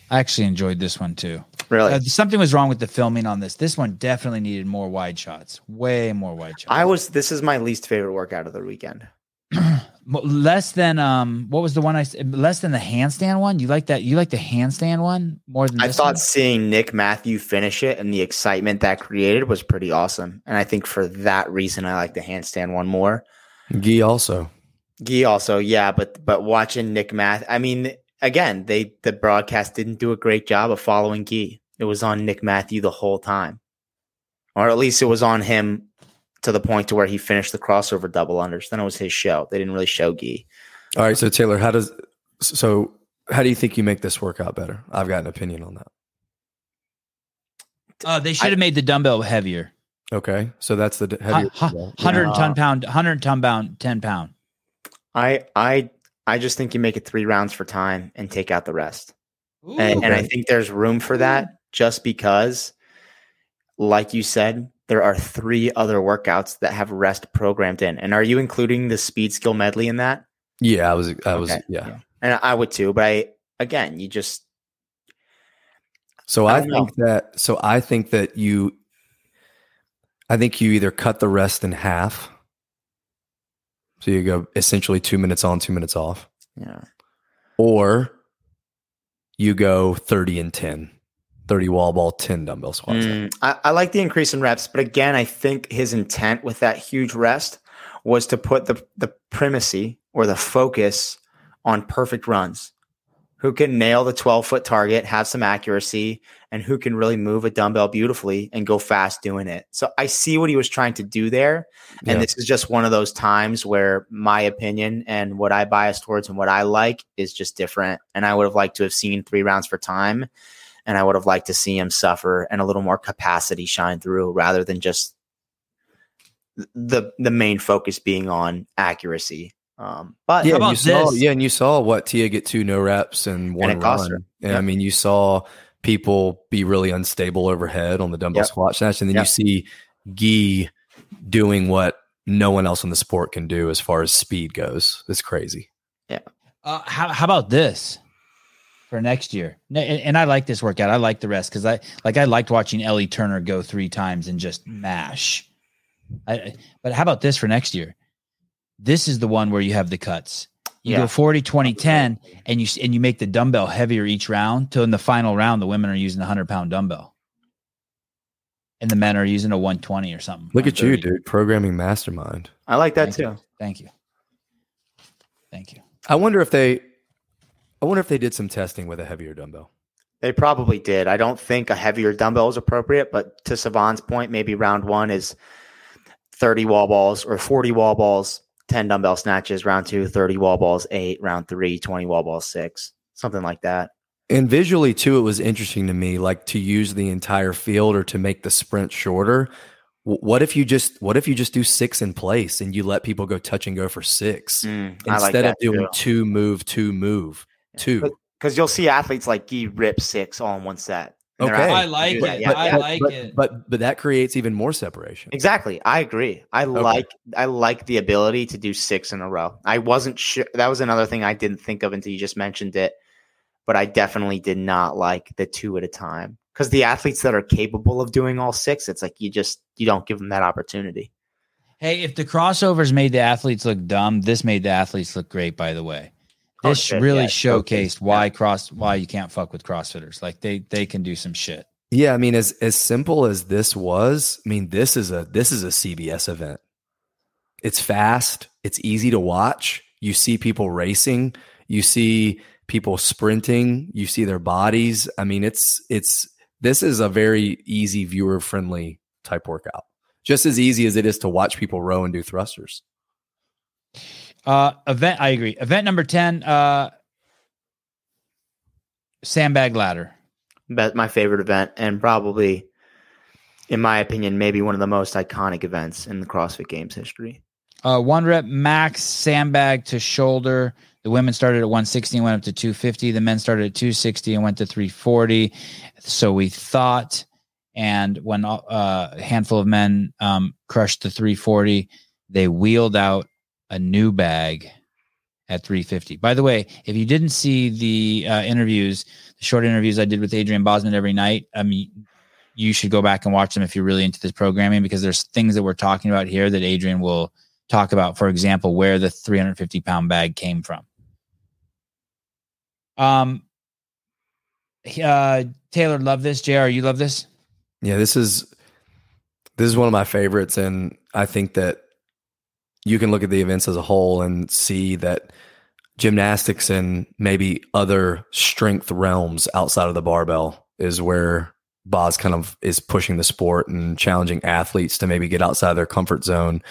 I actually enjoyed this one too. Really, Uh, something was wrong with the filming on this. This one definitely needed more wide shots. Way more wide shots. I was. This is my least favorite workout of the weekend. Mo- less than um what was the one I s- less than the handstand one? You like that? You like the handstand one more than I this thought one? seeing Nick Matthew finish it and the excitement that created was pretty awesome. And I think for that reason, I like the handstand one more. Gui also. Gui also, yeah, but but watching Nick Math, I mean, again, they the broadcast didn't do a great job of following Gui. It was on Nick Matthew the whole time, or at least it was on him to the point to where he finished the crossover double unders. Then it was his show. They didn't really show Gui. All right, so Taylor, how does so how do you think you make this work out better? I've got an opinion on that. Uh, they should have made the dumbbell heavier. Okay, so that's the heavier. Hu- hu- dumbbell. Hundred Yeah. ton pound, hundred ton pound, ten pound. I I I just think you make it three rounds for time and take out the rest. And, and I think there's room for that just because, like you said, there are three other workouts that have rest programmed in. And are you including the speed skill medley in that? Yeah, I was. I was. Okay, Yeah. And I would too. But I, again, you just, So I I, don't know. think that. So I think that you. I think you either cut the rest in half. So you go essentially two minutes on, two minutes off, yeah. or you go 30 and 10, 30 wall ball, 10 dumbbell squats. Mm, I, I like the increase in reps. But again, I think his intent with that huge rest was to put the, the primacy or the focus on perfect runs. Who can nail the 12 foot target, have some accuracy, and who can really move a dumbbell beautifully and go fast doing it. So I see what he was trying to do there. And Yeah. this is just one of those times where my opinion and what I bias towards and what I like is just different. And I would have liked to have seen three rounds for time. And I would have liked to see him suffer and a little more capacity shine through rather than just the the main focus being on accuracy. Um, but yeah, and you saw, this? yeah, and you saw what Tia get two no reps and one it cost her. run. And Yep. I mean, you saw people be really unstable overhead on the dumbbell Yep. squat snatch, and then Yep. you see Gui doing what no one else in the sport can do as far as speed goes. It's crazy. Yeah. Uh, how how about this for next year? And, and I like this workout. I like the rest because I like I liked watching Ellie Turner go three times and just mash. I, I- but how about this for next year? This is the one where you have the cuts. You Yeah. go 40, 20, 10, and you and you make the dumbbell heavier each round. Till in the final round, the women are using a hundred pound dumbbell, and the men are using a one twenty or something. Look at you, dude, programming mastermind. I like that Thank too. you. Thank you. Thank you. I wonder if they, I wonder if they did some testing with a heavier dumbbell. They probably did. I don't think a heavier dumbbell is appropriate, but to Sevan's point, maybe round one is 30 wall balls or 40 wall balls, 10 dumbbell snatches, round two, 30 wall balls, eight, round three, 20 wall balls, six, something like that. And visually too, it was interesting to me, like to use the entire field or to make the sprint shorter. What if you just what if you just do six in place and you let people go touch and go for six Mm, I like instead of doing too. two move, two move, two. Because you'll see athletes like Gui rip six all in one set. Okay. I like do that. it. Yeah, I like but, it. But but that creates even more separation. Exactly. I agree. I like I like the ability to do six in a row. I wasn't sure that was another thing I didn't think of until you just mentioned it. But I definitely did not like the two at a time. Because the athletes that are capable of doing all six, it's like you just you don't give them that opportunity. Hey, if the crossovers made the athletes look dumb, this made the athletes look great. By the way, this oh, shit, really yeah, showcased why cross why you can't fuck with CrossFitters. Like they they can do some shit. Yeah, I mean, as as simple as this was, I mean, this is a this is a CBS event. It's fast. It's easy to watch. You see people racing. You see people sprinting. You see their bodies. I mean, it's it's this is a very easy viewer friendly type workout. Just as easy as it is to watch people row and do thrusters. Uh, event, I agree. Event number ten, uh, sandbag ladder. But my favorite event and probably in my opinion, maybe one of the most iconic events in the CrossFit Games history. Uh, one rep max sandbag to shoulder. The women started at 160 and went up to 250. The men started at 260 and went to 340. So we thought. And when uh, a handful of men um, crushed the 340, they wheeled out a new bag at 350. By the way, if you didn't see the uh, interviews, the short interviews I did with Adrian Bozman every night, I mean, you should go back and watch them if you're really into this programming because there's things that we're talking about here that Adrian will talk about, for example, where the 350 pound bag came from. Um, uh, Taylor, love this. Jr., you love this? Yeah, this is this is one of my favorites, and I think that you can look at the events as a whole and see that gymnastics and maybe other strength realms outside of the barbell is where Boz kind of is pushing the sport and challenging athletes to maybe get outside their comfort zone.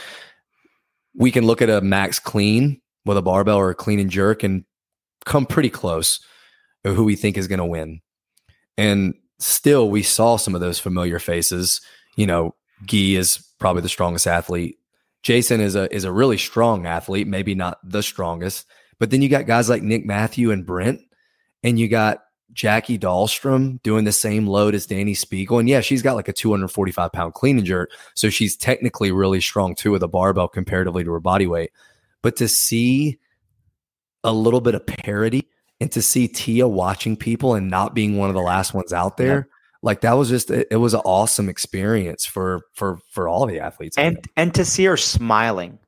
We can look at a max clean with a barbell or a clean and jerk and come pretty close of who we think is going to win. And still, we saw some of those familiar faces. You know, Guy is probably the strongest athlete. Jason is a is a really strong athlete, maybe not the strongest, but then you got guys like Nick Matthew and Brent, and you got Jackie Dahlstrom doing the same load as Dani Speegle. And yeah, she's got like a 245 pound clean and jerk. So she's technically really strong too with a barbell comparatively to her body weight. But to see a little bit of parity and to see Tia watching people and not being one of the last ones out there. Like that was just it, it, was an awesome experience for for for all the athletes. And and to see her smiling.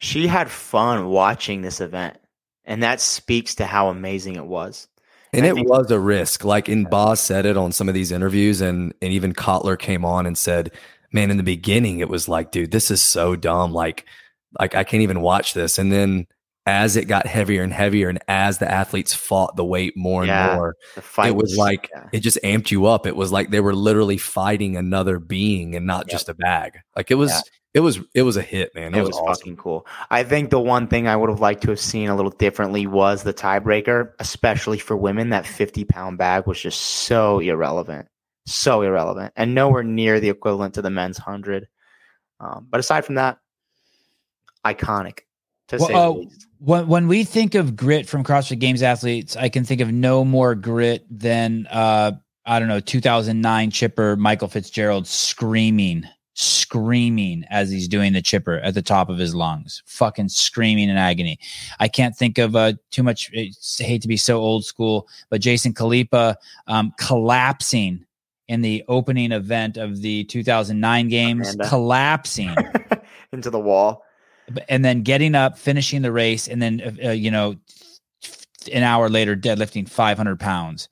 She had fun watching this event. And that speaks to how amazing it was. And it was a risk. Like in Boz said it on some of these interviews, and and even Cotler came on and said, Man, in the beginning, it was like, dude, this is so dumb. Like, like I can't even watch this. And then as it got heavier and heavier, and as the athletes fought the weight more and yeah, more, it was, was like yeah. it just amped you up. It was like they were literally fighting another being and not yep. just a bag. Like it was yeah. it was it was a hit, man. It, it was, was awesome. fucking cool. I think the one thing I would have liked to have seen a little differently was the tiebreaker, especially for women. That fifty pound bag was just so irrelevant, so irrelevant, and nowhere near the equivalent to the men's hundred. Um, but aside from that, iconic to well, say uh, when when we think of grit from CrossFit Games athletes, I can think of no more grit than uh, I don't know 2009 chipper Michael Fitzgerald screaming, screaming as he's doing the chipper at the top of his lungs, fucking screaming in agony. I can't think of uh, too much. I hate to be so old school, but Jason Khalipa um, collapsing in the opening event of the 2009 games, Amanda. collapsing into the wall and then getting up, finishing the race, and then uh, uh you know, an hour later, deadlifting 500 pounds.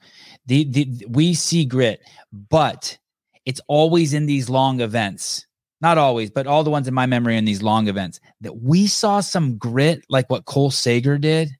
The, the we see grit, but it's always in these long events. Not always, but all the ones in my memory in these long events that we saw some grit, like what Cole Sager did,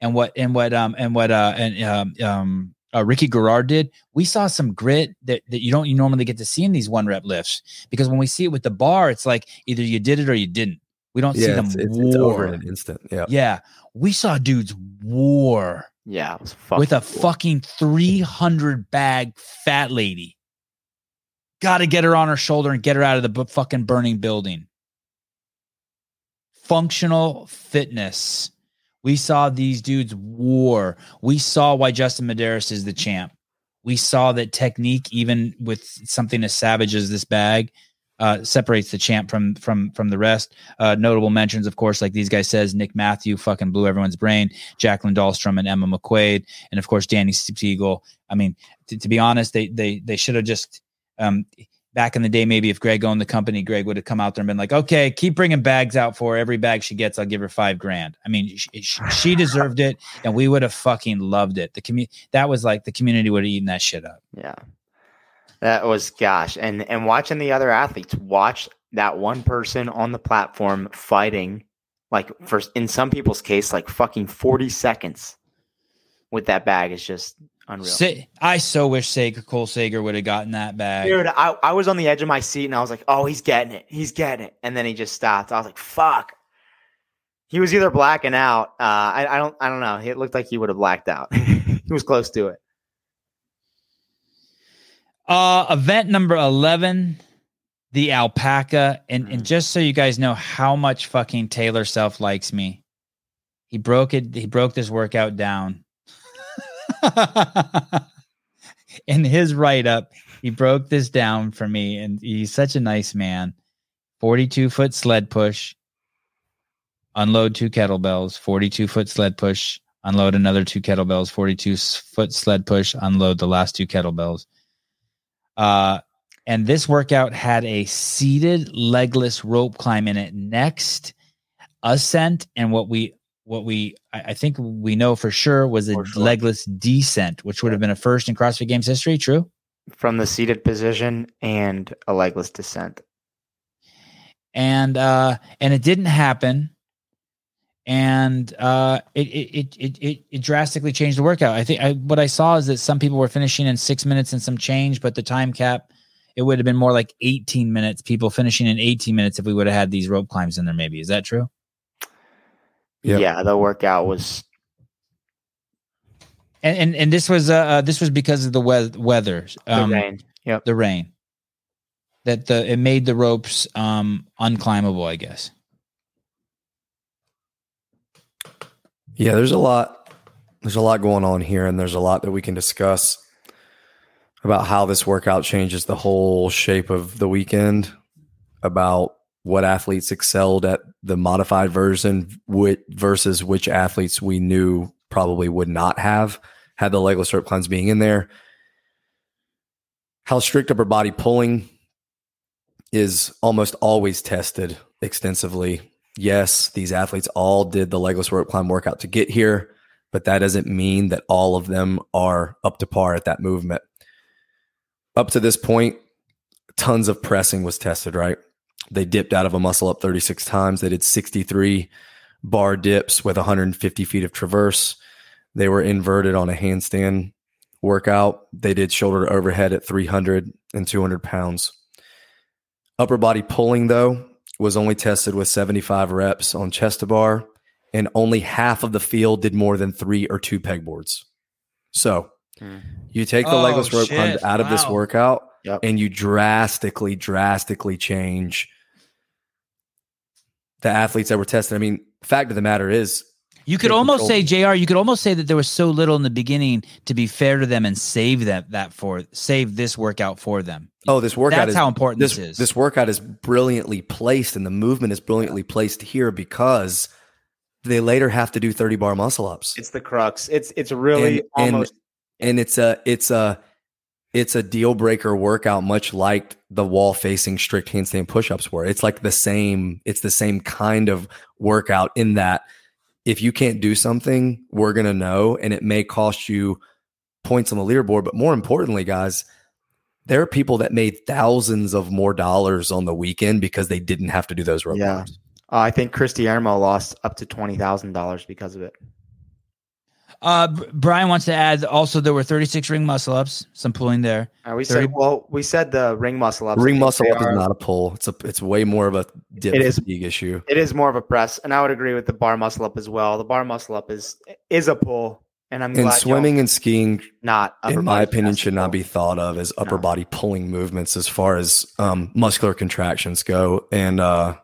and what and what um and what uh and um um uh, Ricky Garard did, we saw some grit that, that you don't you normally get to see in these one rep lifts. Because when we see it with the bar, it's like either you did it or you didn't. We don't yeah, see them it's, it's, it's, over in an instant. Yeah. Yeah. We saw dudes war. Yeah. with a cool. fucking 300 bag fat lady. Got to get her on her shoulder and get her out of the fucking burning building. Functional fitness. We saw these dudes war. We saw why Justin Medeiros is the champ. We saw that technique, even with something as savage as this bag, uh, separates the champ from from from the rest. Uh, notable mentions, of course, like these guys says, Nick Matthew fucking blew everyone's brain. Jacqueline Dahlstrom and Emma McQuaid, and of course Dani Speegle. I mean, t- to be honest, they they they should have just. Um, back in the day, maybe if Greg owned the company, Greg would have come out there and been like, "Okay, keep bringing bags out for her. every bag she gets. I'll give her five grand." I mean, she, she deserved it, and we would have fucking loved it. The community that was like the community would have eaten that shit up. Yeah, that was gosh, and and watching the other athletes watch that one person on the platform fighting, like for in some people's case, like fucking forty seconds with that bag is just unreal. Say, I so wish Sager Cole Sager would have gotten that bag, dude. I, I was on the edge of my seat and I was like, oh, he's getting it, he's getting it, and then he just stopped. I was like, fuck. He was either blacking out. Uh, I, I don't I don't know. It looked like he would have blacked out. he was close to it. Uh, event number 11, the alpaca. And, and mm. just so you guys know how much fucking Taylor Self likes me, he broke it. He broke this workout down. In his write up, he broke this down for me. And he's such a nice man. 42 foot sled push, unload two kettlebells, 42 foot sled push, unload another two kettlebells, 42 foot sled push, unload the last two kettlebells. Uh, and this workout had a seated legless rope climb in it next ascent and what we what we I, think we know for sure was a sure. legless descent, which would have been a first in CrossFit Games history. True. From the seated position and a legless descent. and uh and it didn't happen and uh it it it it, it, it drastically changed the workout i think I, what i saw is that some people were finishing in six minutes and some change but the time cap it would have been more like 18 minutes people finishing in 18 minutes if we would have had these rope climbs in there maybe is that true Yep. Yeah, the workout was and and, and this was uh, uh this was because of the we- weather the um rain. Yep. the rain that the it made the ropes um unclimbable i guess Yeah, there's a lot. There's a lot going on here, and there's a lot that we can discuss about how this workout changes the whole shape of the weekend. About what athletes excelled at the modified version versus which athletes we knew probably would not have had the legless rope climbs being in there. How strict upper body pulling is almost always tested extensively yes, these athletes all did the legless rope climb workout to get here, but that doesn't mean that all of them are up to par at that movement. Up to this point, tons of pressing was tested, right? They dipped out of a muscle up 36 times. They did 63 bar dips with 150 feet of traverse. They were inverted on a handstand workout. They did shoulder to overhead at 300 and 200 pounds. Upper body pulling, though, was only tested with 75 reps on chest to bar, and only half of the field did more than three or two pegboards. So Hmm. you take the Oh, legless rope shit. climbs out of this workout, Yep. and you drastically, drastically change the athletes that were tested. I mean, fact of the matter is, You could almost control. say, Jr. You could almost say that there was so little in the beginning to be fair to them and save that that for save this workout for them. oh, this workout That's is how important this this is. this workout is brilliantly placed, and the movement is brilliantly placed here because they later have to do 30 bar muscle ups. It's the crux. It's it's really And- and- almost and it's a it's a it's a deal breaker workout much like the wall facing strict handstand push-ups were it's like the same it's the same kind of workout in that if you can't do something we're going to know and it may cost you points on the leaderboard but more importantly guys there are people that made thousands of more dollars on the weekend because they didn't have to do those rope Yeah. uh, I think Kristi Eramo lost up to twenty thousand dollars because of it. Uh, Brian wants to add also there were 36 ring muscle ups, some pulling there. Uh, we 30 said well, we said the ring muscle ups. ring muscle they up is not a pull it's a it's way more of a dip It is. fatigue issue It is more of a press, and I would agree with the bar muscle up as well. The bar muscle up is is a pull, and I'm and glad swimming and skiing not upper in my opinion, should not be thought of as upper No. body pulling movements as far as um, muscular contractions go and uh,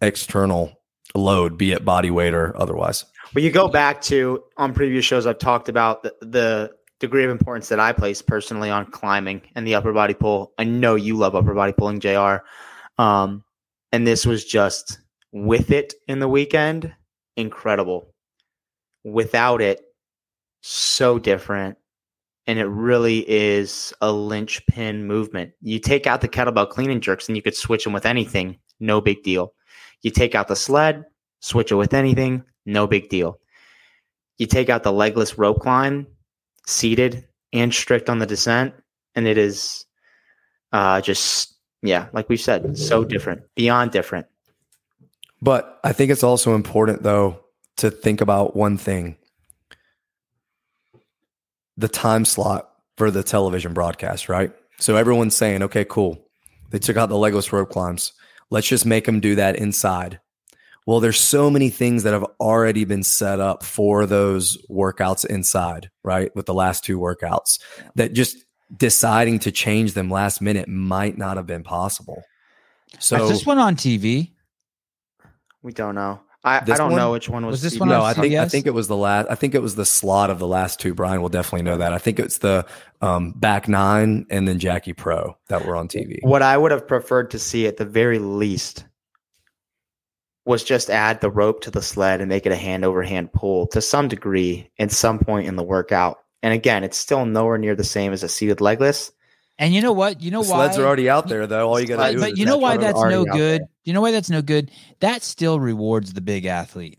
external load, be it body weight or otherwise. But you go back to on previous shows, I've talked about the, the degree of importance that I place personally on climbing and the upper body pull. I know you love upper body pulling, Jr. Um, and this was just with it in the weekend, incredible. Without it, so different. And it really is a linchpin movement. You take out the kettlebell clean and jerks, and you could switch them with anything, no big deal. You take out the sled, switch it with anything, no big deal. You take out the legless rope climb, seated and strict on the descent, and it is uh, just, yeah, like we said, so different, beyond different. But I think it's also important, though, to think about one thing the time slot for the television broadcast, right? So everyone's saying, okay, cool. They took out the legless rope climbs. Let's just make them do that inside. Well, there's so many things that have already been set up for those workouts inside, right? With the last two workouts that just deciding to change them last minute might not have been possible. So Was this one on TV? We don't know. I, I don't one? know which one was, Was this TV. one no, on I think I think it was the last. I think it was the slot of the last two. Brian will definitely know that. I think it's the um, back nine and then Jackie Pro that were on TV. What I would have preferred to see at the very least was just add the rope to the sled and make it a hand over hand pull to some degree at some point in the workout. And again, it's still nowhere near the same as a seated legless. And you know what? You know the why? sleds are already out there, though. All you got to But, do but is you know why that's no good? You know why that's no good? That still rewards the big athlete.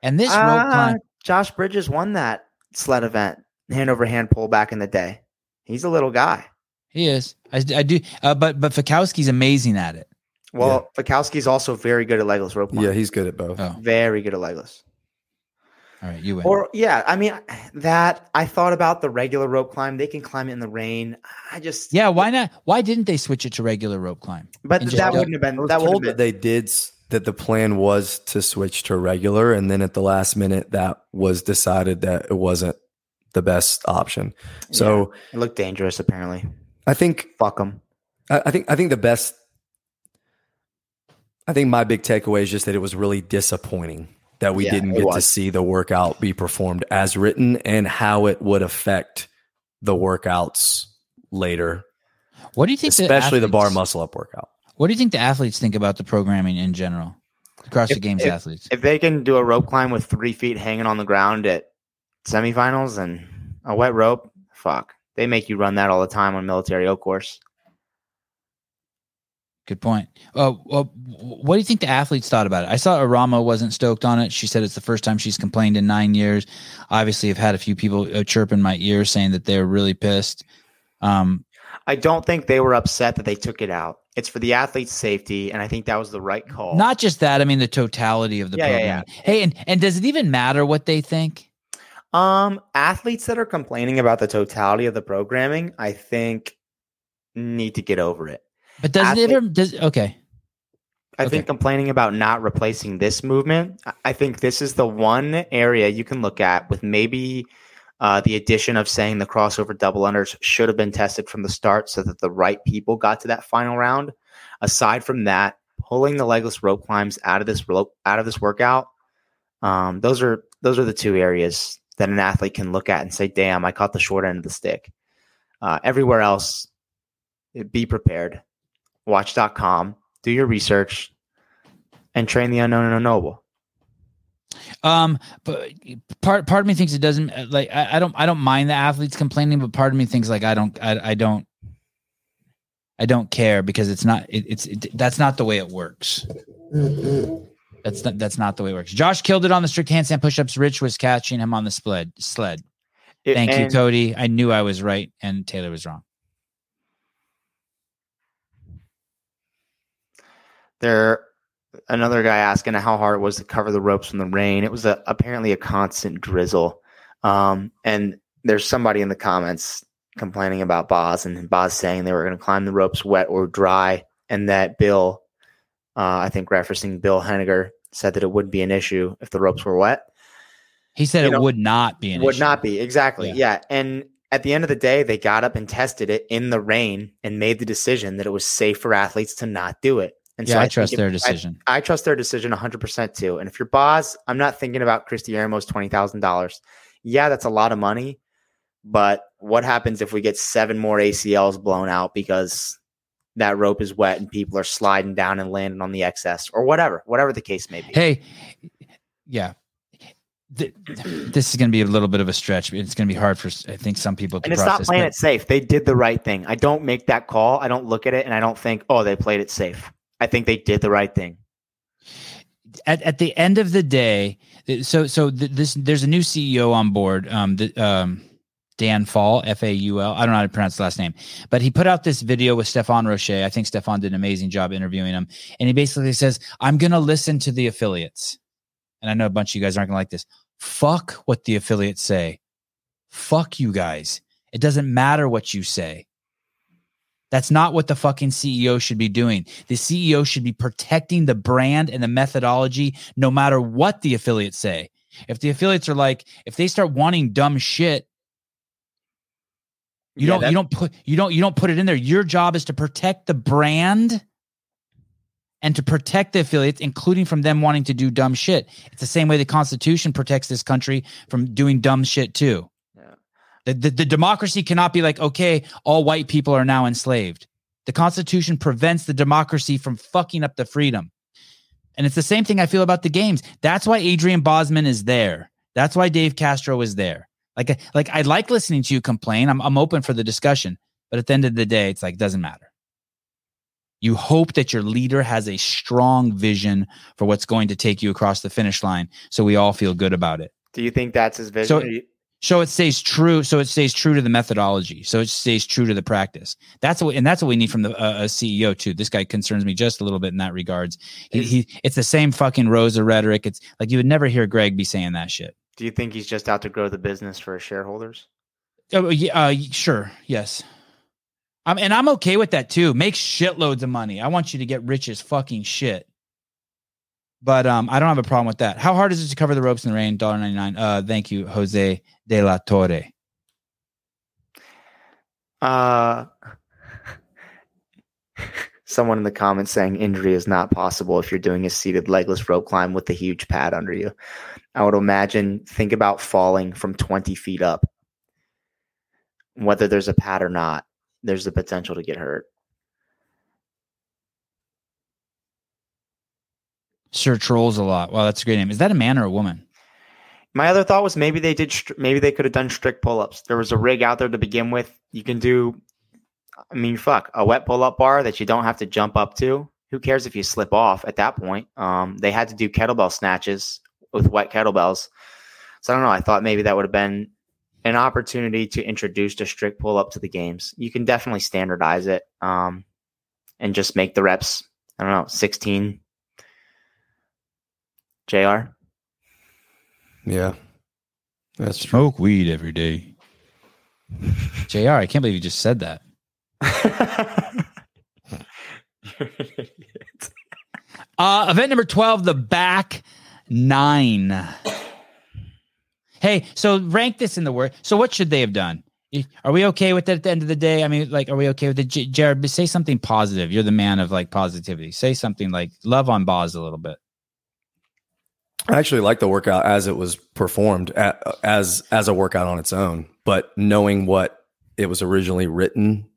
And this rope Ah, climb, Josh Bridges won that sled event, hand over hand pull back in the day. He's a little guy. he is. I, I do. Uh, but but Fikowski's amazing at it. Well, Fikowski's also very good at legless rope climb. Yeah, he's good at both. Oh, very good at legless. all right, you win. Or yeah, I mean that I thought about the regular rope climb. They can climb it in the rain. I just yeah, why not? Why didn't they switch it to regular rope climb? but and that just wouldn't have been I that would have told been that they did that the plan was to switch to regular, and then at the last minute, that was decided that it wasn't the best option. So it looked dangerous. Apparently, I think fuck them. I, I think I think the best. I think my big takeaway is just that it was really disappointing that we Yeah, didn't get to see the workout be performed as written and how it would affect the workouts later, What do you think? especially the, bar muscle up workout. What do you think the athletes think about the programming in general? Across the Games if- athletes. If they can do a rope climb with three feet hanging on the ground at semifinals and a wet rope, fuck, they make you run that all the time on military O course. Good point. Uh, well, what do you think the athletes thought about it? I saw Eramo wasn't stoked on it. She said it's the first time she's complained in nine years. Obviously, I've had a few people uh, chirp in my ear saying that they're really pissed. Um, I don't think they were upset that they took it out. It's for the athlete's safety, and I think that was the right call. Not just that. I mean, the totality of the Yeah, yeah, program. Hey, and and does it even matter what they think? Um, athletes that are complaining about the totality of the programming, I think, need to get over it. But does Athlete- it ever? Does okay? I Okay. think complaining about not replacing this movement, I- I think this is the one area you can look at with maybe uh, the addition of saying the crossover double unders should have been tested from the start so that the right people got to that final round. Aside from that, pulling the legless rope climbs out of this rope out of this workout, um, those are those are the two areas that an athlete can look at and say, "Damn, I caught the short end of the stick." Uh, everywhere else, be prepared. Watch.com, do your research, and train the unknown and unknowable. Um, but part part of me thinks it doesn't uh, like I, I don't I don't mind the athletes complaining, but part of me thinks like I don't I, I don't I don't care because it's not it, it's it, that's not the way it works. That's not that's not the way it works. Josh killed it on the strict handstand pushups. Rich was catching him on the sled sled. It- Thank you, Cody. I knew I was right and Taylor was wrong. There, another guy asking how hard it was to cover the ropes from the rain. It was a, apparently a constant drizzle. Um, and there's somebody in the comments complaining about Boz and Boz saying they were going to climb the ropes wet or dry, and that Bill, uh, I think referencing Bill Henniger, said that it wouldn't be an issue if the ropes were wet. He said You it know, would not be an would issue. not be exactly Yeah. yeah. and at the end of the day they got up and tested it in the rain and made the decision that it was safe for athletes to not do it and Yeah, I, think trust their I- decision. I, trust their decision 100% too and if you're Boz i'm not thinking about Kristi Eramo's $20000 yeah that's a lot of money but what happens if we get seven more acls blown out because that rope is wet and people are sliding down and landing on the excess or whatever whatever the case may be Hey, yeah. Th- This is going to be a little bit of a stretch. It's going to be hard for I think some people to And it's not playing it safe. They did the right thing. I don't make that call. I don't look at it and I don't think, oh, they played it safe. I think they did the right thing. at, at the end of the day, so so th- this there's a new CEO on board. Um, the, um, Dan Faul, F A U L. I don't know how to pronounce the last name, but he put out this video with Stefan Roche. I think Stefan did an amazing job interviewing him, and he basically says, "I'm going to listen to the affiliates." And I know a bunch of you guys aren't going to like this. Fuck what the affiliates say. Fuck you guys. It doesn't matter what you say. That's not what the fucking CEO should be doing. The CEO should be protecting the brand and the methodology no matter what the affiliates say. If the affiliates are like, if they start wanting dumb shit, you Yeah, don't that- you don't put you don't you don't put it in there. Your job is to protect the brand and to protect the affiliates, including from them wanting to do dumb shit. It's the same way the Constitution protects this country from doing dumb shit too. The, the, the democracy cannot be like, okay, all white people are now enslaved. The Constitution prevents the democracy from fucking up the freedom. And it's the same thing I feel about the games. That's why Adrian Bozman is there. That's why Dave Castro is there. Like, like I like listening to you complain. I'm, I'm open for the discussion. But at the end of the day, it's like, doesn't matter. You hope that your leader has a strong vision for what's going to take you across the finish line. So we all feel good about it. Do you think that's his vision? So- So it stays true. So it stays true to the methodology. So it stays true to the practice. That's what, and that's what we need from the uh, a CEO too. This guy concerns me just a little bit in that regards. He, he, it's the same fucking Rosa rhetoric. It's like you would never hear Greg be saying that shit. do you think he's just out to grow the business for his shareholders? Oh, yeah, uh, sure. Yes. Um, and I'm okay with that too. Make shitloads of money. I want you to get rich as fucking shit. But um, I don't have a problem with that. How hard is it to cover the ropes in the rain? Dollar ninety nine. Uh, thank you, Jose de la Torre. Uh, someone in the comments saying injury is not possible if you're doing a seated legless rope climb with a huge pad under you. I would imagine, think about falling from 20 feet up. Whether there's a pad or not, there's the potential to get hurt. Sir trolls a lot. Wow, that's a great name. Is that a man or a woman? My other thought was maybe they did, maybe they could have done strict pull ups. There was a rig out there to begin with. You can do, I mean, fuck, a wet pull up bar that you don't have to jump up to. Who cares if you slip off at that point? Um, they had to do kettlebell snatches with wet kettlebells. So I don't know. I thought maybe that would have been an opportunity to introduce a strict pull up to the games. You can definitely standardize it um, and just make the reps, I don't know, 16. JR? Yeah, that's true. Smoke weed every day. Jr. I can't believe you just said that. You're an idiot. Uh, event number 12, the back nine. Hey, so rank this in the word. So what should they have done? Are we okay with that at the end of the day? I mean, like, are we okay with it? J- Jared, say something positive. You're the man of like positivity. Say something like love on Boz a little bit. I actually like the workout as it was performed a- as as a workout on its own, but knowing what it was originally written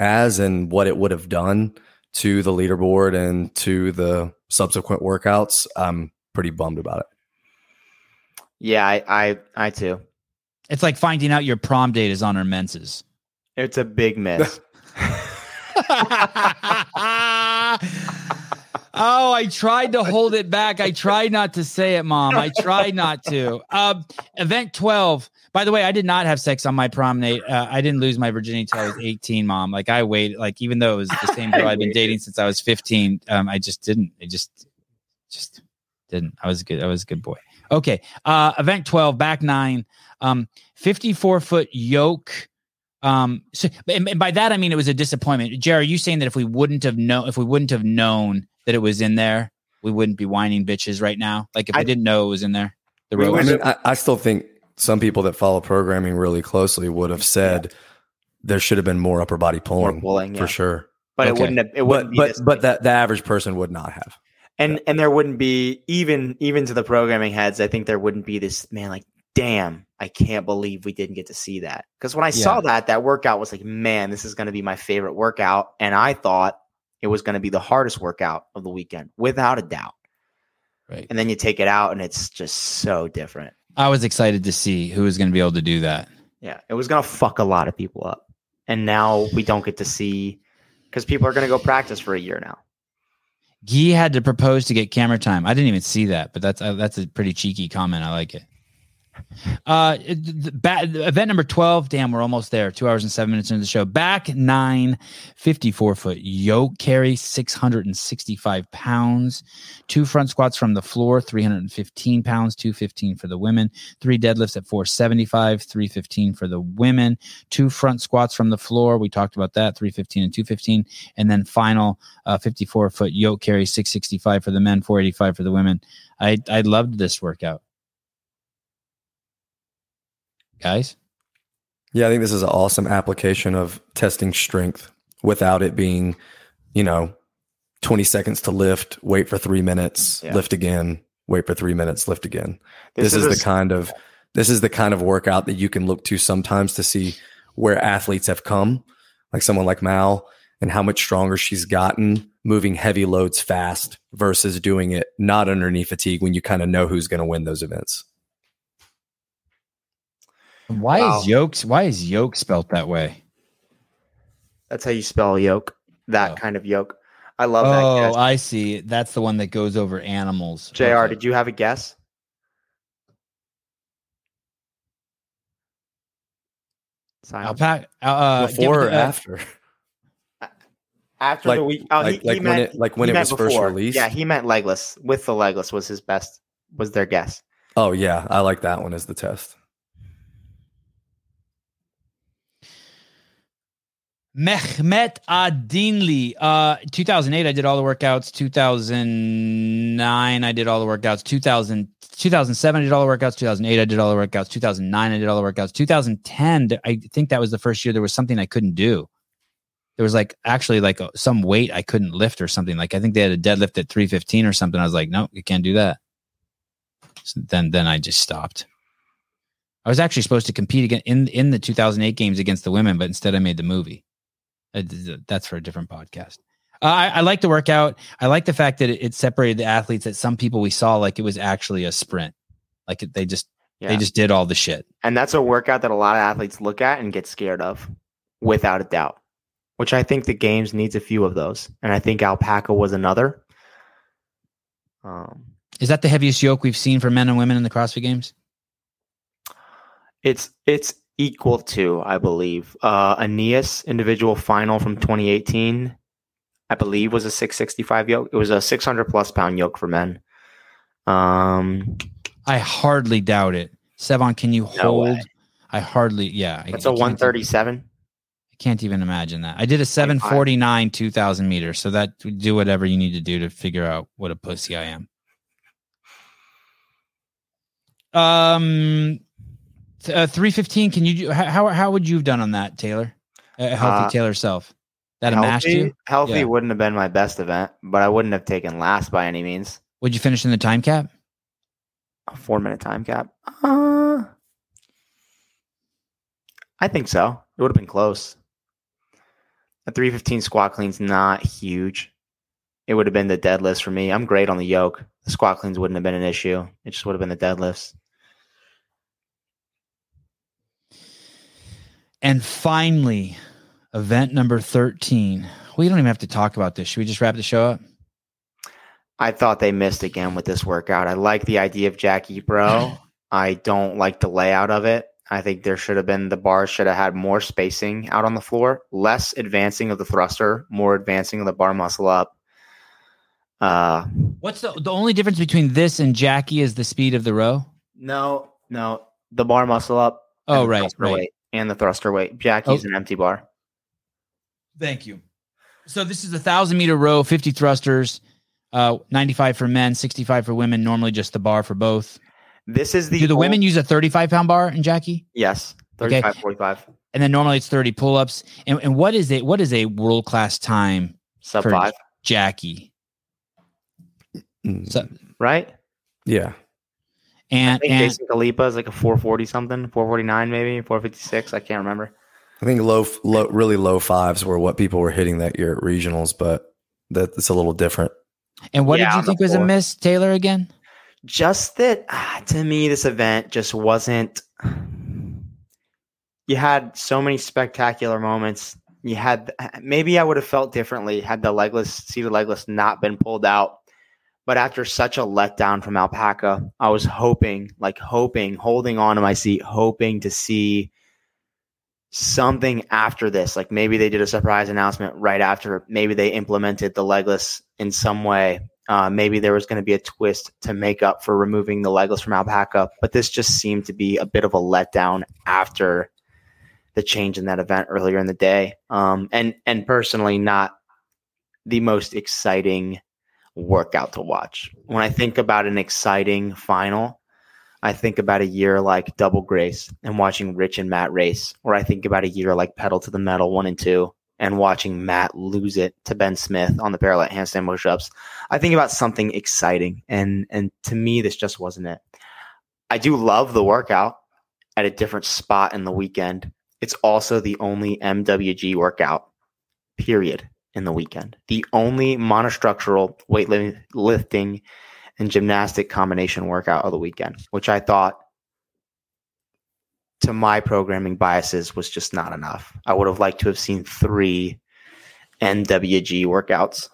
as and what it would have done to the leaderboard and to the subsequent workouts, I'm pretty bummed about it. Yeah, I, I, I too. It's like finding out your prom date is on her menses. It's a big miss. oh, I tried to hold it back. I tried not to say it, mom. I tried not to. Um, event 12. By the way, I did not have sex on my prom night. Uh, I didn't lose my virginity until I was 18, mom. Like I waited, like even though it was the same girl I'd been dating since I was 15, um, I just didn't. I just, just didn't. I was good. I was a good boy. Okay. Uh, event 12, back nine, um, 54 foot yoke. Um, so, and, and by that I mean it was a disappointment. Jerry, are you saying that if we wouldn't have known, if we wouldn't have known that it was in there, we wouldn't be whining bitches right now? Like if we I- didn't know it was in there, the road. I, mean, I, I still think some people that follow programming really closely would have said there should have been more upper body pulling, pulling, yeah. for sure. but it wouldn't have, it wouldn't But be but but big. that the average person would not have. and and there wouldn't be even even to the programming heads, I think there wouldn't be this man like, damn, I can't believe we didn't get to see that. Because when I saw that, that workout was like, man, this is gonna be my favorite workout. And I thought it was gonna be the hardest workout of the weekend, without a doubt. Right. And then you take it out and it's just so different. I was excited to see who was going to be able to do that. Yeah, it was gonna fuck a lot of people up, and now we don't get to see because people are gonna go practice for a year now. Gui had to propose to get camera time. I didn't even see that, but that's uh, that's a pretty cheeky comment. I like it. Uh, event number 12. Damn, we're almost there. Two hours and seven minutes into the show. Back nine, 54 foot yoke carry, 665 pounds. Two front squats from the floor, 315 pounds, 215 for the women. Three deadlifts at 475, 315 for the women. Two front squats from the floor. We talked about that, 315 and 215. And then final uh, 54 foot yoke carry, 665 for the men, 485 for the women. I, I loved this workout. Guys? Yeah, I think this is an awesome application of testing strength without it being, you know, 20 seconds to lift, wait for three minutes, Yeah. lift again, wait for three minutes, lift again. This, is, a the s- kind of this is the kind of workout that you can look to sometimes to see where athletes have come, like someone like Mal, and how much stronger she's gotten moving heavy loads fast versus doing it not underneath fatigue when you kind of know who's going to win those events. Why Wow. is yoke why is yoke spelt that way? That's how you spell yoke. That Oh. kind of yoke. I love that. Oh, guess. I see. That's the one that goes over animals. Jr. Okay. Did you have a guess? Silence. Alpaca, uh, Before me or uh, after? After like- the week, oh, like- he, like he when meant, it- like when he it meant was first released? Yeah, he meant legless. With the legless was his best. Was their guess? Oh yeah, I like that one as the test. Mehmet Adinli. Uh, 2008, I did all the workouts. 2009, I did all the workouts. 2000, 2007, I did all the workouts. 2008, I did all the workouts. 2009, I did all the workouts. 2010, I think that was the first year there was something I couldn't do. There was like actually like a, some weight I couldn't lift or something. Like I think they had a deadlift at 315 or something. I was like, no, you can't do that. So then, then I just stopped. I was actually supposed to compete again in in the 2008 games against the women, but instead I made the movie. Uh, th- That's for a different podcast. Uh, I, I like the workout. I like the fact that it, it separated the athletes. That some people we saw like it was actually a sprint, like it, they just Yeah. they just did all the shit. and that's a workout that a lot of athletes look at and get scared of, without a doubt. Which I think the games needs a few of those, and I think alpaca was another. Um, Is that the heaviest yoke we've seen for men and women in the CrossFit Games? it's it's equal to, I believe, uh, Aeneas individual final from 2018. I believe was a 665 yoke. It was a 600 plus pound yoke for men. Um, I hardly doubt it. Sevan, can you No hold? way. I hardly, yeah. I a can't even- 137. I can't even imagine that. I did a 749 2000 meters. So that do whatever you need to do to figure out what a pussy I am. Um, uh, 315. Can you do, how, how would you have done on that, Taylor? A healthy Uh, Taylor self. That you? healthy Yeah. wouldn't have been my best event, but I wouldn't have taken last by any means. Would you finish in the time cap? A four minute time cap. Uh, I think so. It would have been close. A 315 squat clean's not huge. It would have been the deadlifts for me. I'm great on the yoke. The squat cleans wouldn't have been an issue. It just would have been the deadlifts. And finally, event number 13. We don't even have to talk about this. Should we just wrap the show up? I thought they missed again with this workout. I like the idea of Jackie Pro. I don't like the layout of it. I think there should have been the bar should have had more spacing out on the floor, less advancing of the thruster, more advancing of the bar muscle up. Uh, What's the the only difference between this and Jackie is the speed of the row? no, no, the bar muscle up. Oh, right, right. weight, and the thruster weight. Jackie's Oh. an empty bar. Thank you. So this is a thousand meter row, 50 thrusters, uh, 95 for men, 65 for women, normally just the bar for both. This is the Do the old- women use a 35 pound bar in Jackie? Yes, Okay. 35, 45, And then normally it's 30 pull ups. And, and what is it? What is a world class time sub for five, Jackie? Mm, So, right? yeah, I think and Jason Khalipa is like a 440 something, 449 maybe, 456. I can't remember. I think low, low, really low fives were what people were hitting that year at regionals, but that's a little different. and what Yeah, did you think was a miss, Taylor? Again? just that ah, to me this event just wasn't you had so many spectacular moments you had maybe i would have felt differently had the legless seated legless not been pulled out but after such a letdown from alpaca i was hoping like hoping holding on to my seat hoping to see something after this. Like maybe they did a surprise announcement right after. Maybe they implemented the legless in some way. Uh, maybe there was going to be a twist to make up for removing the legless from alpaca, but this just seemed to be a bit of a letdown after the change in that event earlier in the day. Um, and and personally, not the most exciting workout to watch. When I think about an exciting final, I think about a year like Double Grace and watching Rich and Matt race, or I think about a year like Pedal to the Metal one and two and watching Matt lose it to Ben Smith on the parallel handstand push-ups. I think about something exciting, and and to me, this just wasn't it. I do love the workout at a different spot in the weekend. It's also the only MWG workout, period, in the weekend. The only monostructural weightlifting and gymnastic combination workout of the weekend, which I thought to my programming biases was just not enough. I would have liked to have seen three MWG workouts.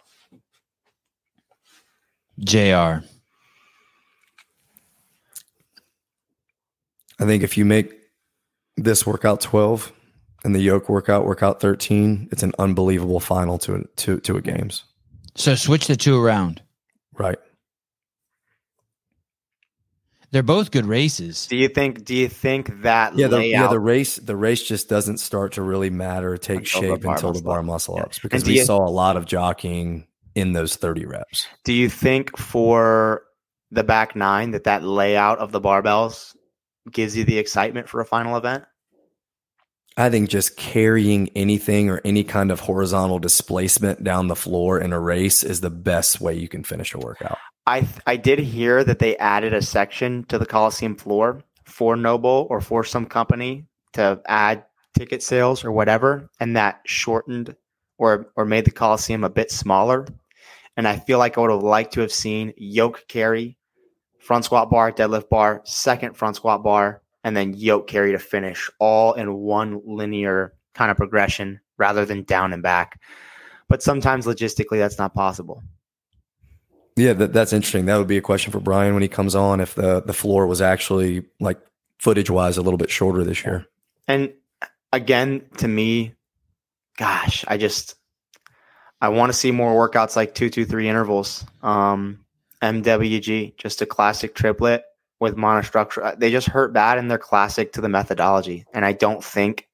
Jr. I think if you make this workout 12 and the yoke workout workout 13, it's an unbelievable final to a, to to a games. So switch the two around. Right. They're both good races. Do you think? Do you think that Yeah, the, layout? yeah, the race the race just doesn't start to really matter, take Until shape bar until the muscle bar ups. muscle Yeah. ups because we you- saw a lot of jockeying in those 30 reps. do you think for the back nine that that layout of the barbells gives you the excitement for a final event? I think just carrying anything or any kind of horizontal displacement down the floor in a race is the best way you can finish a workout. I I did hear that they added a section to the Coliseum floor for NOBULL or for some company to add ticket sales or whatever, and that shortened or or made the Coliseum a bit smaller. And I feel like I would have liked to have seen yoke carry, front squat bar, deadlift bar, second front squat bar, and then yoke carry to finish all in one linear kind of progression rather than down and back. But sometimes logistically that's not possible. Yeah, that, that's interesting. That would be a question for Brian when he comes on if the the floor was actually like footage wise a little bit shorter this year. And again, to me, gosh, I just I want to see more workouts like two two three intervals. Um, MWG, just a classic triplet with monostructure. Uh, they just hurt bad and they're classic to the methodology. And I don't think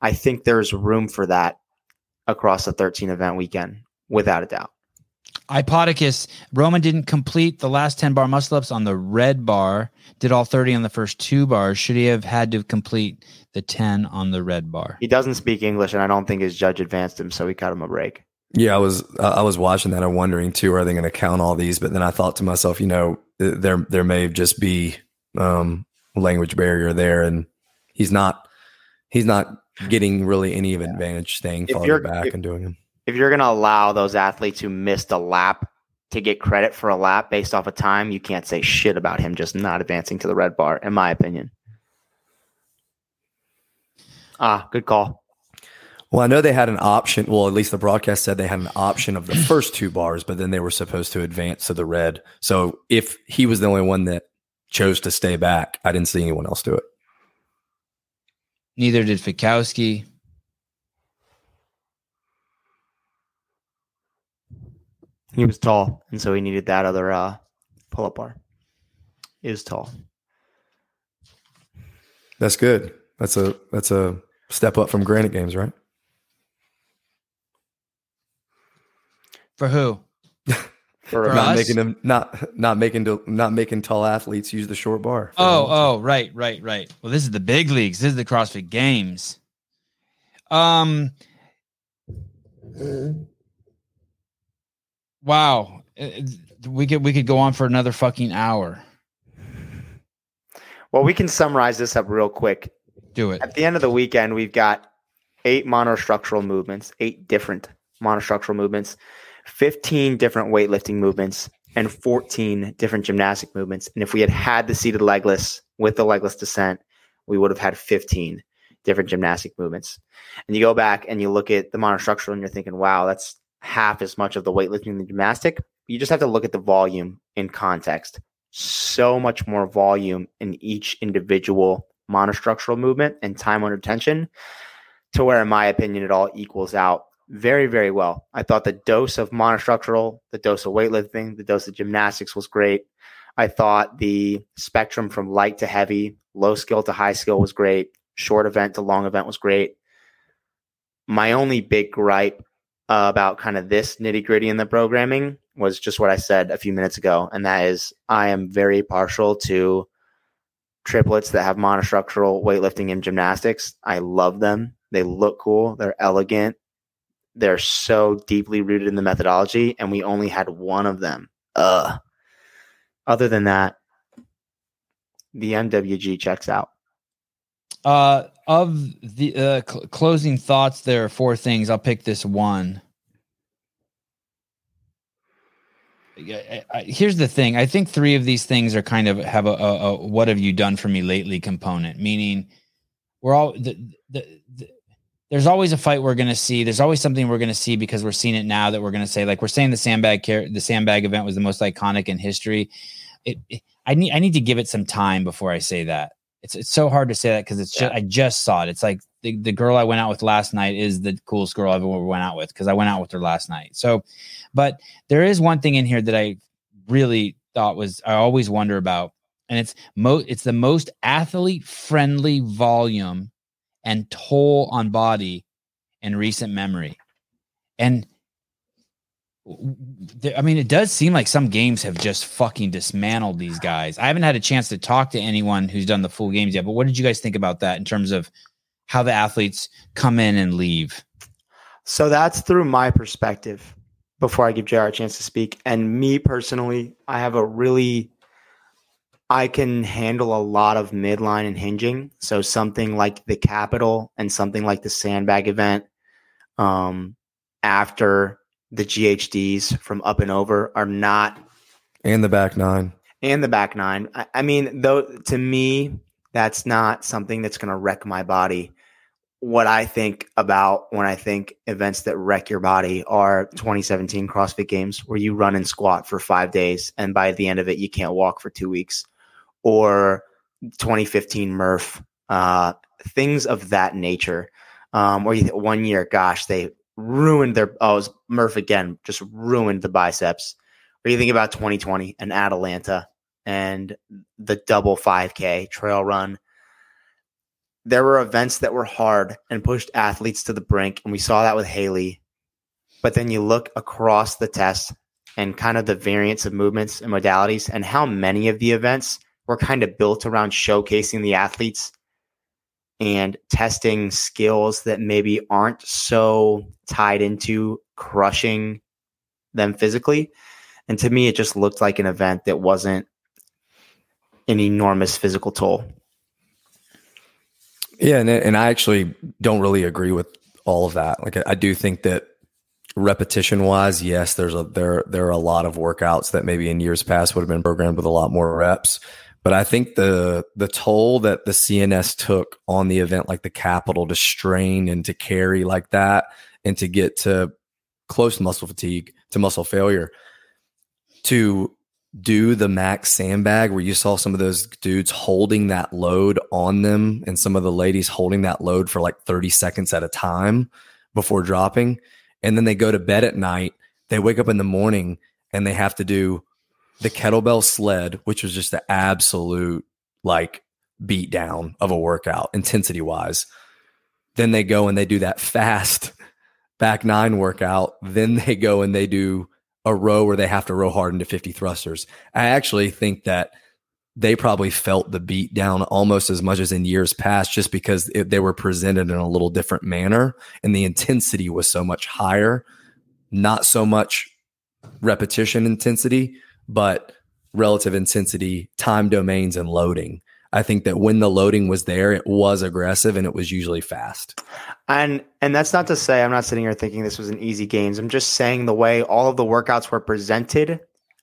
I think there's room for that across a 13 event weekend, without a doubt. Ipodicus, Roman didn't complete the last 10 bar muscle ups on the red bar, did all 30 on the first two bars. Should he have had to complete the 10 on the red bar? He doesn't speak English, and I don't think his judge advanced him, so we cut him a break. Yeah, I was uh, I was watching that and wondering too, are they going to count all these? But then I thought to myself, you know, there there may just be um, language barrier there, and he's not he's not getting really any of advantage staying farther back if- and doing them. if you're going to allow those athletes who missed a lap to get credit for a lap based off of time, you can't say shit about him just not advancing to the red bar, in my opinion. Ah, good call. Well, I know they had an option. Well, at least the broadcast said they had an option of the first two bars, but then they were supposed to advance to the red. So if he was the only one that chose to stay back, I didn't see anyone else do it. Neither did Fikowski. He was tall, and so he needed that other uh, pull up bar. He was tall. That's good. That's a that's a step up from Granite Games, right? For who? For, For not making them not not making to, not making tall athletes use the short bar. Oh, oh, right, right, right. Well, this is the big leagues. This is the CrossFit Games. Um. Wow, Uh, we could we could go on for another fucking hour. well, we can summarize this up real quick. Do it. At the end of the weekend, we've got eight monostructural movements, eight different monostructural movements, 15 different weightlifting movements, and 14 different gymnastic movements. And if we had had the seated legless with the legless descent, we would have had 15 different gymnastic movements. And you go back and you look at the monostructural and you're thinking, wow, that's half as much of the weightlifting the gymnastic. You just have to look at the volume in context. So much more volume in each individual monostructural movement and time under tension to where, in my opinion, it all equals out very, very well. I thought the dose of monostructural, the dose of weightlifting, the dose of gymnastics was great. I thought the spectrum from light to heavy, low skill to high skill was great. Short event to long event was great. My only big gripe uh, about kind of this nitty gritty in the programming was just what I said a few minutes ago. And that is, I am very partial to triplets that have monostructural weightlifting and gymnastics. I love them. They look cool. They're elegant. They're so deeply rooted in the methodology, and we only had one of them. Ugh. Other than that, the MWG checks out. Uh, of the uh, cl- closing thoughts, there are four things. I'll pick this one. I- I- Here's the thing. I think three of these things are kind of have a, a, a "what have you done for me lately" component. Meaning, we're all the, the, the there's always a fight we're going to see. There's always something we're going to see because we're seeing it now that we're going to say like we're saying the sandbag the sandbag event was the most iconic in history. It, it, I need I need to give it some time before I say that. It's it's so hard to say that because it's just I just saw it. It's like the, the girl I went out with last night is the coolest girl I've ever went out with because I went out with her last night. So, but there is one thing in here that I really thought was I always wonder about, and it's mo it's the most athlete friendly volume and toll on body in recent memory. And I mean, it does seem like some games have just fucking dismantled these guys. I haven't had a chance to talk to anyone who's done the full games yet, but what did you guys think about that in terms of how the athletes come in and leave? So that's through my perspective before I give JR a chance to speak. And me personally, I have a really I can handle a lot of midline and hinging. So something like the Capital and something like the Sandbag event um, after the GHDs from up and over are not. And the back nine. And the back nine. I, I mean, though, to me, that's not something that's going to wreck my body. What I think about when I think events that wreck your body are 2017 CrossFit Games, where you run and squat for five days, and by the end of it, you can't walk for two weeks or 2015 Murph, uh, things of that nature. Um, or one year, gosh, they ruined their oh, Murph again, just ruined the biceps. Or you think about 2020 and Atlanta and the double 5K trail run. There were events that were hard and pushed athletes to the brink, and we saw that with Haley. But then you look across the test and kind of the variance of movements and modalities, and how many of the events were kind of built around showcasing the athletes and testing skills that maybe aren't so tied into crushing them physically. And to me, it just looked like an event that wasn't an enormous physical toll. Yeah, and and I actually don't really agree with all of that. Like I, do think that repetition wise, yes, there's a there there are a lot of workouts that maybe in years past would have been programmed with a lot more reps. But I think the the toll that the CNS took on the event, like the capital, to strain and to carry like that, and to get to close muscle fatigue, to muscle failure, to do the max sandbag where you saw some of those dudes holding that load on them and some of the ladies holding that load for like 30 seconds at a time before dropping. And then they go to bed at night. They wake up in the morning and they have to do the kettlebell sled, which was just the absolute like beat down of a workout intensity wise. Then they go and they do that fast back nine workout. Then they go and they do a row where they have to row hard into 50 thrusters. I actually think that they probably felt the beat down almost as much as in years past, just because it, they were presented in a little different manner and the intensity was so much higher, not so much repetition intensity, but relative intensity, time domains, and loading. I think that when the loading was there, it was aggressive and it was usually fast. And and that's not to say I'm not sitting here thinking this was an easy games. I'm just saying the way all of the workouts were presented,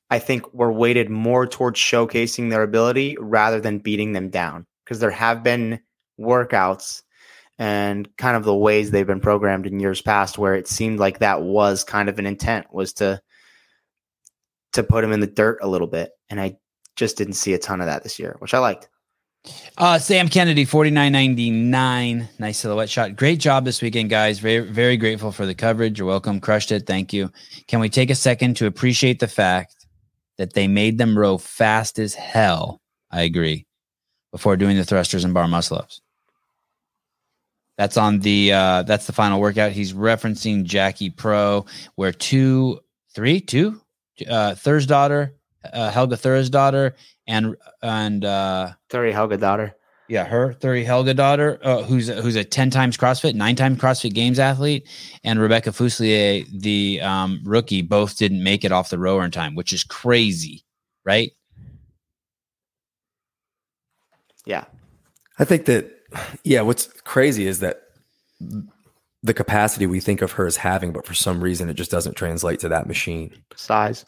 I think were weighted more towards showcasing their ability rather than beating them down. Because there have been workouts and kind of the ways they've been programmed in years past where it seemed like that was kind of an intent was to to put him in the dirt a little bit. And I just didn't see a ton of that this year, which I liked. Uh, Sam Kennedy, forty nine ninety nine. Nice silhouette shot. Great job this weekend, guys. Very, very grateful for the coverage. You're welcome. Crushed it. Thank you. Can we take a second to appreciate the fact that they made them row fast as hell? I agree. Before doing the thrusters and bar muscle ups. That's on the uh that's the final workout. He's referencing Jackie Pro, where two, three, two, uh, Thur's daughter, uh, Helga Thur's daughter, and and uh, Thuri Helgadottir. Yeah, her Thuri Helgadottir, uh, who's who's a ten times CrossFit, nine times CrossFit Games athlete, and Rebecca Fuselier, the um, rookie, both didn't make it off the rower in time, which is crazy, right? Yeah, I think that. Yeah, what's crazy is that the capacity we think of her as having, but for some reason it just doesn't translate to that machine. size.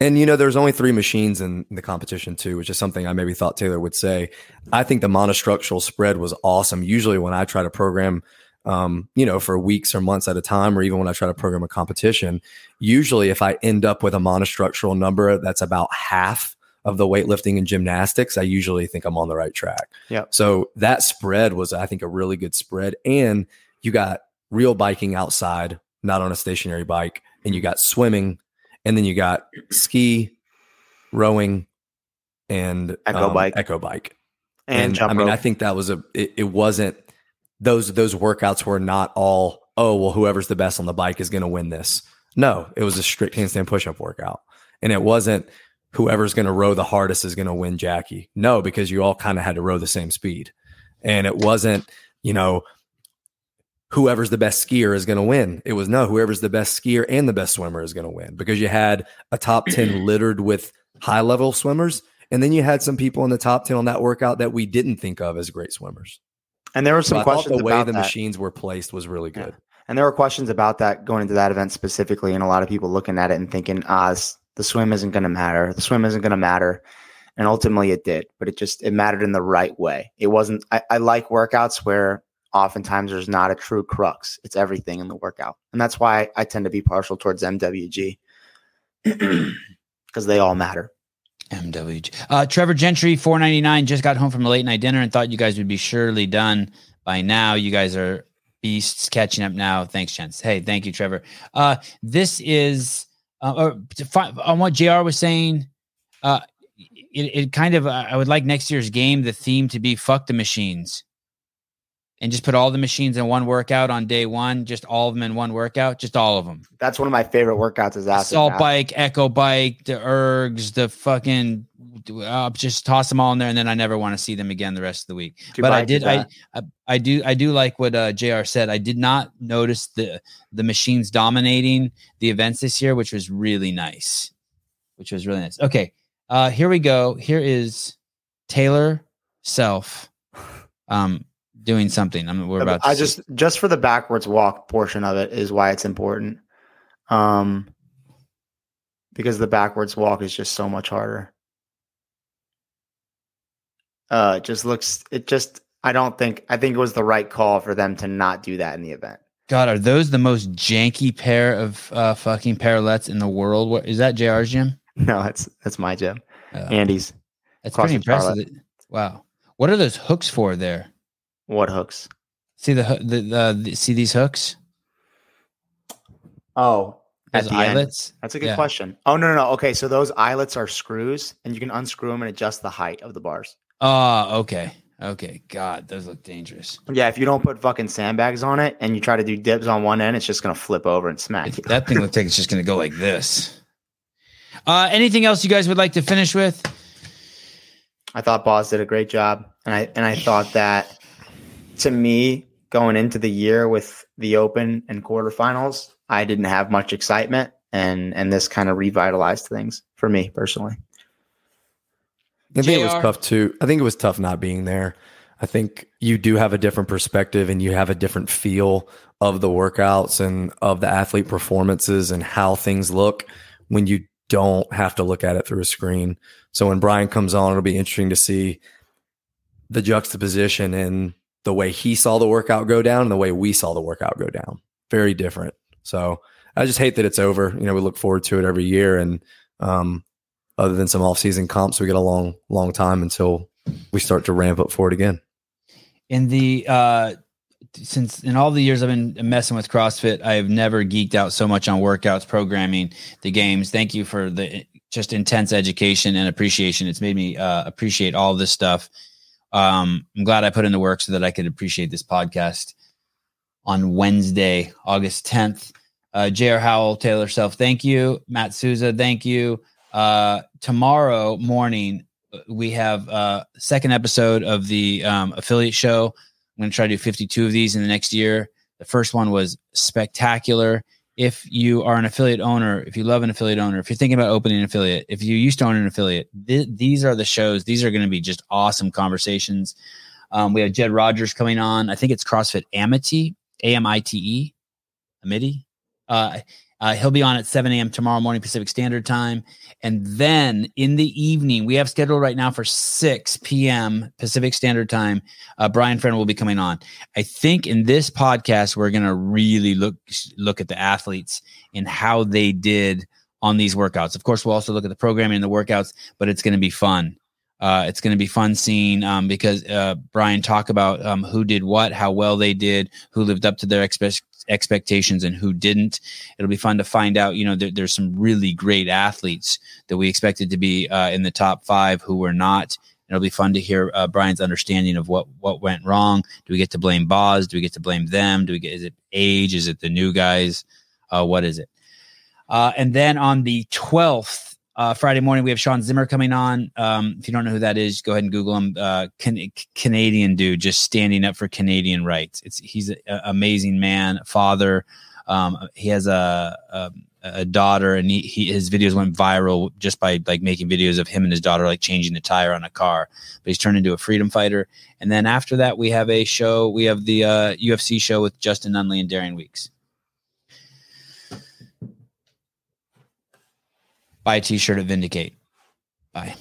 And you know, there's only three machines in the competition too, which is something I maybe thought Taylor would say. I think the monostructural spread was awesome. Usually, when I try to program, um, you know, for weeks or months at a time, or even when I try to program a competition, usually if I end up with a monostructural number that's about half of the weightlifting and gymnastics, I usually think I'm on the right track. Yeah. So that spread was, I think, a really good spread, and you got real biking outside, not on a stationary bike, and you got swimming and then you got ski, rowing, and Echo um, bike. Echo bike. and, jump I mean, rope. I think that was a. It, it wasn't those those workouts were not all. Oh well, whoever's the best on the bike is going to win this. No, it was a strict handstand push-up workout, and it wasn't whoever's going to row the hardest is going to win Jackie. No, because you all kind of had to row the same speed, and it wasn't you know whoever's the best skier is going to win. It was no, whoever's the best skier and the best swimmer is going to win because you had a top 10 littered with high level swimmers. And then you had some people in the top 10 on that workout that we didn't think of as great swimmers. and there were So some I thought questions the way the that. machines were placed was really Yeah. good. And there were questions about that going into that event specifically, and a lot of people looking at it and thinking, ah, the swim isn't going to matter. The swim isn't going to matter. And ultimately it did, but it just, it mattered in the right way. It wasn't, I, I like workouts where oftentimes there's not a true crux. It's everything in the workout. And that's why I tend to be partial towards MWG because they all matter. MWG. Uh, Trevor Gentry, four ninety nine, just got home from a late night dinner and thought you guys would be surely done by now. You guys are beasts catching up now. Thanks, gents. Hey, thank you, Trevor. Uh, this is uh, fi- on what Jr. was saying. Uh, it, it kind of I would like next year's game the theme to be "fuck the machines." And just put all the machines in one workout on day one, just all of them in one workout, just all of them. That's one of my favorite workouts is acid Assault bath. bike, echo bike, the ergs, the fucking uh, just toss them all in there, and then I never want to see them again the rest of the week. But I did, I. I, I do, I do like what uh, Jr. said. I did not notice the the machines dominating the events this year, which was really nice. Which was really nice. Okay, uh, here we go. Here is Taylor Self, um, doing something. I'm we're about. To I see. just just for the backwards walk portion of it is why it's important. Um because the backwards walk is just so much harder. Uh it just looks it just I don't think I think it was the right call for them to not do that in the event. God, are those the most janky pair of uh, fucking parallettes in the world? What is that, JR's gym? No, that's that's my gym. Uh, Andy's. that's pretty impressive. Wow, what are those hooks for there? What hooks? See the hoo- the, the, the see these hooks? Oh, at Those the end. eyelets. That's a good Yeah. question. Oh no, no, no. Okay, so those eyelets are screws and you can unscrew them and adjust the height of the bars. Oh, okay, okay. God, those look dangerous. Yeah, if you don't put fucking sandbags on it and you try to do dips on one end, it's just gonna flip over and smack you. That thing looks like it's just going to go like this. Uh, anything else you guys would like to finish with? I thought Boz did a great job, and I and I thought that to me going into the year with the Open and quarterfinals, I didn't have much excitement, and and this kind of revitalized things for me personally. I think it was tough too. I think it was tough not being there. I think you do have a different perspective and you have a different feel of the workouts and of the athlete performances and how things look when you don't have to look at it through a screen. So when Brian comes on, it'll be interesting to see the juxtaposition in the way he saw the workout go down and the way we saw the workout go down. Very different. So I just hate that it's over. You know, we look forward to it every year and um other than some off-season comps, we get a long, long time until we start to ramp up for it again. in the uh since in all the years I've been messing with CrossFit, I have never geeked out so much on workouts, programming, the games. Thank you for the just intense education and appreciation. It's made me uh, appreciate all this stuff. Um, I'm glad I put in the work so that I could appreciate this podcast on Wednesday, August 10th. Uh, J.R. Howell, Taylor Self, thank you. Matt Souza, thank you. Uh, tomorrow morning, we have uh second episode of the um, affiliate show. I'm going to try to do 52 of these in the next year. The first one was spectacular. If you are an affiliate owner, if you love an affiliate owner, if you're thinking about opening an affiliate, if you used to own an affiliate, th- these are the shows. These are going to be just awesome conversations. Um, we have Jed Rogers coming on. I think it's CrossFit Amite, A M I T E, Amite. Uh, uh, he'll be on at 7 a.m. tomorrow morning Pacific Standard Time. And then in the evening, we have scheduled right now for 6 p.m. Pacific Standard Time. Uh, Brian Friend will be coming on. I think in this podcast, we're going to really look look at the athletes and how they did on these workouts. Of course, we'll also look at the programming and the workouts, but it's going to be fun. Uh, it's going to be fun seeing um, because uh, Brian talk about um, who did what, how well they did, who lived up to their expe- expectations, and who didn't. It'll be fun to find out. You know, there, there's some really great athletes that we expected to be uh, in the top five who were not. It'll be fun to hear uh, Brian's understanding of what what went wrong. Do we get to blame Boz? Do we get to blame them? Do we get is it age? Is it the new guys? Uh, what is it? Uh, and then on the 12th, uh, Friday morning, we have Sean Zimmer coming on. Um, if you don't know who that is, go ahead and Google him. Uh, can- Canadian dude, just standing up for Canadian rights. It's he's an amazing man, father. Um, he has a, a, a daughter, and he, he, his videos went viral just by like making videos of him and his daughter like changing the tire on a car. But he's turned into a freedom fighter. And then after that, we have a show. We have the uh, UFC show with Justin Nunley and Darian Weeks. Buy a t shirt at Vindicate. Bye.